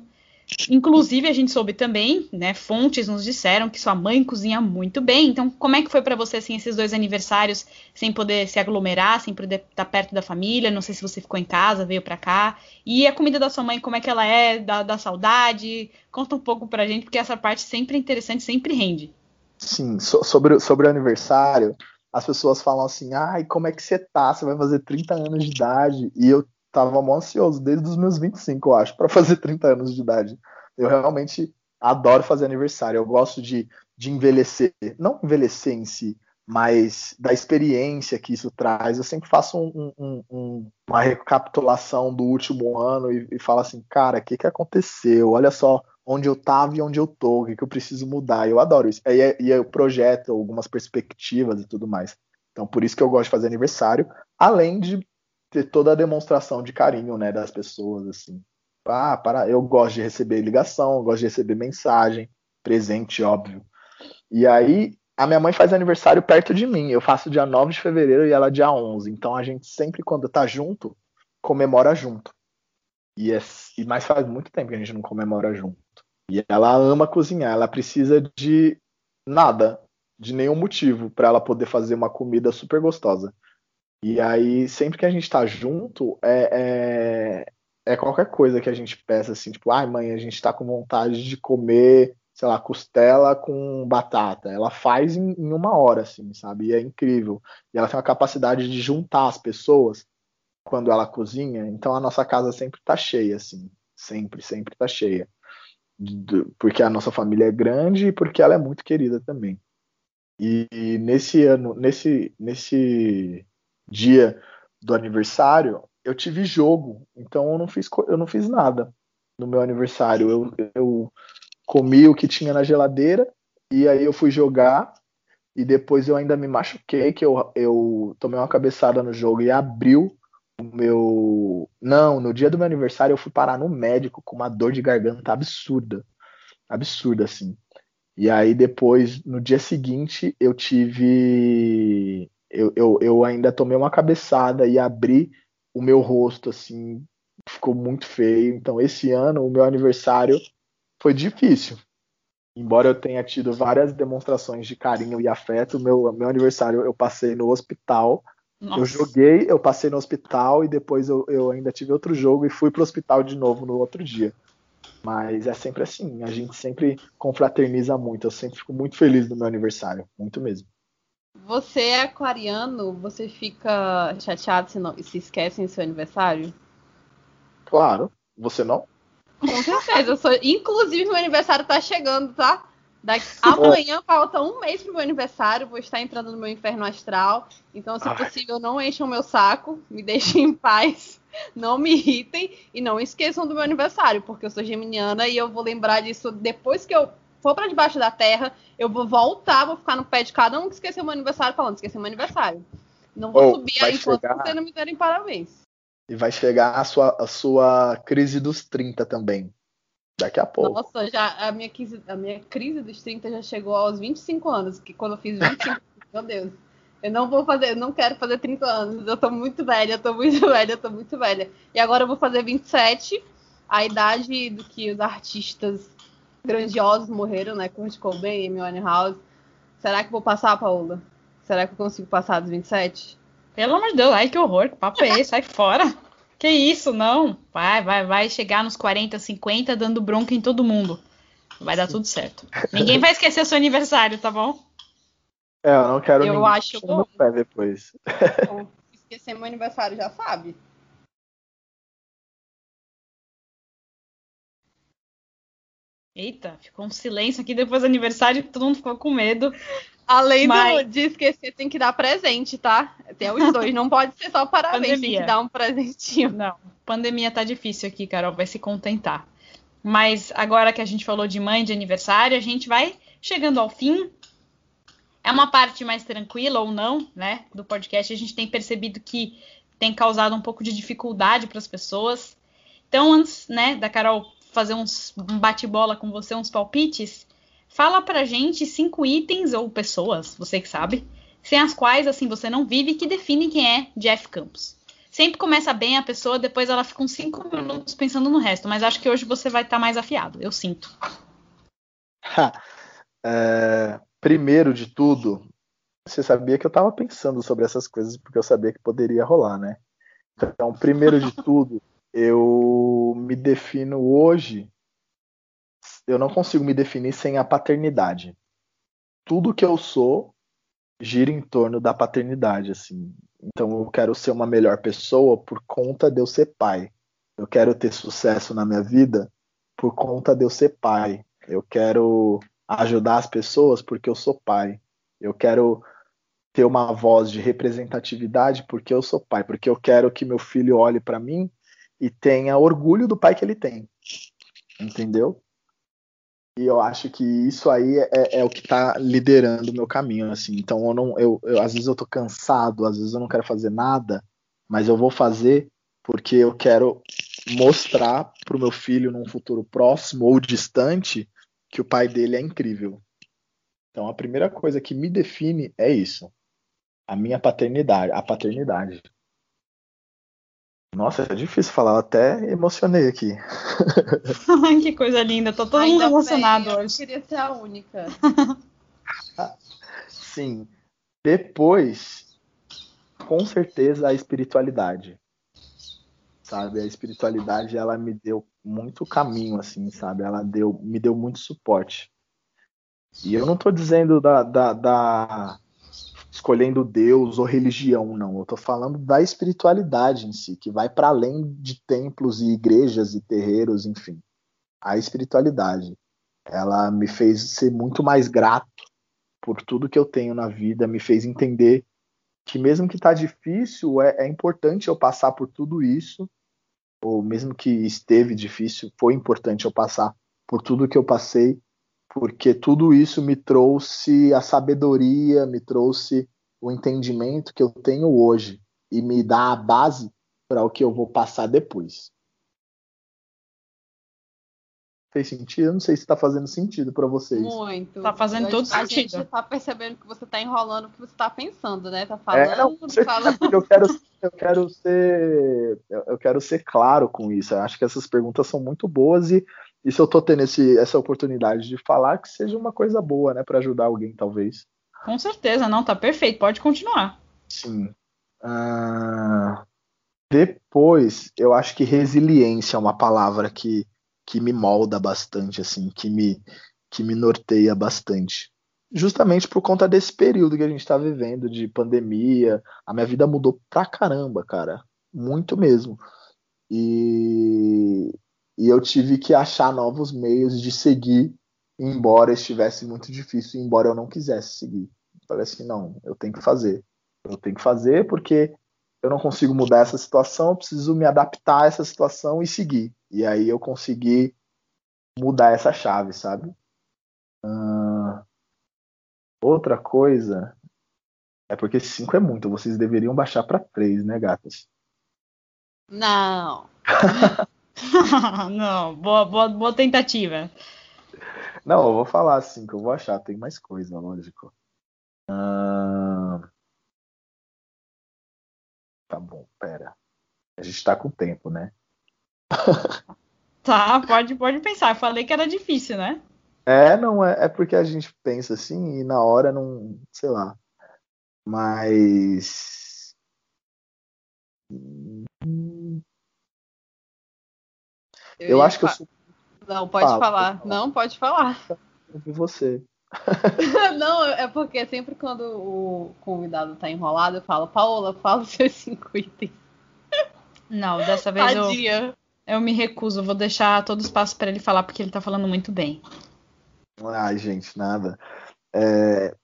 Inclusive, a gente soube também, né? Fontes nos disseram que sua mãe cozinha muito bem. Então, como é que foi para você assim esses dois aniversários sem poder se aglomerar, sem poder estar perto da família? Não sei se você ficou em casa, veio para cá. E a comida da sua mãe, como é que ela é? Da, da saudade? Conta um pouco pra gente, porque essa parte sempre é interessante, sempre rende. Sim, so, sobre, sobre o aniversário, as pessoas falam assim: ai, como é que você tá? Você vai fazer 30 anos de idade. E eu tava mó ansioso desde os meus 25, eu acho, para fazer 30 anos de idade. Eu realmente adoro fazer aniversário. Eu gosto de, de envelhecer. Não envelhecer em si, mas da experiência que isso traz, eu sempre faço um, um, um, uma recapitulação do último ano e, e falo assim, cara, o que, que aconteceu? Olha só onde eu estava e onde eu tô, o que, que eu preciso mudar. Eu adoro isso. E, e eu projeto algumas perspectivas e tudo mais. Então, por isso que eu gosto de fazer aniversário, além de ter toda a demonstração de carinho, né, das pessoas, assim. Ah, para, eu gosto de receber ligação, gosto de receber mensagem, presente, óbvio. E aí, a minha mãe faz aniversário perto de mim. Eu faço dia 9 de fevereiro e ela dia 11. Então a gente sempre, quando tá junto, comemora junto. E, é, e mas faz muito tempo que a gente não comemora junto. E ela ama cozinhar. Ela precisa de nada, de nenhum motivo para ela poder fazer uma comida super gostosa. E aí, sempre que a gente tá junto, é, é, é qualquer coisa que a gente peça, assim, tipo, ai, mãe, a gente tá com vontade de comer sei lá, costela com batata. Ela faz em, em, uma hora, assim, sabe? E é incrível. E ela tem uma capacidade de juntar as pessoas quando ela cozinha. Então a nossa casa sempre tá cheia, assim. Sempre, sempre tá cheia. Porque a nossa família é grande e porque ela é muito querida também. E, e nesse ano, nesse, nesse dia do aniversário, eu tive jogo. Então eu não fiz, eu não fiz nada no meu aniversário. Eu, eu comi o que tinha na geladeira e aí eu fui jogar e depois eu ainda me machuquei, que eu, eu tomei uma cabeçada no jogo e abriu o meu. Não, no dia do meu aniversário eu fui parar no médico com uma dor de garganta absurda. Absurda, assim. E aí depois, no dia seguinte, eu tive. Eu, eu, eu ainda tomei uma cabeçada e abri o meu rosto, assim. Ficou muito feio. Então, esse ano, o meu aniversário foi difícil. Embora eu tenha tido várias demonstrações de carinho e afeto, meu, meu aniversário eu passei no hospital. Nossa. Eu joguei, eu passei no hospital e depois eu, eu ainda tive outro jogo e fui pro hospital de novo no outro dia. Mas é sempre assim, a gente sempre confraterniza muito. Eu sempre fico muito feliz no meu aniversário, muito mesmo. Você é aquariano, você fica chateado se, não, se esquecem seu aniversário? Claro, você não? Com certeza. Eu sou... Inclusive, meu aniversário tá chegando, tá? Daqui... Amanhã falta um mês pro meu aniversário. Vou estar entrando no meu inferno astral. Então, se Ai. possível, não enchem o meu saco. Me deixem em paz. Não me irritem. E não esqueçam do meu aniversário, porque eu sou geminiana e eu vou lembrar disso depois que eu for para debaixo da terra. Eu vou voltar, vou ficar no pé de cada um que esqueceu meu aniversário, falando: esqueceu meu aniversário. Não vou oh, subir aí enquanto chegar... vocês não me derem parabéns. E vai chegar a sua, a sua crise dos 30 também. Daqui a pouco. Nossa, já a minha, crise, a minha crise dos 30 já chegou aos 25 anos, que quando eu fiz 25, meu Deus. Eu não vou fazer, eu não quero fazer 30 anos. Eu tô muito velha, eu tô muito velha, eu tô muito velha. E agora eu vou fazer 27, a idade do que os artistas grandiosos morreram, né? Kurt Cobain, Amy Winehouse. Será que vou passar, Paola? Será que eu consigo passar dos 27? Pelo amor de Deus, ai que horror, que papo é esse? Sai fora. Que isso, não. Vai, vai, vai chegar nos 40, 50 dando bronca em todo mundo. Vai dar tudo certo. Ninguém vai esquecer seu aniversário, tá bom? É, eu não quero eu acho bom. pé depois. Bom, esquecer meu aniversário já sabe. Eita, ficou um silêncio aqui depois do aniversário, todo mundo ficou com medo. Além Mas... do, de esquecer, tem que dar presente, tá? Tem os dois, não pode ser só parabéns, Pandemia. tem que dar um presentinho. Não, pandemia tá difícil aqui, Carol, vai se contentar. Mas agora que a gente falou de mãe de aniversário, a gente vai chegando ao fim. É uma parte mais tranquila ou não, né, do podcast. A gente tem percebido que tem causado um pouco de dificuldade para as pessoas. Então, antes, né, da Carol fazer uns, um bate-bola com você, uns palpites, Fala pra gente cinco itens ou pessoas, você que sabe, sem as quais assim você não vive que definem quem é Jeff Campos. Sempre começa bem a pessoa, depois ela fica uns cinco minutos pensando no resto, mas acho que hoje você vai estar tá mais afiado, eu sinto. é, primeiro de tudo, você sabia que eu estava pensando sobre essas coisas porque eu sabia que poderia rolar, né? Então, primeiro de tudo, eu me defino hoje eu não consigo me definir sem a paternidade. Tudo que eu sou gira em torno da paternidade, assim. Então eu quero ser uma melhor pessoa por conta de eu ser pai. Eu quero ter sucesso na minha vida por conta de eu ser pai. Eu quero ajudar as pessoas porque eu sou pai. Eu quero ter uma voz de representatividade porque eu sou pai, porque eu quero que meu filho olhe para mim e tenha orgulho do pai que ele tem. Entendeu? E eu acho que isso aí é, é o que está liderando o meu caminho, assim. Então, eu não, eu, eu, às vezes eu tô cansado, às vezes eu não quero fazer nada, mas eu vou fazer porque eu quero mostrar para o meu filho num futuro próximo ou distante que o pai dele é incrível. Então, a primeira coisa que me define é isso a minha paternidade, a paternidade. Nossa, é difícil falar, eu até emocionei aqui. que coisa linda, tô todo mundo emocionado bem, hoje. Eu queria ser a única. Sim. Depois, com certeza, a espiritualidade. Sabe, a espiritualidade, ela me deu muito caminho, assim, sabe? Ela deu, me deu muito suporte. E eu não tô dizendo da, da, da escolhendo Deus ou religião, não. Eu estou falando da espiritualidade em si, que vai para além de templos e igrejas e terreiros, enfim. A espiritualidade. Ela me fez ser muito mais grato por tudo que eu tenho na vida, me fez entender que mesmo que está difícil, é, é importante eu passar por tudo isso, ou mesmo que esteve difícil, foi importante eu passar por tudo que eu passei porque tudo isso me trouxe a sabedoria, me trouxe o entendimento que eu tenho hoje e me dá a base para o que eu vou passar depois. Fez sentido? Eu não sei se está fazendo sentido para vocês. Muito. Está fazendo eu, todo a sentido. A gente está percebendo que você está enrolando o que você está pensando, né? Tá falando, é, não, falando. Eu quero, eu quero ser, eu quero ser claro com isso. Eu acho que essas perguntas são muito boas e e se eu tô tendo esse, essa oportunidade de falar, que seja uma coisa boa, né, para ajudar alguém, talvez. Com certeza, não, tá perfeito, pode continuar. Sim. Uh, depois, eu acho que resiliência é uma palavra que, que me molda bastante, assim, que me, que me norteia bastante. Justamente por conta desse período que a gente está vivendo de pandemia, a minha vida mudou pra caramba, cara. Muito mesmo. E, e eu tive que achar novos meios de seguir, embora estivesse muito difícil, embora eu não quisesse seguir. Falei assim, não, eu tenho que fazer. Eu tenho que fazer porque eu não consigo mudar essa situação, eu preciso me adaptar a essa situação e seguir. E aí eu consegui mudar essa chave, sabe? Uh, outra coisa é porque 5 é muito, vocês deveriam baixar para 3, né, gatas? Não. não, boa, boa, boa tentativa. Não, eu vou falar assim, que eu vou achar, tem mais coisa, lógico. Ah... Tá bom, pera. A gente tá com tempo, né? tá, pode, pode pensar. Eu falei que era difícil, né? É, não, é, é porque a gente pensa assim e na hora não. sei lá. Mas. Eu, eu acho que eu sou. Não, pode Fala, falar. Pode falar. Não, pode falar. Eu você. não, é porque sempre quando o convidado tá enrolado, eu falo, Paola, fala os seus cinco itens. Não, dessa vez eu, eu me recuso, vou deixar todo o espaço para ele falar, porque ele tá falando muito bem. Ai, gente, nada. É...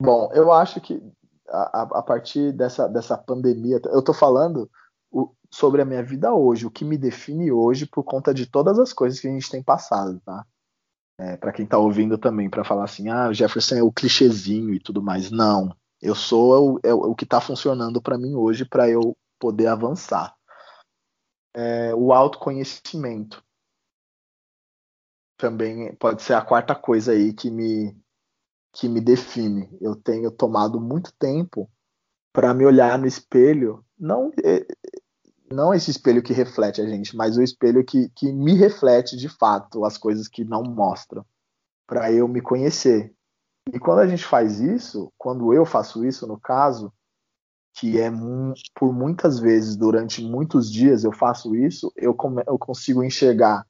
Bom, eu acho que a, a, partir dessa, dessa pandemia, eu tô falando o, sobre a minha vida hoje, o que me define hoje por conta de todas as coisas que a gente tem passado, tá? É, para quem está ouvindo também, para falar assim, ah, o Jefferson é o clichêzinho e tudo mais. Não, eu sou o, é o que está funcionando para mim hoje para eu poder avançar. É, o autoconhecimento também pode ser a quarta coisa aí que me que me define. Eu tenho tomado muito tempo para me olhar no espelho, não é, não esse espelho que reflete a gente, mas o espelho que, que me reflete de fato as coisas que não mostram, para eu me conhecer. E quando a gente faz isso, quando eu faço isso, no caso, que é por muitas vezes, durante muitos dias eu faço isso, eu, eu consigo enxergar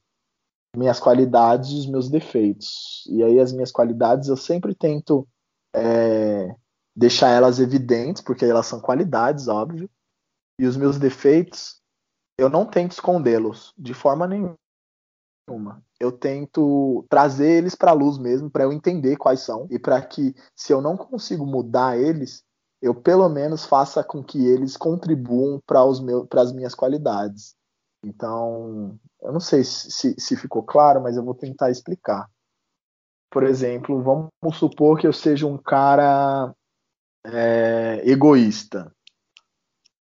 minhas qualidades e os meus defeitos. E aí as minhas qualidades eu sempre tento é, deixar elas evidentes, porque elas são qualidades, óbvio e os meus defeitos, eu não tento escondê-los de forma nenhuma. Eu tento trazer eles para a luz mesmo, para eu entender quais são e para que, se eu não consigo mudar eles, eu pelo menos faça com que eles contribuam para as minhas qualidades. Então, eu não sei se, se ficou claro, mas eu vou tentar explicar. Por exemplo, vamos supor que eu seja um cara é, egoísta.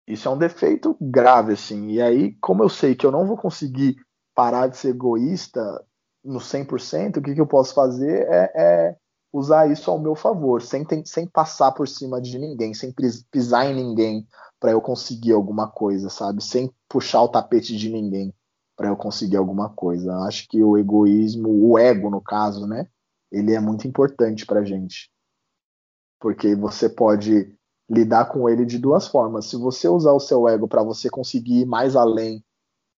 Isso é um defeito grave, assim. E aí, como eu sei que eu não vou conseguir parar de ser egoísta no 100%, o que, que eu posso fazer é, é usar isso ao meu favor, sem, sem passar por cima de ninguém, sem pisar em ninguém para eu conseguir alguma coisa, sabe? Sem puxar o tapete de ninguém para eu conseguir alguma coisa. Acho que o egoísmo, o ego no caso, né? Ele é muito importante para gente, porque você pode lidar com ele de duas formas. Se você usar o seu ego para você conseguir ir mais além,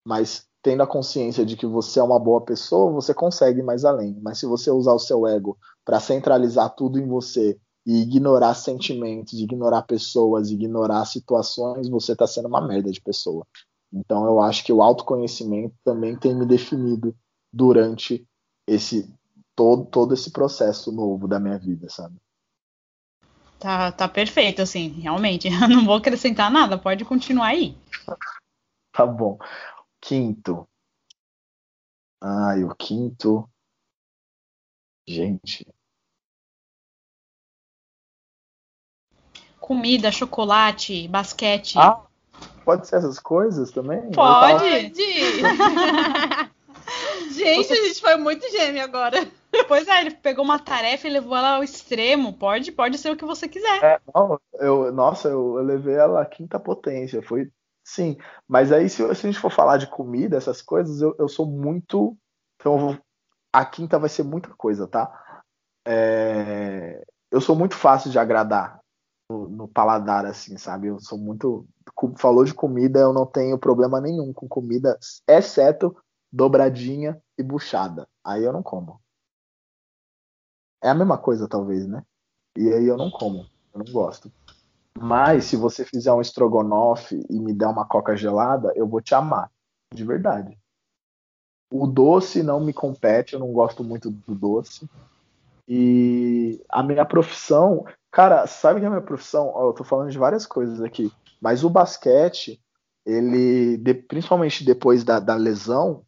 mas tendo a consciência de que você é uma boa pessoa, você consegue ir mais além. Mas se você usar o seu ego para centralizar tudo em você e ignorar sentimentos, ignorar pessoas, ignorar situações, você está sendo uma merda de pessoa. Então eu acho que o autoconhecimento também tem me definido durante esse todo, todo esse processo novo da minha vida, sabe? Tá, tá perfeito, assim, realmente. Eu não vou acrescentar nada, pode continuar aí. tá bom. Quinto. Ai, o quinto. Gente. Comida, chocolate, basquete. Ah, pode ser essas coisas também? Pode! gente, a gente foi muito gêmeo agora. Pois é, ele pegou uma tarefa e levou ela ao extremo. Pode, pode ser o que você quiser. É, não, eu, nossa, eu, eu levei ela à quinta potência. Foi Sim, mas aí se, se, a gente for falar de comida, essas coisas, eu, eu sou muito. Então vou, a quinta vai ser muita coisa, tá? É, eu sou muito fácil de agradar no, no, paladar, assim, sabe? Eu sou muito. Falou de comida, eu não tenho problema nenhum com comida, exceto dobradinha e buchada. Aí eu não como. É a mesma coisa, talvez, né? E aí eu não como, eu não gosto. Mas se você fizer um estrogonofe e me der uma coca gelada, eu vou te amar, de verdade. O doce não me compete, eu não gosto muito do doce. E a minha profissão, cara, sabe que a minha profissão, eu tô falando de várias coisas aqui, mas o basquete, ele, principalmente depois da, da lesão,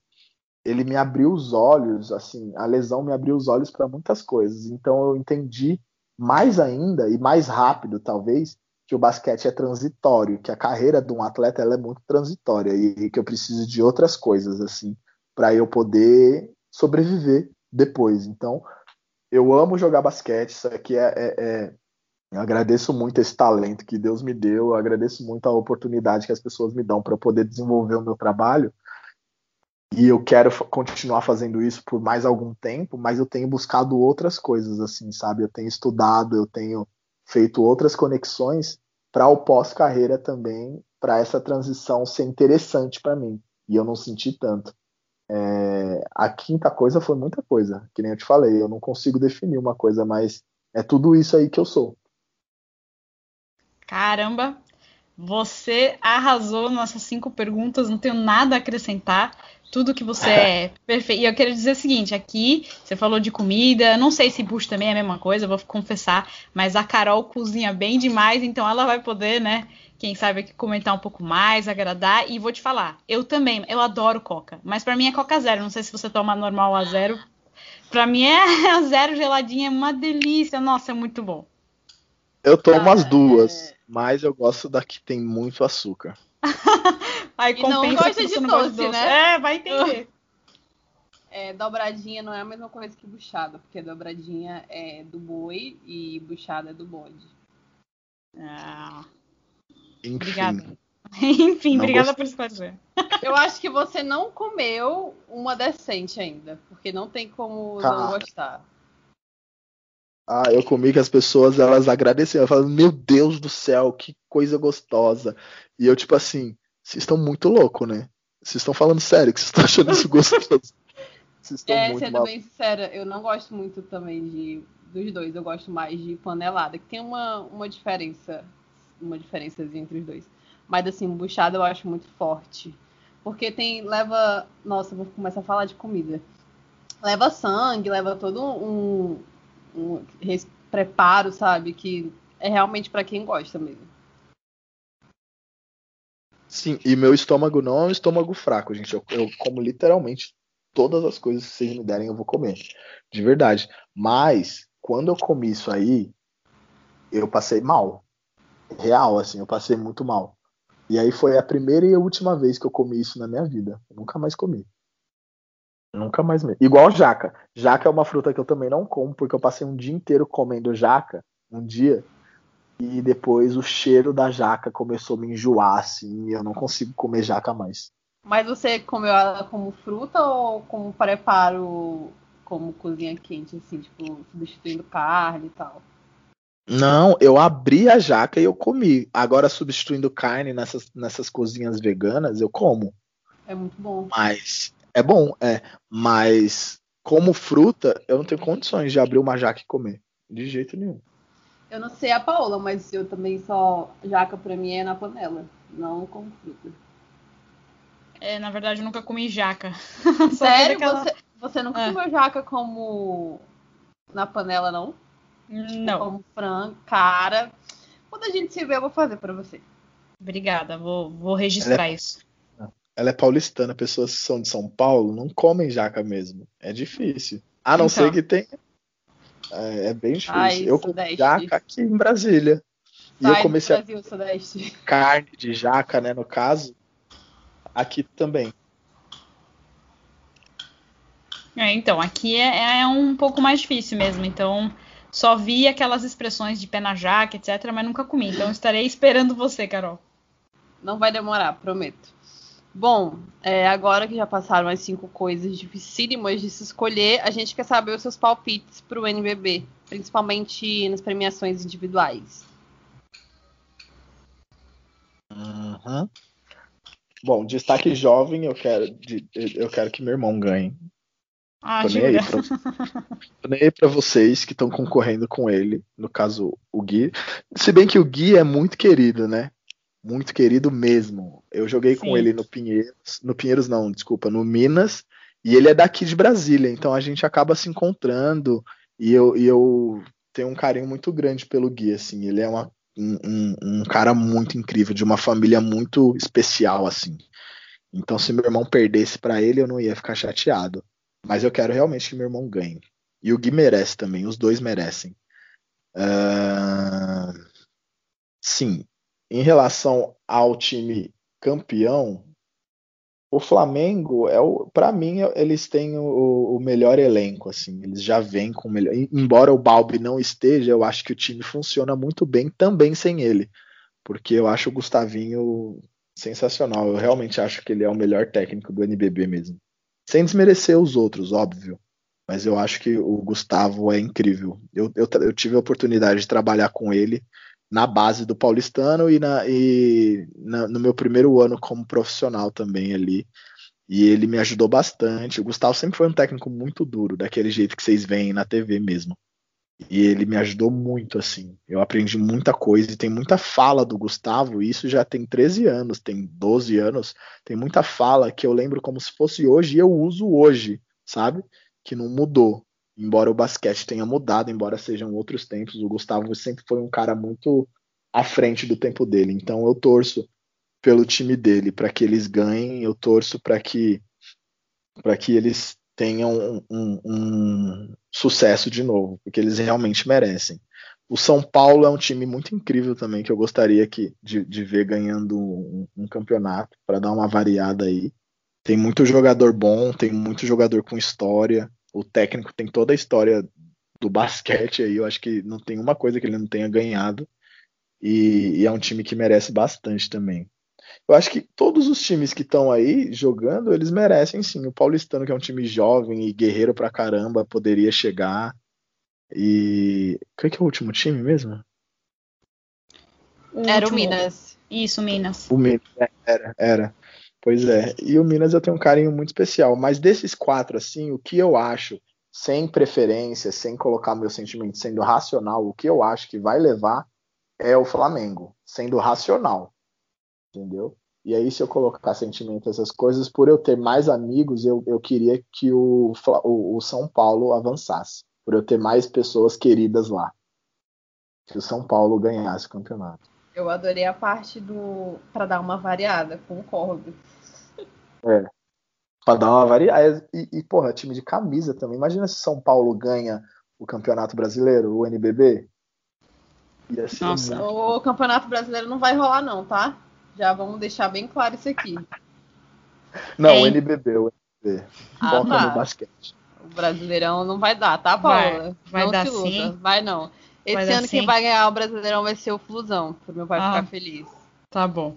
ele me abriu os olhos, assim, a lesão me abriu os olhos para muitas coisas. Então eu entendi mais ainda e mais rápido, talvez, que o basquete é transitório, que a carreira de um atleta ela é muito transitória e, que eu preciso de outras coisas assim para eu poder sobreviver depois. Então, eu amo jogar basquete, isso aqui é, é, é eu agradeço muito esse talento que Deus me deu, eu agradeço muito a oportunidade que as pessoas me dão para poder desenvolver o meu trabalho. E eu quero continuar fazendo isso por mais algum tempo, mas eu tenho buscado outras coisas assim, sabe? Eu tenho estudado, eu tenho feito outras conexões para o pós-carreira também, para essa transição ser interessante para mim. E eu não senti tanto. É, a quinta coisa foi muita coisa, que nem eu te falei. Eu não consigo definir uma coisa, mas é tudo isso aí que eu sou. Caramba, você arrasou nessas cinco perguntas, não tenho nada a acrescentar tudo que você é perfeito. E eu quero dizer o seguinte: aqui você falou de comida, não sei se bucho também é a mesma coisa, vou confessar, mas a Carol cozinha bem demais, então ela vai poder, né? Quem sabe aqui comentar um pouco mais, agradar. E vou te falar, eu também, eu adoro Coca, mas para mim é Coca Zero. Não sei se você toma normal a zero. Para mim é a zero geladinha, é uma delícia. Nossa, é muito bom. Eu tomo ah, as duas, é... mas eu gosto da que tem muito açúcar. Aí e não gosta de doce, doce, né? É, vai entender. É, dobradinha não é a mesma coisa que buchada, porque dobradinha é do boi e buchada é do bode. Ah. Enfim. Obrigada. Enfim, não obrigada por esclarecer. Eu acho que você não comeu uma decente ainda, porque não tem como ah. não gostar. Ah, eu comi que as pessoas elas agradeciam, falam, meu Deus do céu, que coisa gostosa. E eu, tipo assim, vocês estão muito louco, né? Vocês estão falando sério que vocês estão achando isso gostoso. Vocês estão é, muito sendo mal... bem sincera, eu não gosto muito também de dos dois. Eu gosto mais de panelada, que tem uma, uma diferença, uma diferença entre os dois. Mas assim, buchada eu acho muito forte. Porque tem. leva. Nossa, vou começar a falar de comida. Leva sangue, leva todo um, um preparo, sabe? Que é realmente para quem gosta mesmo. Sim, e meu estômago não é um estômago fraco, gente. Eu, eu como literalmente todas as coisas que vocês me derem, eu vou comer. De verdade. Mas, quando eu comi isso aí, eu passei mal. Real, assim, eu passei muito mal. E aí foi a primeira e a última vez que eu comi isso na minha vida. Eu nunca mais comi. Nunca mais mesmo. Igual jaca. Jaca é uma fruta que eu também não como, porque eu passei um dia inteiro comendo jaca, um dia, e depois o cheiro da jaca começou a me enjoar, assim, e eu não consigo comer jaca mais. Mas você comeu ela como fruta ou como preparo, como cozinha quente, assim, tipo, substituindo carne e tal? Não, eu abri a jaca e eu comi. Agora, substituindo carne nessas, nessas cozinhas veganas, eu como. É muito bom. Mas é bom, é. Mas como fruta, eu não tenho condições de abrir uma jaca e comer. De jeito nenhum. Eu não sei a Paola, mas eu também só. Jaca pra mim é na panela, não com fruta. É, na verdade, eu nunca comi jaca. Sério? Aquela... Você, você nunca é. comeu jaca como na panela, não? Não. Como frango, cara. Quando a gente se vê, eu vou fazer pra você. Obrigada, vou, vou registrar é, isso. Ela é paulistana, pessoas que são de São Paulo não comem jaca mesmo. É difícil. A não então. ser que tenha é, é bem difícil. Ai, eu comi jaca aqui em Brasília. Sai e eu comecei Brasil, a Sudeste. carne de jaca, né, no caso, aqui também. É, então, aqui é, é, um pouco mais difícil mesmo. Então, só vi aquelas expressões de pé na jaca, etc., mas nunca comi. Então, estarei esperando você, Carol. Não vai demorar, prometo. Bom, é, agora que já passaram as cinco coisas dificílimas de se escolher, a gente quer saber os seus palpites para o NBB, principalmente nas premiações individuais. Uhum. Bom, destaque jovem, eu quero, eu quero que meu irmão ganhe. Ah, Tô nem aí pra, tô nem aí pra vocês que estão concorrendo com ele, no caso o Gui. Se bem que o Gui é muito querido, né? Muito querido mesmo. Eu joguei Sim. com ele no Pinheiros, no Pinheiros não, desculpa, no Minas, e ele é daqui de Brasília, então a gente acaba se encontrando e eu, e eu tenho um carinho muito grande pelo Gui, assim, ele é uma, um, um, cara muito incrível, de uma família muito especial, assim. Então se meu irmão perdesse para ele, eu não ia ficar chateado. Mas eu quero realmente que meu irmão ganhe. E o Gui merece também, os dois merecem. Uh... Sim, em relação ao time campeão, o Flamengo é o, para mim, eles têm o, o, melhor elenco, assim, eles já vêm com o melhor. Embora o Balbi não esteja, eu acho que o time funciona muito bem também sem ele, porque eu acho o Gustavinho sensacional. Eu realmente acho que ele é o melhor técnico do NBB mesmo, sem desmerecer os outros, óbvio. Mas eu acho que o Gustavo é incrível. Eu, eu, eu tive a oportunidade de trabalhar com ele na base do paulistano e, na, e na, no meu primeiro ano como profissional também ali. E ele me ajudou bastante. O Gustavo sempre foi um técnico muito duro, daquele jeito que vocês veem na TV mesmo. E ele me ajudou muito, assim. Eu aprendi muita coisa e tem muita fala do Gustavo. E isso já tem 13 anos, tem 12 anos. Tem muita fala que eu lembro como se fosse hoje e eu uso hoje, sabe? Que não mudou embora o basquete tenha mudado, embora sejam outros tempos, o Gustavo sempre foi um cara muito à frente do tempo dele. Então eu torço pelo time dele para que eles ganhem, eu torço para que para que eles tenham um, um, um, sucesso de novo, porque eles realmente merecem. O São Paulo é um time muito incrível também que eu gostaria que, de, de ver ganhando um, um campeonato para dar uma variada aí. Tem muito jogador bom, tem muito jogador com história o técnico tem toda a história do basquete aí, eu acho que não tem uma coisa que ele não tenha ganhado. E, e é um time que merece bastante também. Eu acho que todos os times que estão aí jogando, eles merecem sim. O Paulistano, que é um time jovem e guerreiro pra caramba, poderia chegar. E. Qual é que é o último time mesmo? O era último... o Minas. Isso, Minas. O Minas, é, era, era. Pois é. E o Minas eu tenho um carinho muito especial. Mas desses quatro, assim, o que eu acho, sem preferência, sem colocar meu sentimento, sendo racional, o que eu acho que vai levar é o Flamengo, sendo racional. Entendeu? E aí, se eu colocar sentimento essas coisas, por eu ter mais amigos, eu, eu queria que o, o, o São Paulo avançasse. Por eu ter mais pessoas queridas lá. Que o São Paulo ganhasse o campeonato. Eu adorei a parte do. para dar uma variada, concordo. É. Pra dar uma variada. E, e, porra, time de camisa também. Imagina se São Paulo ganha o Campeonato Brasileiro, o NBB. Ia ser Nossa, muito... o Campeonato Brasileiro não vai rolar, não, tá? Já vamos deixar bem claro isso aqui. Não, Ei. o NBB, o NBB. Ah, Foca tá. no basquete. O Brasileirão não vai dar, tá, Paula? Vai, vai não dar sim. Vai não. Esse ano quem vai ganhar o Brasileirão vai ser o Flusão, pro meu pai ah, ficar feliz. Tá bom.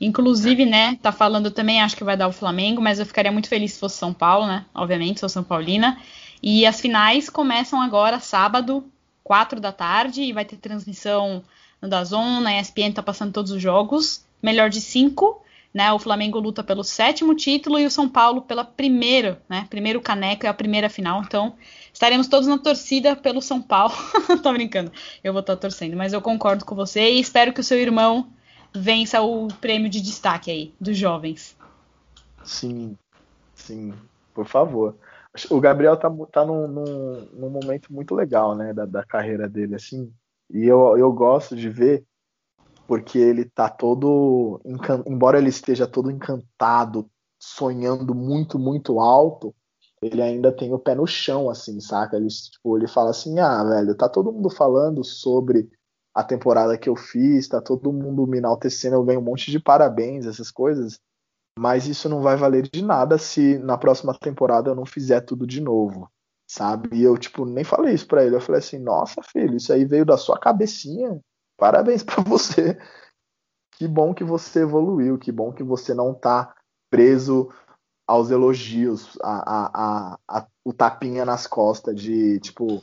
Inclusive, né, tá falando também, acho que vai dar o Flamengo, mas eu ficaria muito feliz se fosse São Paulo, né? Obviamente, sou São Paulina. E as finais começam agora, sábado, 4 da tarde, e vai ter transmissão no Dazon, na ESPN tá passando todos os jogos. Melhor de cinco, né? O Flamengo luta pelo sétimo título e o São Paulo pela primeira, né? Primeiro caneco é a primeira final, então estaremos todos na torcida pelo São Paulo. Tô brincando, eu vou estar torcendo, mas eu concordo com você e espero que o seu irmão vença o prêmio de destaque aí dos jovens. Sim, sim, por favor. O Gabriel tá, tá num, num, num momento muito legal, né, da, da, carreira dele, assim. E eu, eu gosto de ver porque ele tá todo. Embora ele esteja todo encantado, sonhando muito, muito alto, ele ainda tem o pé no chão, assim, saca? Ele, tipo, ele fala assim: ah, velho, tá todo mundo falando sobre a temporada que eu fiz, tá todo mundo me enaltecendo, eu ganho um monte de parabéns, essas coisas mas isso não vai valer de nada se na próxima temporada eu não fizer tudo de novo, sabe? E eu, tipo, nem falei isso pra ele. Eu falei assim: nossa, filho, isso aí veio da sua cabecinha. Parabéns para você. Que bom que você evoluiu, que bom que você não tá preso aos elogios, a, a, a, o tapinha nas costas de, tipo,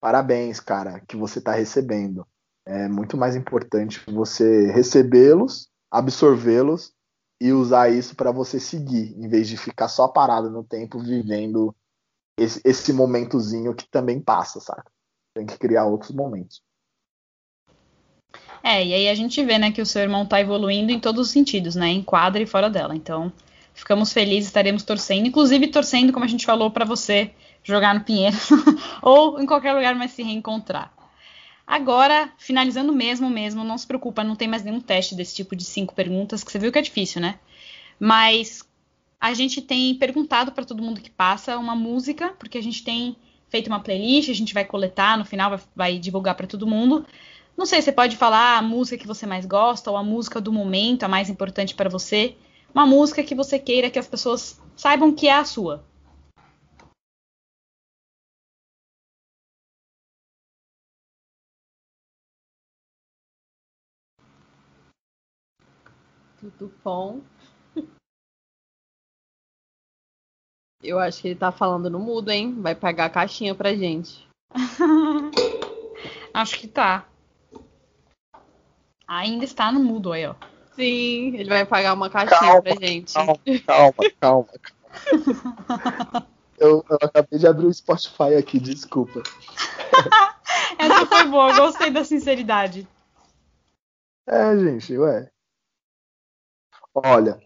parabéns, cara, que você tá recebendo. É muito mais importante você recebê-los, absorvê-los e usar isso para você seguir, em vez de ficar só parado no tempo vivendo esse, esse momentozinho que também passa, sabe? Tem que criar outros momentos. É, e aí a gente vê, né, que o seu irmão tá evoluindo em todos os sentidos, né, em quadra e fora dela. Então, ficamos felizes, estaremos torcendo, inclusive torcendo, como a gente falou, para você jogar no Pinheiro ou em qualquer lugar, mas se reencontrar. Agora, finalizando mesmo, mesmo, não se preocupa, não tem mais nenhum teste desse tipo de cinco perguntas, que você viu que é difícil, né? Mas a gente tem perguntado para todo mundo que passa uma música, porque a gente tem feito uma playlist, a gente vai coletar, no final vai, vai divulgar para todo mundo. Não sei, você pode falar a música que você mais gosta ou a música do momento, a mais importante para você. Uma música que você queira que as pessoas saibam que é a sua. Tudo bom? Eu acho que ele tá falando no mudo, hein? Vai pagar a caixinha pra gente. acho que tá. Ainda está no mudo aí, ó. Sim, ele vai pagar uma caixinha calma, pra gente. Calma, calma, calma. calma. Eu, eu, acabei de abrir o Spotify aqui, desculpa. Essa foi boa, gostei da sinceridade. É, gente, ué. Olha,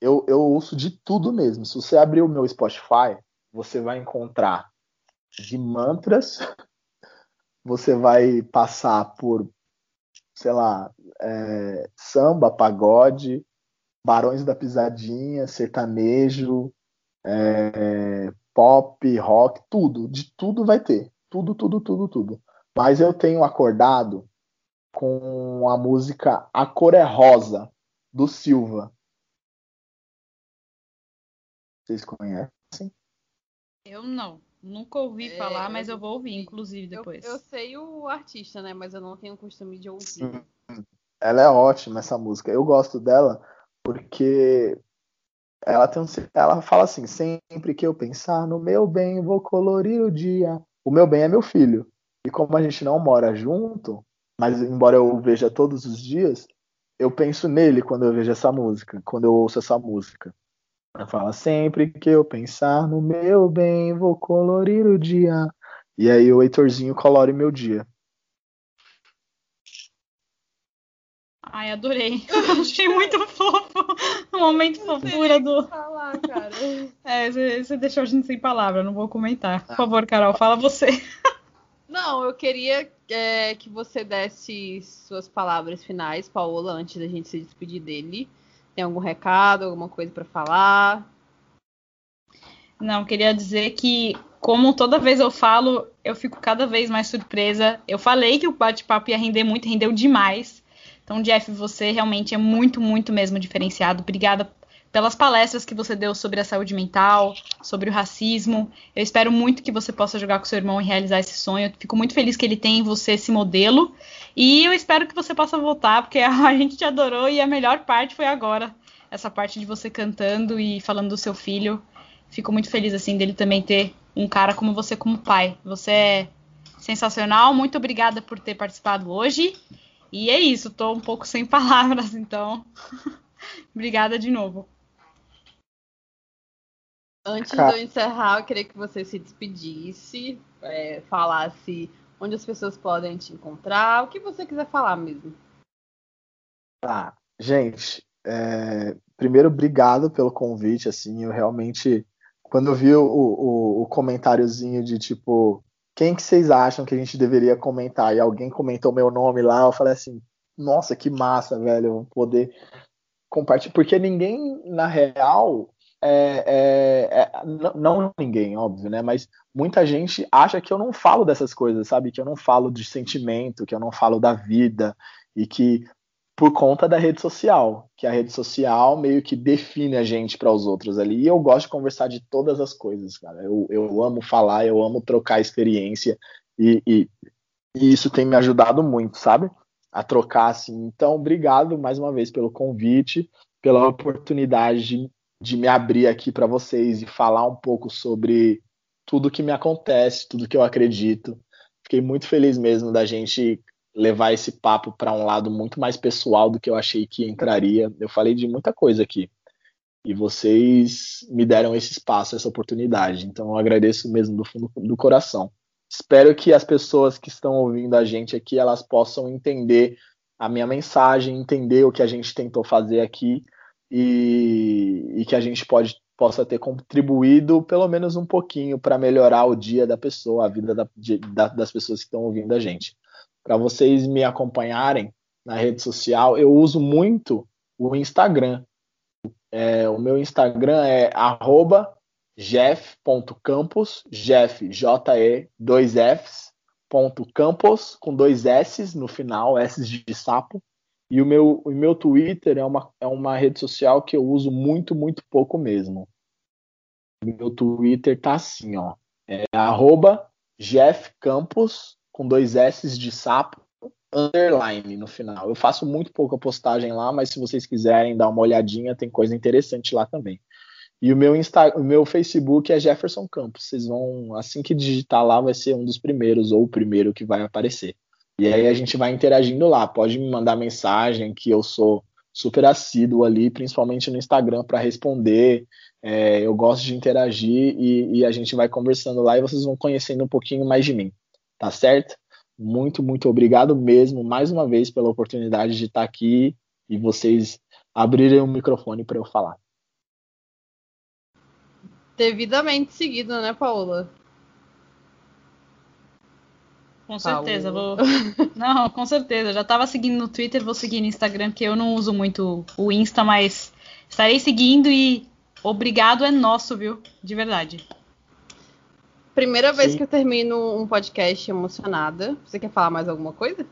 eu, eu ouço de tudo mesmo. Se você abrir o meu Spotify, você vai encontrar de mantras, você vai passar por, sei lá, é, samba, pagode, Barões da Pisadinha, sertanejo, é, pop, rock, tudo, de tudo vai ter. Tudo, tudo, tudo, tudo. Mas eu tenho acordado com a música A Cor é Rosa, do Silva. Vocês conhecem? Eu não. Nunca ouvi é, falar, mas eu vou ouvir, inclusive, depois. Eu, eu, sei o artista, né? Mas eu não tenho costume de ouvir. Sim. Ela é ótima, essa música. Eu gosto dela porque ela tem um, ela fala assim: sempre que eu pensar no meu bem, vou colorir o dia. O meu bem é meu filho. E como a gente não mora junto, mas embora eu o veja todos os dias, eu penso nele quando eu vejo essa música, quando eu ouço essa música. Ela fala sempre que eu pensar no meu bem, vou colorir o dia. E aí o Heitorzinho colore meu dia. Ai, adorei. Achei muito fofo. O momento fofura do. Falar, cara. É, você, você deixou a gente sem palavra, não vou comentar. Por favor, Carol, fala você. Não, eu queria é, que você desse suas palavras finais, Paola, antes da gente se despedir dele. Tem algum recado, alguma coisa pra falar? Não, queria dizer que, como toda vez eu falo, eu fico cada vez mais surpresa. Eu falei que o bate-papo ia render muito, rendeu demais. Então, Jeff, você realmente é muito, muito mesmo diferenciado. Obrigada pelas palestras que você deu sobre a saúde mental, sobre o racismo. Eu espero muito que você possa jogar com seu irmão e realizar esse sonho. Eu fico muito feliz que ele tem em você esse modelo. E eu espero que você possa voltar, porque a gente te adorou e a melhor parte foi agora. Essa parte de você cantando e falando do seu filho. Fico muito feliz assim dele também ter um cara como você como pai. Você é sensacional. Muito obrigada por ter participado hoje. E é isso, tô um pouco sem palavras, então. obrigada de novo. Antes Cara. de eu encerrar, eu queria que você se despedisse, é, falasse onde as pessoas podem te encontrar, o que você quiser falar mesmo. Tá, gente, é, primeiro, obrigado pelo convite, assim, eu realmente, quando eu vi o, o, o comentáriozinho de, tipo, quem que vocês acham que a gente deveria comentar, e alguém comentou meu nome lá, eu falei assim, nossa, que massa, velho, eu vou poder compartilhar, porque ninguém, na real, é, é, é, não, não ninguém, óbvio, né, mas muita gente acha que eu não falo dessas coisas, sabe, que eu não falo de sentimento, que eu não falo da vida, e que por conta da rede social, que a rede social meio que define a gente para os outros ali. E eu gosto de conversar de todas as coisas, cara. Eu, eu amo falar, eu amo trocar experiência e, e, e isso tem me ajudado muito, sabe? A trocar assim. Então, obrigado mais uma vez pelo convite, pela oportunidade de, de me abrir aqui para vocês e falar um pouco sobre tudo que me acontece, tudo que eu acredito. Fiquei muito feliz mesmo da gente levar esse papo para um lado muito mais pessoal do que eu achei que entraria. Eu falei de muita coisa aqui. E vocês me deram esse espaço, essa oportunidade. Então eu agradeço mesmo do fundo do coração. Espero que as pessoas que estão ouvindo a gente aqui, elas possam entender a minha mensagem, entender o que a gente tentou fazer aqui e, e que a gente pode, possa ter contribuído pelo menos um pouquinho para melhorar o dia da pessoa, a vida da, de, da, das pessoas que estão ouvindo a gente para vocês me acompanharem na rede social, eu uso muito o Instagram. É, o meu Instagram é jeff.campos, jeff, J-E, dois Fs, ponto campos, com dois S no final, S de sapo. E o meu, o meu Twitter é uma, é uma rede social que eu uso muito, muito pouco mesmo. Meu Twitter tá assim, ó. É arroba Jeff Campos, com dois S de sapo, underline no final. Eu faço muito pouca postagem lá, mas se vocês quiserem dar uma olhadinha, tem coisa interessante lá também. E o meu, Insta, o meu Facebook é Jefferson Campos. Vocês vão, assim que digitar lá, vai ser um dos primeiros, ou o primeiro que vai aparecer. E aí a gente vai interagindo lá. Pode me mandar mensagem, que eu sou super assíduo ali, principalmente no Instagram, para responder. É, eu gosto de interagir e, e a gente vai conversando lá e vocês vão conhecendo um pouquinho mais de mim tá certo? Muito, muito obrigado mesmo, mais uma vez, pela oportunidade de estar aqui e vocês abrirem o microfone para eu falar. Devidamente seguido, né, Paola? Com certeza, vou. Não, com certeza. Já tava seguindo no Twitter, vou seguir no Instagram, que eu não uso muito o Insta, mas estarei seguindo e obrigado é nosso, viu? De verdade. Primeira vez Sim. que eu termino um podcast emocionada. Você quer falar mais alguma coisa?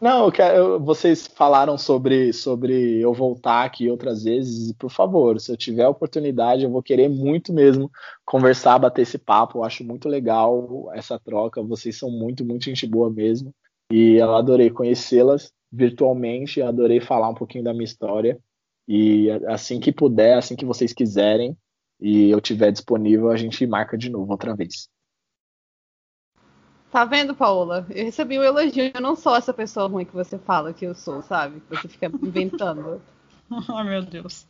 Não, eu vocês falaram sobre, sobre eu voltar aqui outras vezes, e por favor, se eu tiver a oportunidade, eu vou querer muito mesmo conversar, bater esse papo. Eu acho muito legal essa troca. Vocês são muito, muito gente boa mesmo. E eu adorei conhecê-las virtualmente, adorei falar um pouquinho da minha história. E assim que puder, assim que vocês quiserem, e eu tiver disponível, a gente marca de novo outra vez. Tá vendo, Paola? Eu recebi um elogio. Eu não sou essa pessoa ruim que você fala que eu sou, sabe? Que você fica inventando. oh, meu Deus.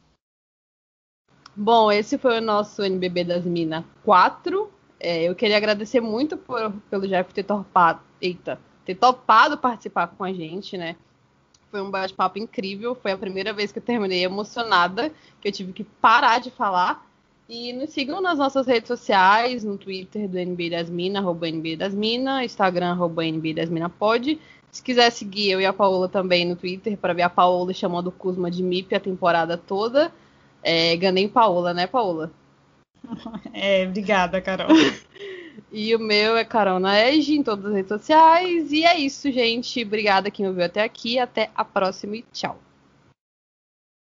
Bom, esse foi o nosso NBB das Minas 4. É, eu queria agradecer muito por, pelo Jeff ter topado, eita, ter topado participar com a gente, né? Foi um bate-papo incrível. Foi a primeira vez que eu terminei emocionada, que eu tive que parar de falar. E nos sigam nas nossas redes sociais, no Twitter do NBA das Minas, arroba NBA das Minas, Instagram, arroba NBA das Minas pode. Se quiser seguir eu e a Paola também no Twitter, para ver a Paola chamando o Kuzma de MIP a temporada toda. É, ganhei Paola, né, Paola? É, obrigada, Carol. e o meu é Carol Naege em todas as redes sociais. E é isso, gente. Obrigada quem ouviu até aqui. Até a próxima e tchau.